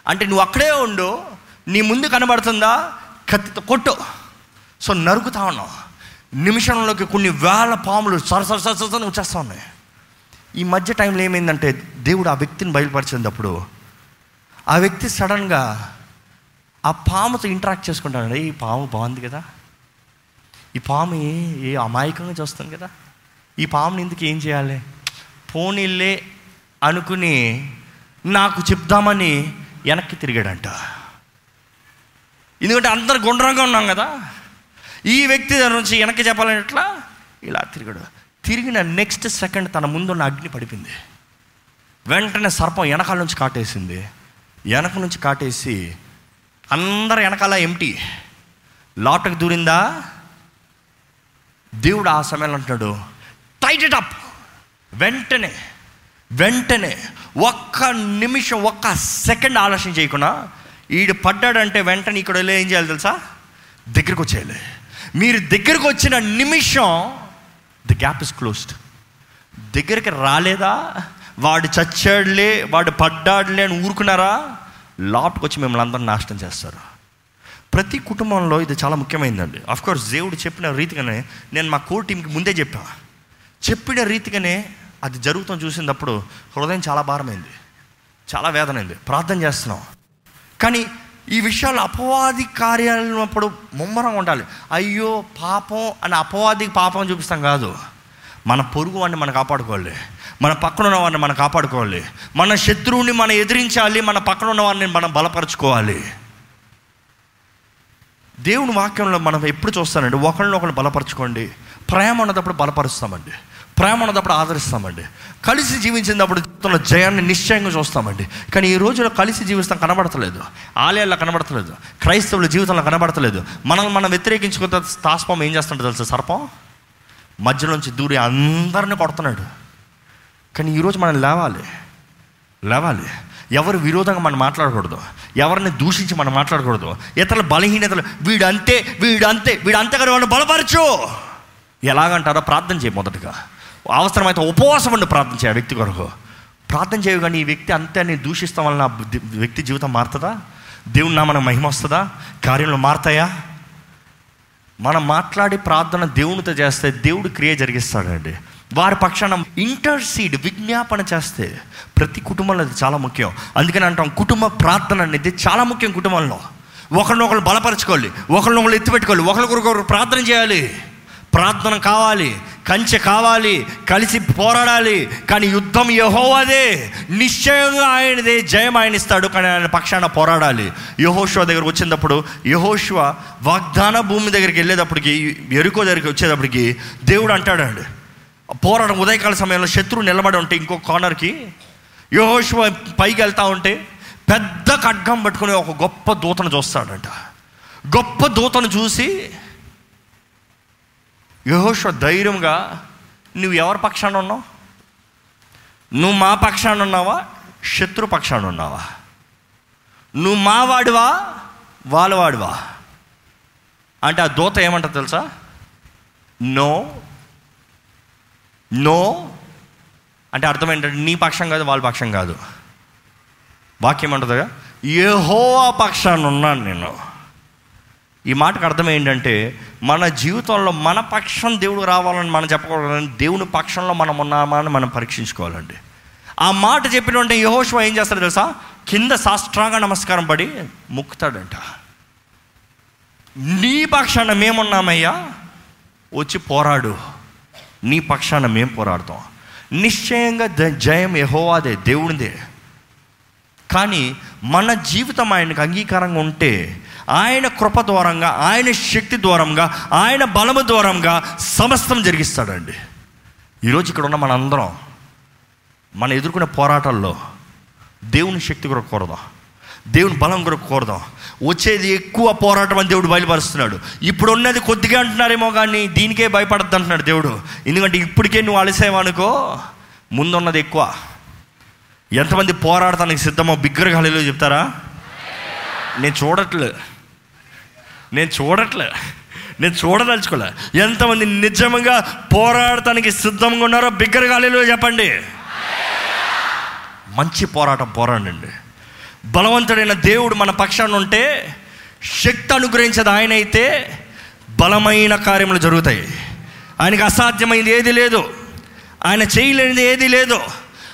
అంటే నువ్వు అక్కడే ఉండు. నీ ముందు కనబడుతుందా? కత్తితో కొట్టు. సో నరుకుతా ఉన్నావు నిమిషంలోకి కొన్ని వేల పాములు సరసర సర వచ్చేస్తా ఉన్నాయి. ఈ మధ్య టైంలో ఏమైందంటే దేవుడు ఆ వ్యక్తిని బయలుపరిచినప్పుడు ఆ వ్యక్తి సడన్గా ఆ పాముతో ఇంటరాక్ట్ చేసుకుంటాడు. ఈ పాము బాగుంది కదా. ఈ పాము ఏ అమాయకంగా చూస్తుంది కదా. ఈ పాముని ఎందుకు ఏం చేయాలి? పోనీళ్ళే అనుకుని నాకు చెప్దామని వెనక్కి తిరిగాడంట. ఎందుకంటే అందరు గుండ్రంగా ఉన్నాం కదా. ఈ వ్యక్తి దాని నుంచి వెనక్కి చెప్పాలని ఎట్లా? ఇలా తిరిగాడు. తిరిగిన నెక్స్ట్ సెకండ్ తన ముందున్న అగ్ని పడిపోయింది. వెంటనే సర్పం వెనకాల నుంచి కాటేసింది. వెనక నుంచి కాటేసి అందరు వెనకాల ఎంటీ లోటకు దూరిందా? దేవుడు ఆ సమయంలో అంటున్నాడు టైట్ ఇట్ అప్ వెంటనే వెంటనే ఒక్క నిమిషం ఒక్క సెకండ్ ఆలోచన చేయకుండా ఈడు పడ్డాడంటే వెంటనే ఇక్కడ వెళ్ళి ఏం చేయాలి తెలుసా? దగ్గరికి వచ్చేయాలి. మీరు దగ్గరికి వచ్చిన నిమిషం ది గ్యాప్ ఇస్ క్లోజ్డ్ దగ్గరికి రాలేదా? వాడు చచ్చాడులే వాడు పడ్డాడులే అని ఊరుకున్నారా? లోపలికి వచ్చి మిమ్మల్ని అందరిని నాశనం చేస్తారు. ప్రతి కుటుంబంలో ఇది చాలా ముఖ్యమైనదండి కోర్స్ దేవుడు చెప్పిన రీతిగానే నేను మా కోర్ టీంకి ముందే చెప్పా. చెప్పిన రీతిగానే అది జరుగుతాం చూసినప్పుడు హృదయం చాలా భారమైంది. చాలా వేదనైంది. ప్రార్థన చేస్తున్నాం. కానీ ఈ విషయాలు అపవాది కార్యాలప్పుడు ముమ్మరం ఉండాలి. అయ్యో పాపం అని అపవాదికి పాపం చూపిస్తాం కాదు. మన పొరుగు వాడిని మనం కాపాడుకోవాలి. మన పక్కన ఉన్న వాడిని మనం కాపాడుకోవాలి. మన శత్రువుని మనం ఎదిరించాలి. మన పక్కన ఉన్న వాడిని మనం బలపరచుకోవాలి. దేవుని వాక్యంలో మనం ఎప్పుడు చూస్తానండి ఒకరిని ఒకరు బలపరచుకోండి. ప్రేమ ఉన్నప్పుడు బలపరుస్తామండి. ప్రేమ ఉన్నప్పుడు ఆదరిస్తామండి. కలిసి జీవించినప్పుడు జీవితంలో జయాన్ని నిశ్చయంగా చూస్తామండి. కానీ ఈ రోజులో కలిసి జీవిస్తాం కనబడతలేదు. ఆలయాల్లో కనబడతలేదు. క్రైస్తవుల జీవితంలో కనబడతలేదు. మనల్ని మనం వ్యతిరేకించుకున్న తాస్పం ఏం చేస్తుంటే తెలుసు సర్పం? మధ్యలోంచి దూరి అందరిని కొడుతున్నాడు. కానీ ఈరోజు మనం లేవాలి. లేవాలి. ఎవరు విరోధంగా మనం మాట్లాడకూడదు. ఎవరిని దూషించి మనం మాట్లాడకూడదు. ఇతరుల బలహీనతలు వీడంతే వీడంతే వీడంతే కదా బలపరచు! ఎలాగంటారో ప్రార్థన చేయి మొదటగా. అవసరమైతే ఉపవాసం ఉండి ప్రార్థన చేయ వ్యక్తి కొరకు. ప్రార్థన చేయవు కానీ ఈ వ్యక్తి అంతే అని దూషిస్తాం వలన వ్యక్తి జీవితం మారుతుందా? దేవుని నామన మహిమ వస్తుందా? కార్యంలో మారుతాయా? మనం మాట్లాడి ప్రార్థన దేవునితో చేస్తే దేవుడు క్రియ జరిగిస్తాడండి. వారి పక్షాన ఇంటర్సీడ్ విజ్ఞాపన చేస్తే ప్రతి కుటుంబంలో అది చాలా ముఖ్యం. అందుకని అంటాం కుటుంబ ప్రార్థన అనేది చాలా ముఖ్యం కుటుంబంలో. ఒకరినొకరు బలపరచుకోవాలి ఒకరినొకరు ఎత్తిపెట్టుకోవాలి ఒకరికొకరు ప్రార్థన చేయాలి. ప్రార్థన కావాలి కంచె కావాలి కలిసి పోరాడాలి కానీ యుద్ధం యహోవాదే. నిశ్చయంగా ఆయనదే జయం ఆయన ఇస్తాడు కానీ ఆయన పక్షాన పోరాడాలి. యహోశివ దగ్గరకు వచ్చినప్పుడు యహోశివ వాగ్దాన భూమి దగ్గరికి వెళ్ళేటప్పటికి ఎరుకో దగ్గరికి వచ్చేటప్పటికి దేవుడు అంటాడండి. పోరాటం ఉదయకాల సమయంలో శత్రువు నిలబడి ఉంటే ఇంకో కార్నర్కి యహోశివ పైకి వెళ్తా ఉంటే పెద్ద ఖడ్గం పట్టుకుని ఒక గొప్ప దూతను చూస్తాడంట. గొప్ప దూతను చూసి యహోష ధైర్యంగా నువ్వు ఎవరి పక్షాన ఉన్నావు? నువ్వు మా పక్షాన ఉన్నావా? శత్రు పక్షాన ఉన్నావా? నువ్వు మా వాడివా? వాళ్ళవాడివా అంటే ఆ దూత ఏమంటా తెలుసా? No no. అంటే అర్థం ఏంటంటే నీ పక్షం కాదు వాళ్ళ పక్షం కాదు. వాక్యం అంటుందిగా యెహోవా పక్షాన ఉన్నాను నేను. ఈ మాటకు అర్థం ఏంటంటే మన జీవితంలో మన పక్షం దేవుడు రావాలని మనం చెప్పకూడదని దేవుని పక్షంలో మనం ఉన్నామా అని మనం పరీక్షించుకోవాలండి. ఆ మాట చెప్పిన వెంటనే యహోశివ ఏం చేస్తాడు తెలుసా? కింద సాష్టాంగ నమస్కారం పడి ముక్కుతాడంట. నీ పక్షాన మేమున్నామయ్యా వచ్చి పోరాడు. నీ పక్షాన మేము పోరాడతాం. నిశ్చయంగా జయం యహోవాదే దేవునిదే. కానీ మన జీవితం ఆయనకు అంగీకారంగా ఉంటే ఆయన కృప ద్వారంగా ఆయన శక్తి ద్వారంగా ఆయన బలము ద్వారంగా సమస్తం జరిగిస్తాడండి. ఈరోజు ఇక్కడ ఉన్న మనందరం మన ఎదుర్కొనే పోరాటాల్లో దేవుని శక్తి కొరకు కోరదాం. దేవుని బలం కొరకు కోరదాం. వచ్చేది ఎక్కువ పోరాటం అని దేవుడు బయలుపరుస్తున్నాడు. ఇప్పుడు ఉన్నది కొద్దిగా అంటున్నారేమో కానీ దీనికే భయపడద్దు అంటున్నాడు దేవుడు. ఎందుకంటే ఇప్పటికే నువ్వు అలసేవనుకో ముందున్నది ఎక్కువ. ఎంతమంది పోరాడటానికి సిద్ధమో బిగ్గరగా హలీలో చెప్తారా? నేను చూడట్లేదు. నేను చూడట్లే. నేను చూడదలుచుకోలే. ఎంతమంది నిజంగా పోరాడటానికి సిద్ధంగా ఉన్నారో బిగ్గరగాలిలో చెప్పండి. మంచి పోరాటం పోరాడండి. బలవంతుడైన దేవుడు మన పక్షాన ఉంటే శక్తి అనుగ్రహించేది ఆయన అయితే బలమైన కార్యములు జరుగుతాయి. ఆయనకు అసాధ్యమైంది ఏది లేదు. ఆయన చేయలేనిది ఏది లేదు.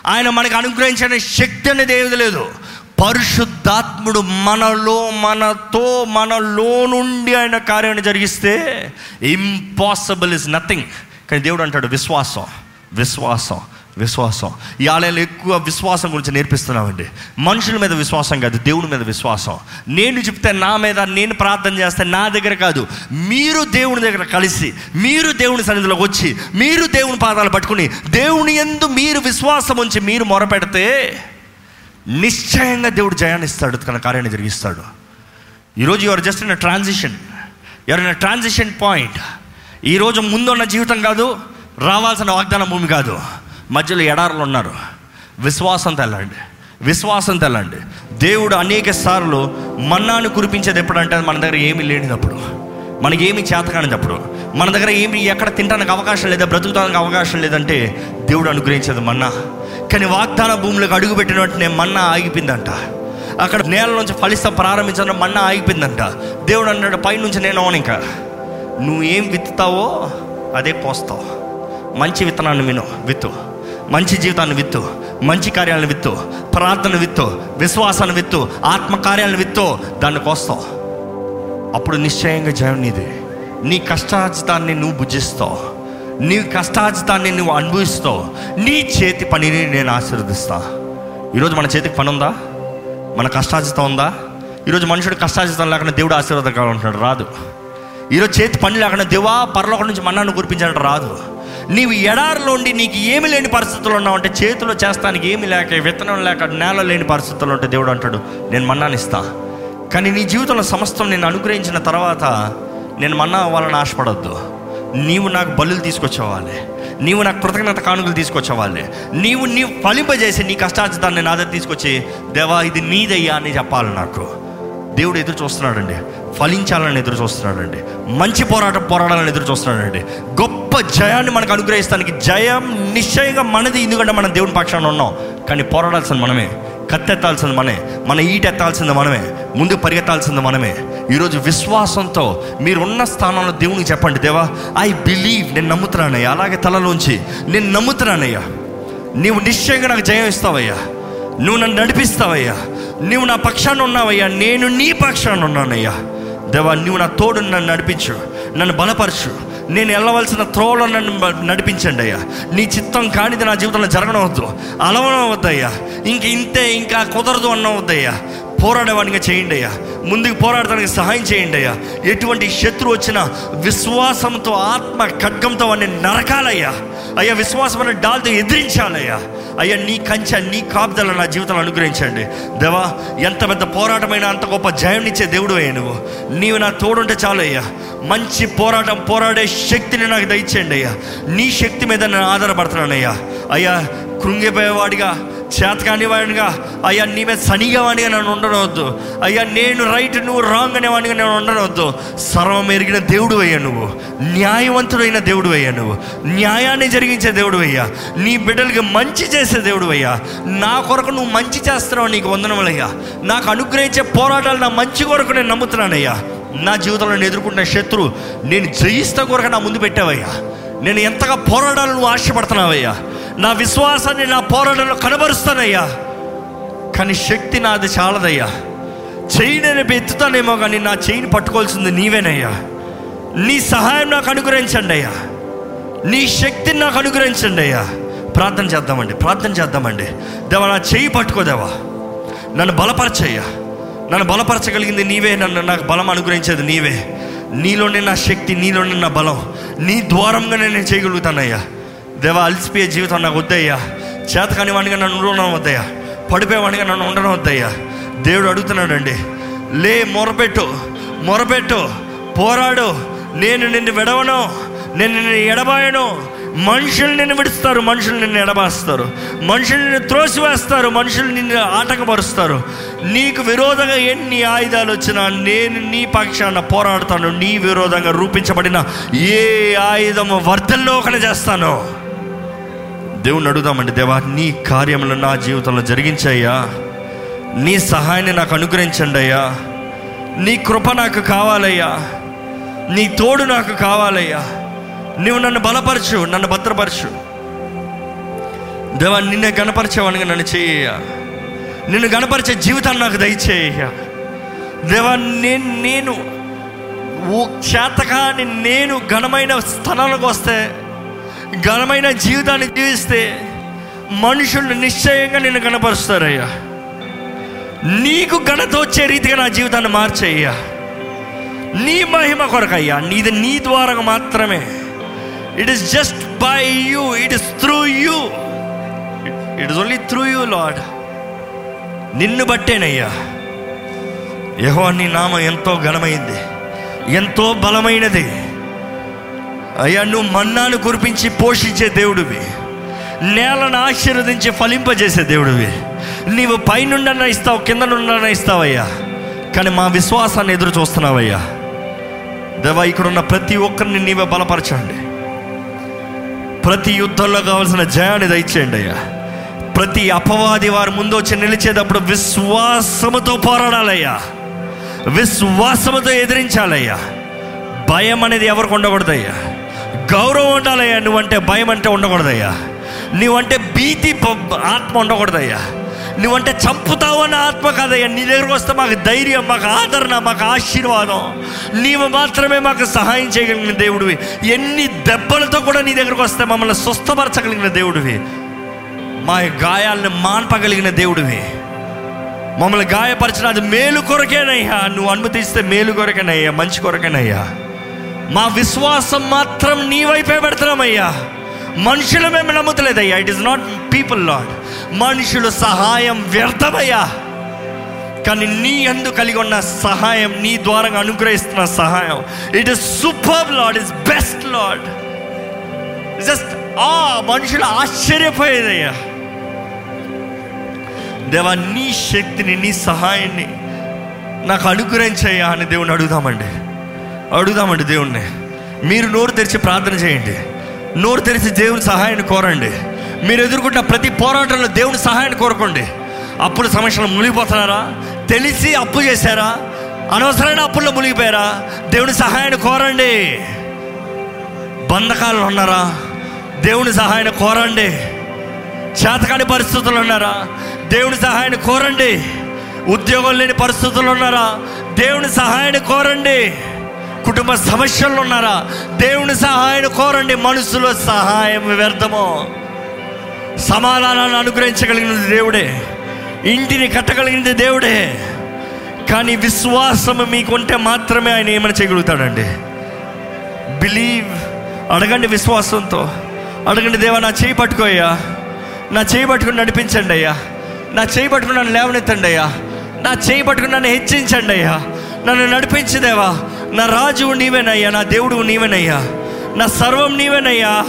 ఆయన మనకు అనుగ్రహించిన శక్తి అనేది ఏది లేదు. పరిశుద్ధాత్ముడు మనలో మనతో మనలో నుండి ఆయన కార్యాన్ని జరిగిస్తే ఇంపాసిబుల్ ఇస్ నథింగ్. కానీ దేవుడు అంటాడు విశ్వాసం విశ్వాసం విశ్వాసం. ఈ ఆలయంలో ఎక్కువ విశ్వాసం గురించి నేర్పిస్తున్నామండి. మనుషుల మీద విశ్వాసం కాదు దేవుని మీద విశ్వాసం. నేను చెప్తే నా మీద నేను ప్రార్థన చేస్తే నా దగ్గర కాదు. మీరు దేవుని దగ్గర కలిసి మీరు దేవుని సన్నిధిలోకి వచ్చి మీరు దేవుని పాదాలు పట్టుకుని దేవుని ఎందు మీరు విశ్వాసం ఉంచి మీరు మొరపెడితే నిశ్చయంగా దేవుడు జయాన్ని ఇస్తాడు తన కార్యాన్ని జరిగిస్తాడు. ఈరోజు your just in transition your in transition point ఈరోజు ముందున్న జీవితం కాదు రావాల్సిన వాగ్దాన భూమి కాదు. మధ్యలో ఎడారులు ఉన్నారు. విశ్వాసం తెల్లండి. విశ్వాసం తెల్లండి. దేవుడు అనేక సార్లు మన్నాను కురిపించేది ఎప్పుడంటే మన దగ్గర ఏమీ లేనిదప్పుడు. మనకి ఏమీ చేతకానిదప్పుడు మన దగ్గర ఏమి ఎక్కడ తినడానికి అవకాశం లేదా బ్రతుకుతానికి అవకాశం లేదంటే దేవుడు అనుగ్రహించేది మన్నా. కానీ వాగ్దాన భూములకు అడుగు పెట్టిన వెంటనే మన్నా ఆగిపోయిందంట. అక్కడ నేల నుంచి ఫలిస్తం ప్రారంభించడం మన్నా ఆగిపోయిందంట. దేవుడు అన్నాడు పైనుంచి నేను అవును ఇంకా. నువ్వు ఏం విత్తుతావో అదే పోస్తావు. మంచి విత్తనాన్ని విను విత్తు. మంచి జీవితాన్ని విత్తు. మంచి కార్యాలను విత్తు. ప్రార్థన విత్తు. విశ్వాసాన్ని విత్తు. ఆత్మకార్యాలను విత్తు. దాన్ని కోస్తావు అప్పుడు నిశ్చయంగా జయం నీదే. నీ కష్టార్జితాన్ని నువ్వు భుజిస్తావు. నీ కష్టాజితాన్ని నువ్వు అనుభవిస్తావు. నీ చేతి పనిని నేను ఆశీర్వదిస్తా. ఈరోజు మన చేతికి పని ఉందా మన కష్టాజితం ఉందా? ఈరోజు మనుషుడు కష్టాజితం లేకుండా దేవుడు ఆశీర్వాదం ఉంటున్నాడు రాదు. ఈరోజు చేతి పని లేకుండా దేవా పరలోకం నుంచి మన్నాను కురిపించాడు రాదు. నీవు ఎడారిలో ఉండి నీకు ఏమి లేని పరిస్థితుల్లో ఉన్నావు అంటే చేతిలో చేస్తానికి ఏమి లేక విత్తనం లేక నేల లేని పరిస్థితుల్లో ఉంటే దేవుడు అంటాడు నేను మన్నాను ఇస్తా. కానీ నీ జీవితంలో సమస్తం నేను అనుగ్రహించిన తర్వాత నేను మన్నా అవ్వాలని ఆశపడద్దు. నీవు నాకు బలులు తీసుకొచ్చేవాలి నీవు నాకు కృతజ్ఞత కానుకలు తీసుకొచ్చేవాలి నీవు నీవు ఫలింపజేసి నీ కష్టార్జితాన్ని నా దగ్గర తీసుకొచ్చి దేవా ఇది నీదయ్యా అని చెప్పాలి నాకు. దేవుడు ఎదురు చూస్తున్నాడండి. ఫలించాలని ఎదురు చూస్తున్నాడండి. మంచి పోరాటం పోరాడాలని ఎదురు చూస్తున్నాడండి. గొప్ప జయాన్ని మనకు అనుగ్రహిస్తానికి జయం నిశ్చయంగా మనది. ఎందుకంటే మనం దేవుని పక్షాన ఉన్నాం. కానీ పోరాడాల్సింది మనమే. కత్తెత్తాల్సింది మనమే. మన ఈటెత్తాల్సింది మనమే. ముందు పరిగెత్తాల్సింది మనమే. ఈరోజు విశ్వాసంతో మీరు ఉన్న స్థానంలో దేవునికి చెప్పండి దేవా ఐ బిలీవ్ నేను నమ్ముతున్నానయ్యా. అలాగే తలలోంచి నేను నమ్ముతున్నానయ్యా. నీవు నిశ్చయంగా నాకు జయం ఇస్తావయ్యా. నువ్వు నన్ను నడిపిస్తావయ్యా. నువ్వు నా పక్షాన ఉన్నావయ్యా. నేను నీ పక్షాన ఉన్నానయ్యా. దేవా నువ్వు నా తోడు నన్ను నడిపించు. నన్ను బలపరచు. నేను వెళ్ళవలసిన త్రోవలో నన్ను నడిపించండి అయ్యా. నీ చిత్తం కానిది నా జీవితంలో జరగనవద్దు. అలవనవద్దయ్యా. ఇంక ఇంతే ఇంకా కుదరదు అన్నవద్దయ్యా. పోరాడేవాడిగా చేయండి అయ్యా. ముందుకు పోరాడడానికి సహాయం చేయండి అయ్యా. ఎటువంటి శత్రువు వచ్చినా విశ్వాసంతో ఆత్మ ఖడ్గంతో వాడిని నరకాలయ్యా. అయ్యా విశ్వాసం అనే డాల్తో ఎదిరించాలయ్యా. అయ్యా నీ కంచె నీ కాపుదల నా జీవితంలో అనుగ్రహించండి. దేవా ఎంత పెద్ద పోరాటమైనా అంత గొప్ప జయం దేవుడు అయ్యా నువ్వు. నీవు నా తోడుంటే చాలు అయ్యా. మంచి పోరాటం పోరాడే శక్తిని నాకు దయచేయండి అయ్యా. నీ శక్తి మీద నేను ఆధారపడుతున్నానయ్యా. అయ్యా కృంగిపోయేవాడిగా చేతకాని అయ్యా నీ మీద సనిగా నన్ను ఉండనవద్దు. అయ్యా నేను రైట్ నువ్వు రాంగ్ అనేవాడిగా నేను ఉండనవద్దు. సర్వం ఎరిగిన దేవుడు అయ్యా నువ్వు. న్యాయవంతుడైన దేవుడు అయ్యా నువ్వు. న్యాయాన్ని జరిగించే దేవుడు అయ్యా. నీ బిడ్డలకి మంచి చేసే దేవుడు అయ్యా. నా కొరకు నువ్వు మంచి చేస్తున్నావు నీకు వందనములయ్యా నాకు అనుగ్రహించే పోరాటాలు నా మంచి కొరకు నేను నమ్ముతున్నానయ్యా. నా జీవితంలో ఎదుర్కొంటున్న శత్రు నేను జయిస్తా కొరకు నా ముందు పెట్టావయ్యా. నేను ఎంతగా పోరాడాలని నువ్వు ఆశపడుతున్నావయ్యా? నా విశ్వాసాన్ని నా పోరాటంలో కనబరుస్తానయ్యా. కానీ శక్తి నాది చాలదయ్యా. చెయ్యి నేను ఎత్తుతానేమో కానీ నా చెయ్యిని పట్టుకోవాల్సింది నీవేనయ్యా. నీ సహాయం నాకు అనుగ్రహించండి అయ్యా. నీ శక్తిని నాకు అనుగ్రహించండి అయ్యా. ప్రార్థన చేద్దామండి ప్రార్థన చేద్దామండి. దేవా నా చెయ్యి పట్టుకోదేవా నన్ను బలపరచయ్యా. నన్ను బలపరచగలిగింది నీవే నన్ను నాకు బలం అనుగ్రహించేది నీవే. నీలోనే నా శక్తి నీలోనే నా బలం. నీ ద్వారంగానే నేను చేయగలుగుతానయ్యా. దేవా అలసిపోయే జీవితం నాకు వద్దయ్యా. చేతకాని వాడిగా నన్ను ఉండడం వద్దయ్యా. పడిపోయేవాడిగా నన్ను ఉండడం వద్దయ్యా. దేవుడు అడుగుతున్నాడండి లే మొరపెట్టు మొరపెట్టు పోరాడు. నేను నిన్ను విడవను నేను నిన్ను ఎడబాయను. మనుషులు నిన్ను విడుస్తారు మనుషులు నిన్ను ఎడబాస్తారు. మనుషులు నిన్ను త్రోసివేస్తారు మనుషులు నిన్ను ఆటంకపరుస్తారు. నీకు విరోధంగా ఎన్ని ఆయుధాలు వచ్చినా నేను నీ పక్షాన పోరాడతాను నీ విరోధంగా రూపించబడిన ఏ ఆయుధము వర్ధల్లోకన చేస్తాను. దేవుని అడుగుదామండి దేవా నీ కార్యములు నా జీవితంలో జరిగించయ్యా. నీ సహాయాన్ని నాకు అనుగ్రహించండి అయ్యా. నీ కృప నాకు కావాలయ్యా. నీ తోడు నాకు కావాలయ్యా. నువ్వు నన్ను బలపరచు నన్ను భద్రపరచు. దేవా నిన్నే గణపరిచేవాడిగా నన్ను చేయ నిన్ను గణపరిచే జీవితాన్ని నాకు దయచేయ దేవా నేను నేను ఓ చేతకాని నేను ఘనమైన స్థలాలకు వస్తే ఘనమైన జీవితాన్ని జీవిస్తే మనుషులు నిశ్చయంగా నిన్ను గణపరుస్తారయ్యా. నీకు ఘనత వచ్చే రీతిగా నా జీవితాన్ని మార్చేయ్యా. నీ మహిమ కొరకయ్యా. నీది నీ ద్వారా మాత్రమే. It is just by you it is through you it is only through you Lord నిన్ను బట్టేనయ్యా. యహో నీ నామ ఎంతో ఘనమైంది. ఎంతో బలమైనది. అయ్యా నువ్వు మన్నాను కురిపించి పోషించే దేవుడివి. నేలను ఆశీర్వదించి ఫలింపజేసే దేవుడివి. నీవు పైనుండన్నా ఇస్తావు కింద నుండన్నా ఇస్తావయ్యా. కానీ మా విశ్వాసాన్ని ఎదురు చూస్తున్నావయ్యా దేవా ఇక్కడ ఉన్న ప్రతి ఒక్కరిని నీవే బలపరచండి. ప్రతి యుద్ధంలో కావాల్సిన జయాన్ని దయచేయండి అయ్యా. ప్రతి అపవాది వారి ముందు వచ్చి నిలిచేటప్పుడు విశ్వాసముతో పోరాడాలయ్యా. విశ్వాసముతో ఎదిరించాలయ్యా. భయం అనేది ఎవరికి ఉండకూడదయ్యా. గౌరవం ఉండాలయ్యా. నువ్వంటే భయం అంటే ఉండకూడదయ్యా. నువ్వంటే భీతి ఆత్మ ఉండకూడదయ్యా. నువ్వంటే చంపుతావు అన్న ఆత్మ కాదయ్యా. నీ దగ్గరకు వస్తే మాకు ధైర్యం మాకు ఆదరణ మాకు ఆశీర్వాదం. నీవు మాత్రమే మాకు సహాయం చేయగలిగిన దేవుడివి. ఎన్ని దెబ్బలతో కూడా నీ దగ్గరకు వస్తే మమ్మల్ని స్వస్థపరచగలిగిన దేవుడివి. మా గాయాలను మాన్పగలిగిన దేవుడివి. మమ్మల్ని గాయపరిచిన అది మేలు కొరకేనయ్యా. నువ్వు అనుమతిస్తే మేలు కొరకేనయ్యా మంచి కొరకేనయ్యా. మా విశ్వాసం మాత్రం నీ వైపే పెడుతున్నామయ్యా. మనుషులు మేము నమ్ముతలేదయ్యా. It is not people Lord మనుషులు సహాయం వ్యర్థమయ్యా. కానీ నీ అందు కలిగి ఉన్న సహాయం నీ ద్వారా అనుగ్రహిస్తున్న సహాయం. It is super Lord is best Lord just ఆ మనుషులు ఆశ్చర్యపోయేదయ్యా. దేవా నీ శక్తిని నీ సహాయాన్ని నాకు అనుగ్రహించయ్యా అని దేవుని అడుగుదామండి. అడుగుదామండి దేవుణ్ణి. మీరు నోరు తెరిచి ప్రార్థన చేయండి. నోరు తెరిచి దేవుని సహాయాన్ని కోరండి. మీరు ఎదుర్కొంటున్న ప్రతి పోరాటంలో దేవుని సహాయాన్ని కోరుకోండి. అప్పుల సమస్యలు మునిగిపోతున్నారా తెలిసి అప్పు చేశారా? అనవసరమైన అప్పుల్లో మునిగిపోయారా? దేవుని సహాయాన్ని కోరండి. బంధకాలు ఉన్నారా? దేవుని సహాయాన్ని కోరండి. చేతకాని పరిస్థితులు ఉన్నారా? దేవుని సహాయాన్ని కోరండి. ఉద్యోగం లేని పరిస్థితులు ఉన్నారా? దేవుని సహాయాన్ని కోరండి. కుటుంబ సమస్యలు ఉన్నారా? దేవుని సహాయం కోరండి. మనసులో సహాయం వ్యర్థమో. సమాధానాన్ని అనుగ్రహించగలిగినది దేవుడే. ఇంటిని కట్టగలిగింది దేవుడే. కానీ విశ్వాసం మీకుంటే మాత్రమే ఆయన ఏమైనా చేయగలుగుతాడండి. బిలీవ్ అడగండి విశ్వాసంతో. అడగండి దేవా నా చేయి పట్టుకోయ్యా నా చేయి పట్టుకుని నడిపించండి అయ్యా. నా చేయి పట్టుకుని నన్ను లేవనెత్తండి అయ్యా. నా చేయి పట్టుకుని నన్ను హెచ్చించండి అయ్యా. నన్ను నడిపించదేవా నా రాజువు నీవేనయ్యా నా దేవుడు నీవేనయ్యా. నా సర్వం నీవేనయ్యా.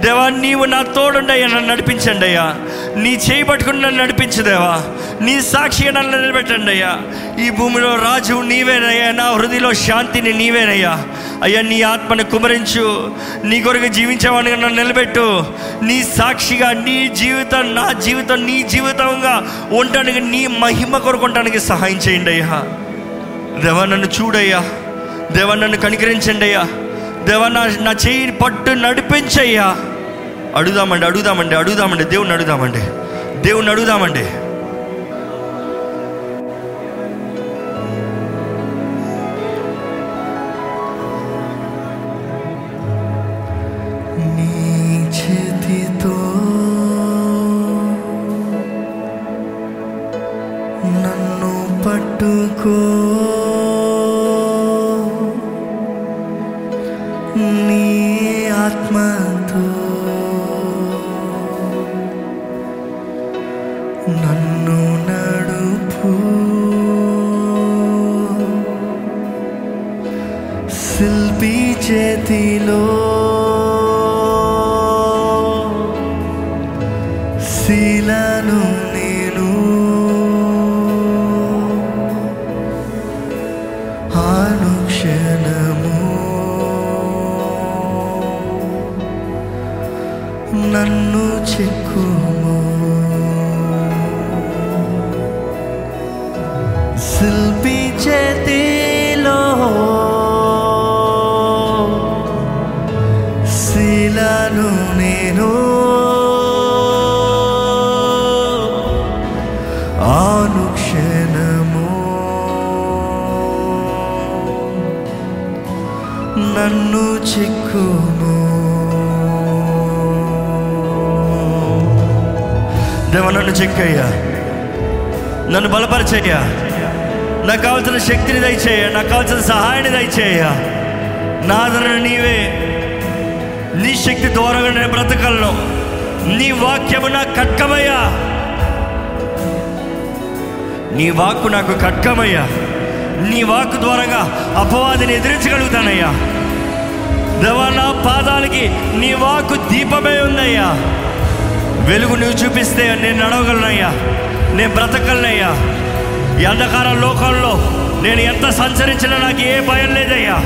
దేవా నీవు నా తోడుండయ్యా నన్ను నడిపించండి అయ్యా. నీ చేయి పట్టుకుని నన్ను నడిపించదేవా నీ సాక్షిగా నన్ను నిలబెట్టండి అయ్యా. ఈ భూమిలో రాజు నీవేనయ్యా నా హృదయలో శాంతిని నీవేనయ్యా. అయ్యా నీ ఆత్మని కుమరించు. నీ కొరకు జీవించేవాడిగా నన్ను నిలబెట్టు. నీ సాక్షిగా నీ జీవితం నా జీవితం నీ జీవితంగా ఉండడానికి నీ మహిమ కొరకు ఉండడానికి సహాయం చేయండి అయ్యా. దేవా నన్ను చూడయ్యా. దేవ నన్ను కనికరించండి అయ్యా. దేవ నా నా చేయి పట్టు నడిపించయ్యా. అడుగుదామండి అడుగుదామండి అడుగుదామండి దేవుణ్ణి అడుగుదామండి. దేవుణ్ణి అడుగుదామండి. సహాయాన్ని దయచేయ. నా నీవే నీ శక్తి దూరంగా నేను బ్రతకలను. నీ వాక్యము నా కట్కమయ్యా నీ వాక్కు నాకు కట్కమయ్యా నీ వాక్కు ద్వారాగా అపవాదిని ఎదిరించగలుగుతానయ్యా. దేవా నా పాదాలకి నీ వాక్కు దీపమే ఉందయ్యా. వెలుగు నువ్వు చూపిస్తే నేను నడవగలనయ్యా. నేను బ్రతకలనయ్యా. ఈ అంధకార లోకంలో నేను ఎంత సంచరించినా నాకు ఏ భయం లేదయ్యా.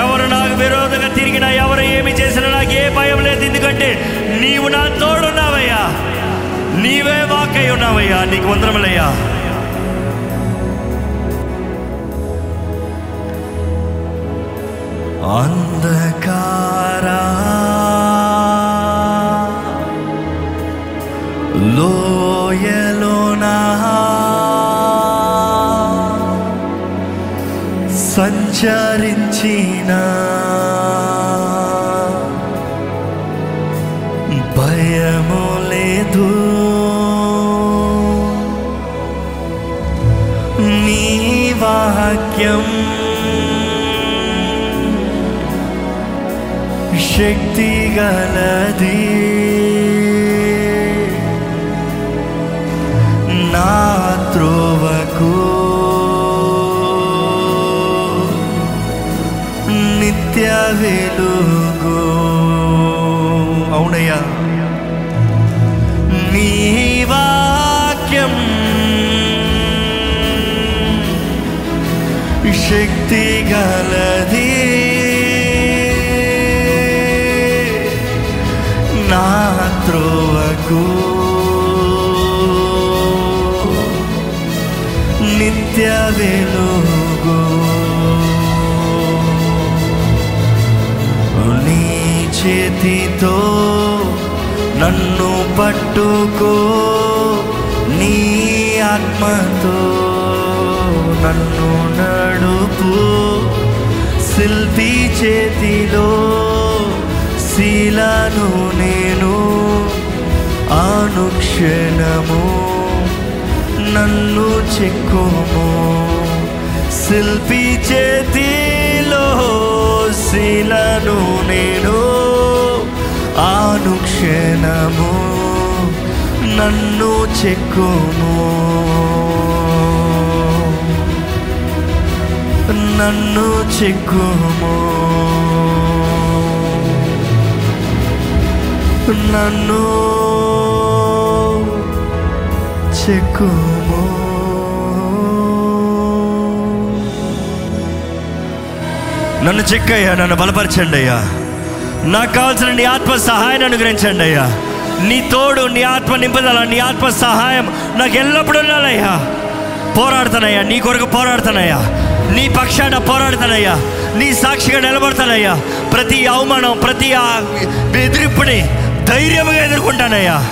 ఎవరు నాకు విరోధంగా తిరిగినా ఎవరు ఏమి చేసినా నాకు ఏ భయం లేదు. ఎందుకంటే నీవు నా తోడున్నావయ్యా. నీవే వాకై ఉన్నావయ్యా. నీకు వందరములయ్యా అంధకారా లోయలోనా సంచరించిన భయము లేదు. నీ వాక్యం శక్తి గలది. నా త్రోవకు నిత్య వెలుగు అవునయ్యా. నీ వాక్యం శక్తి గలది. నా త్రోవకు. నిత్య వెలుగు చేతితో నన్ను పట్టుకో నీ ఆత్మతో నన్ను నడుపు. శిల్పి చేతిలో శీలను నేను అనుక్షణము నన్ను చెక్కుము. శిల్పి చేతిలో శిలను నేను అనుక్షణము నన్ను చెక్కుము. నన్ను చెక్కుము. నన్ను చెక్కుము. నన్ను చెక్కయ్యా నన్ను బలపరచండి అయ్యా నాకు కావాల్సిన నీ ఆత్మ సహాయాన్ని అనుగ్రహించండి అయ్యా. నీ తోడు నీ ఆత్మ నింపుదల నీ ఆత్మ సహాయం నాకు ఎల్లప్పుడూ ఉండాలయ్యా. పోరాడుతానయ్యా నీ కొరకు పోరాడుతానయ్యా. నీ పక్షాన పోరాడుతానయ్యా. నీ సాక్షిగా నిలబడతానయ్యా. ప్రతి అవమానం ప్రతి ఆ ధైర్యంగా ఎదుర్కొంటానయ్యా.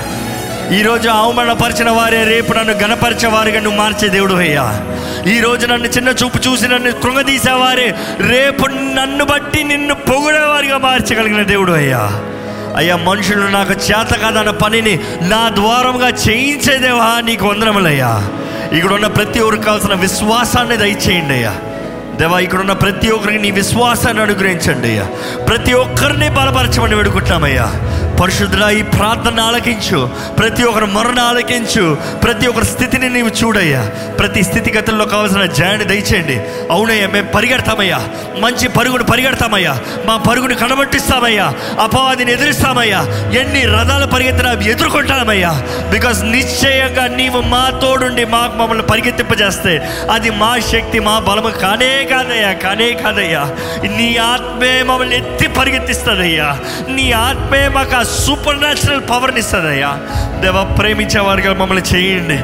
ఈరోజు అవమానపరిచిన వారే రేపు నన్ను గణపరిచే వారిగా నువ్వు మార్చే దేవుడు అయ్యా. ఈ రోజు నన్ను చిన్న చూపు చూసి నన్ను కృంగదీసేవారే రేపు నన్ను బట్టి నిన్ను పొగిడేవారిగా మార్చగలిగిన దేవుడు అయ్యా. అయ్యా మనుషులు నాకు చేత కాదన్న పనిని నా ద్వారంగా చేయించేదేవా నీకు వందనములయ్యా. ఇక్కడ ఉన్న ప్రతి ఒక్కరికి కావాల్సిన విశ్వాసాన్ని దయచేయండి అయ్యా. దేవా ఇక్కడ ఉన్న ప్రతి ఒక్కరికి నీ విశ్వాసాన్ని అనుగ్రహించండి అయ్యా. ప్రతి ఒక్కరిని బలపరచమని వేడుకుంటున్నామయ్యా. పరిశుద్ధుడా ఈ ప్రార్థన ఆలకించు. ప్రతి ఒక్కరు మరణ ఆలకించు. ప్రతి ఒక్కరి స్థితిని నీవు చూడయ్యా. ప్రతి స్థితిగతుల్లో కావాల్సిన జయాన్ని దయచేయండి. అవునయ్యా మేము పరిగెడతామయ్యా. మంచి పరుగును పరిగెడతామయ్యా. మా పరుగును కనబట్టిస్తామయ్యా. అపవాదిని ఎదురిస్తామయ్యా. ఎన్ని రథాలు పరిగెత్తినా అవి ఎదుర్కొంటామయ్యా. బికాస్ నిశ్చయంగా నీవు మా తోడుండి మాకు మమ్మల్ని పరిగెత్తింపజేస్తే అది మా శక్తి మా బలము కానే కాదయ్యా కానే కాదయ్యా. నీ ఆత్మే మమ్మల్ని ఎత్తి పరిగెత్తిస్తుందయ్యా. నీ ఆత్మే మాకు ఆ సూపర్ న్యాచురల్ పవర్ని ఇస్తుందయ్యా దేవ ప్రేమించేవారుగా మమ్మల్ని చేయండి.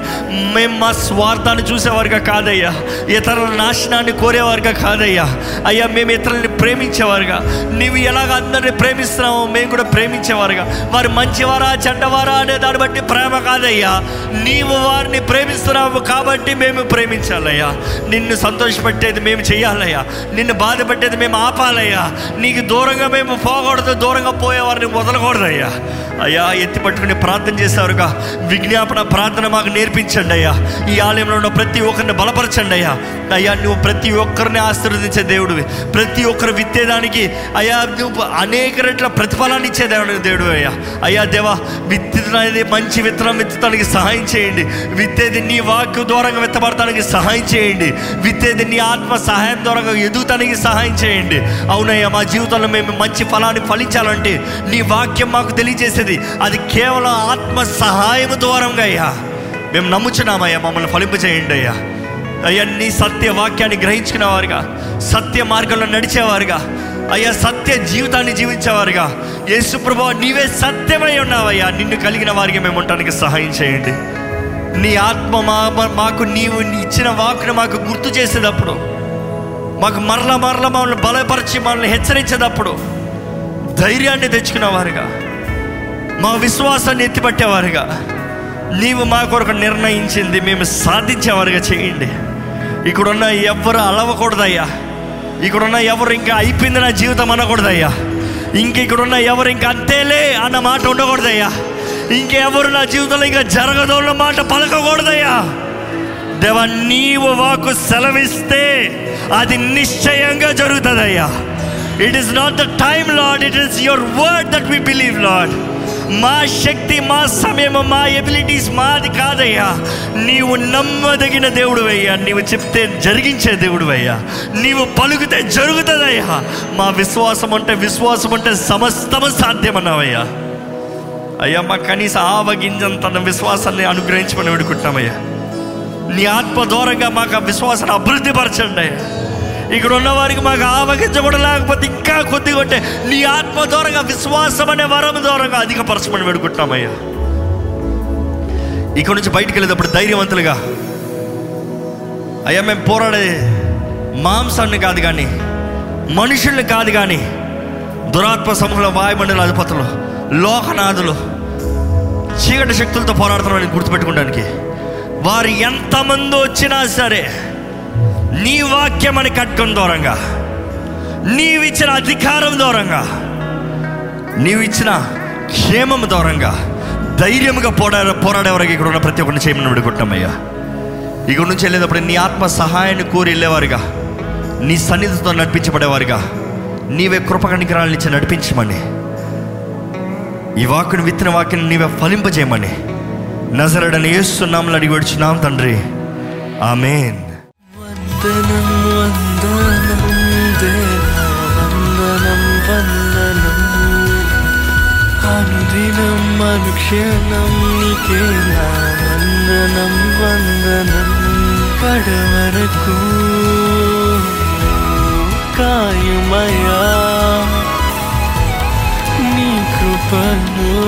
మేము మా స్వార్థాన్ని చూసేవారుగా కాదయ్యా. ఇతరుల నాశనాన్ని కోరేవారుగా కాదయ్యా. అయ్యా మేము ఇతరులని ప్రేమించేవారుగా. నీవు ఎలాగ అందరిని ప్రేమిస్తున్నావో మేము కూడా ప్రేమించేవారుగా. వారు మంచివారా చెడ్డవారా అనే దాన్ని బట్టి ప్రేమ కాదయ్యా. నీవు వారిని ప్రేమిస్తున్నావు కాబట్టి మేము ప్రేమించాలయ్యా. నిన్ను సంతోషపెట్టేది మేము చేయాలయ్యా నిన్ను బాధపెట్టేది మేము ఆపాలయ్యా. నీకు దూరంగా మేము పోకూడదు దూరంగా పోయేవారిని Yeah. అయ్యా ఎత్తి పట్టుకుని ప్రార్థన చేశారుగా విజ్ఞాపన ప్రార్థన మాకు నేర్పించండి అయ్యా. ఈ ఆలయంలో ఉన్న ప్రతి ఒక్కరిని బలపరచండి అయ్యా. అయ్యా నువ్వు ప్రతి ఒక్కరిని ఆశీర్వదించే దేవుడివి. ప్రతి ఒక్కరు విత్తేదానికి అయ్యా నువ్వు అనేక రెట్ల ప్రతిఫలాన్ని ఇచ్చే దేవుడు దేవుడు అయ్యా. అయ్యా దేవా విత్తనం అనేది మంచి విత్తనం విత్తడానికి సహాయం చేయండి. విత్తేది నీ వాక్య దూరంగా విత్తబడటానికి సహాయం చేయండి. విత్తేది నీ ఆత్మ సహాయం ద్వారా ఎదుగుతానికి సహాయం చేయండి. అవునయ్యా మా జీవితంలో మేము మంచి ఫలాన్ని ఫలించాలంటే నీ వాక్యం మాకు తెలియజేసేది అది కేవలం ఆత్మ సహాయం ద్వారంగా అయ్యా. మేము నమ్ముచున్నామయ్యా మమ్మల్ని ఫలింపజేయండి అయ్యా. అయ్యా నీ సత్య వాక్యాన్ని గ్రహించుకునేవారుగా. సత్య మార్గంలో నడిచేవారుగా. అయ్యా సత్య జీవితాన్ని జీవించేవారుగా. యేసు ప్రభు నీవే సత్యమై ఉన్నావయ్యా. నిన్ను కలిగిన వారికి మేము ఉండటానికి సహాయం చేయండి. నీ ఆత్మ మా మాకు నీవు నీ ఇచ్చిన వాకును మాకు గుర్తు చేసేటప్పుడు మాకు మరల మరల మమ్మల్ని బలపరిచి మనల్ని హెచ్చరించేటప్పుడు ధైర్యాన్ని తెచ్చుకునేవారుగా. మా విశ్వాసాన్ని ఎత్తిపట్టేవారుగా. నీవు మా కొరకు నిర్ణయించింది మేము సాధించేవారుగా చేయండి. ఇక్కడున్న ఎవరు అలవకూడదయ్యా. ఇక్కడున్న ఎవరు ఇంకా అయిపోయింది నా జీవితం అనకూడదయ్యా. ఇంక ఇక్కడున్న ఎవరు ఇంకా అంతేలే అన్న మాట ఉండకూడదయ్యా. ఇంకెవరు నా జీవితంలో ఇంకా జరగదు అన్న మాట పలకకూడదయ్యా. దేవా నీవు వాకు సెలవిస్తే అది నిశ్చయంగా జరుగుతుందయ్యా. It is not the time Lord it is your word that we believe Lord మా శక్తి మా సమయం మా ఎబిలిటీస్ మాది కాదయ్యా. నీవు నమ్మదగిన దేవుడు అయ్యా నీవు చెప్తే జరిగించే దేవుడు అయ్యా నీవు పలుకుతే జరుగుతుందయ్యా. మా విశ్వాసం అంటే విశ్వాసం అంటే సమస్తము సాధ్యమన్నావయ్యా. అయ్యా మా కనీస ఆవగింజంత విశ్వాసాన్ని అనుగ్రహించమని వేడుకుంటామయ్యా నీ ఆత్మ దూరంగా మాకు ఆ విశ్వాసాన్ని అభివృద్ధి పరచండి ఇక్కడ ఉన్న వారికి మాకు ఆవగించబడలేకపోతే లేకపోతే ఇంకా కొద్దిగా ఉంటే నీ ఆత్మ దూరంగా విశ్వాసం అనే వరం దూరంగా అధికపరచమని వేడుకుంటున్నామయ్యా. ఇక్కడ నుంచి బయటికి వెళ్ళేటప్పుడు ధైర్యవంతులుగా అయ్యా మేము పోరాడే మాంసాన్ని కాదు కానీ మనుషుల్ని కాదు కానీ దురాత్మ సమూహంలో వాయుమండల అధిపతులు లోకనాథులు చీకటి శక్తులతో పోరాడుతున్నామని గుర్తుపెట్టుకోవడానికి వారు ఎంతమంది వచ్చినా సరే నీ వాక్యం అని కట్టుకుని దూరంగా. నీవిచ్చిన అధికారం దూరంగా. నీవిచ్చిన క్షేమం దూరంగా. ధైర్యముగా పోరాడే పోరాడే వరకు ఇక్కడ ఉన్న ప్రతి ఒక్కరిని చేయమని విడుకుంటామయ్యా ఇక్కడ నుంచి వెళ్ళేటప్పుడు నీ ఆత్మ సహాయాన్ని కోరి వెళ్ళేవారుగా. నీ సన్నిధితో నడిపించబడేవారుగా. నీవే కృపకణికరాలను ఇచ్చి నడిపించమని. ఈ వాకుని విత్తిన వాక్యని నీవే ఫలింపజేయమని. నజరడని ఏస్తున్నాములు అడిగి వచ్చినాం తండ్రి. ఆమెన్. വന്ദനം വന്ദനം ദേവാവന്ദനം വന്ദനം അനുദിനം അനുക്ഷണം നികേ വന്ദനം വന്ദനം കടവരക്കൂ കായുമയാ നീ കൃപനോ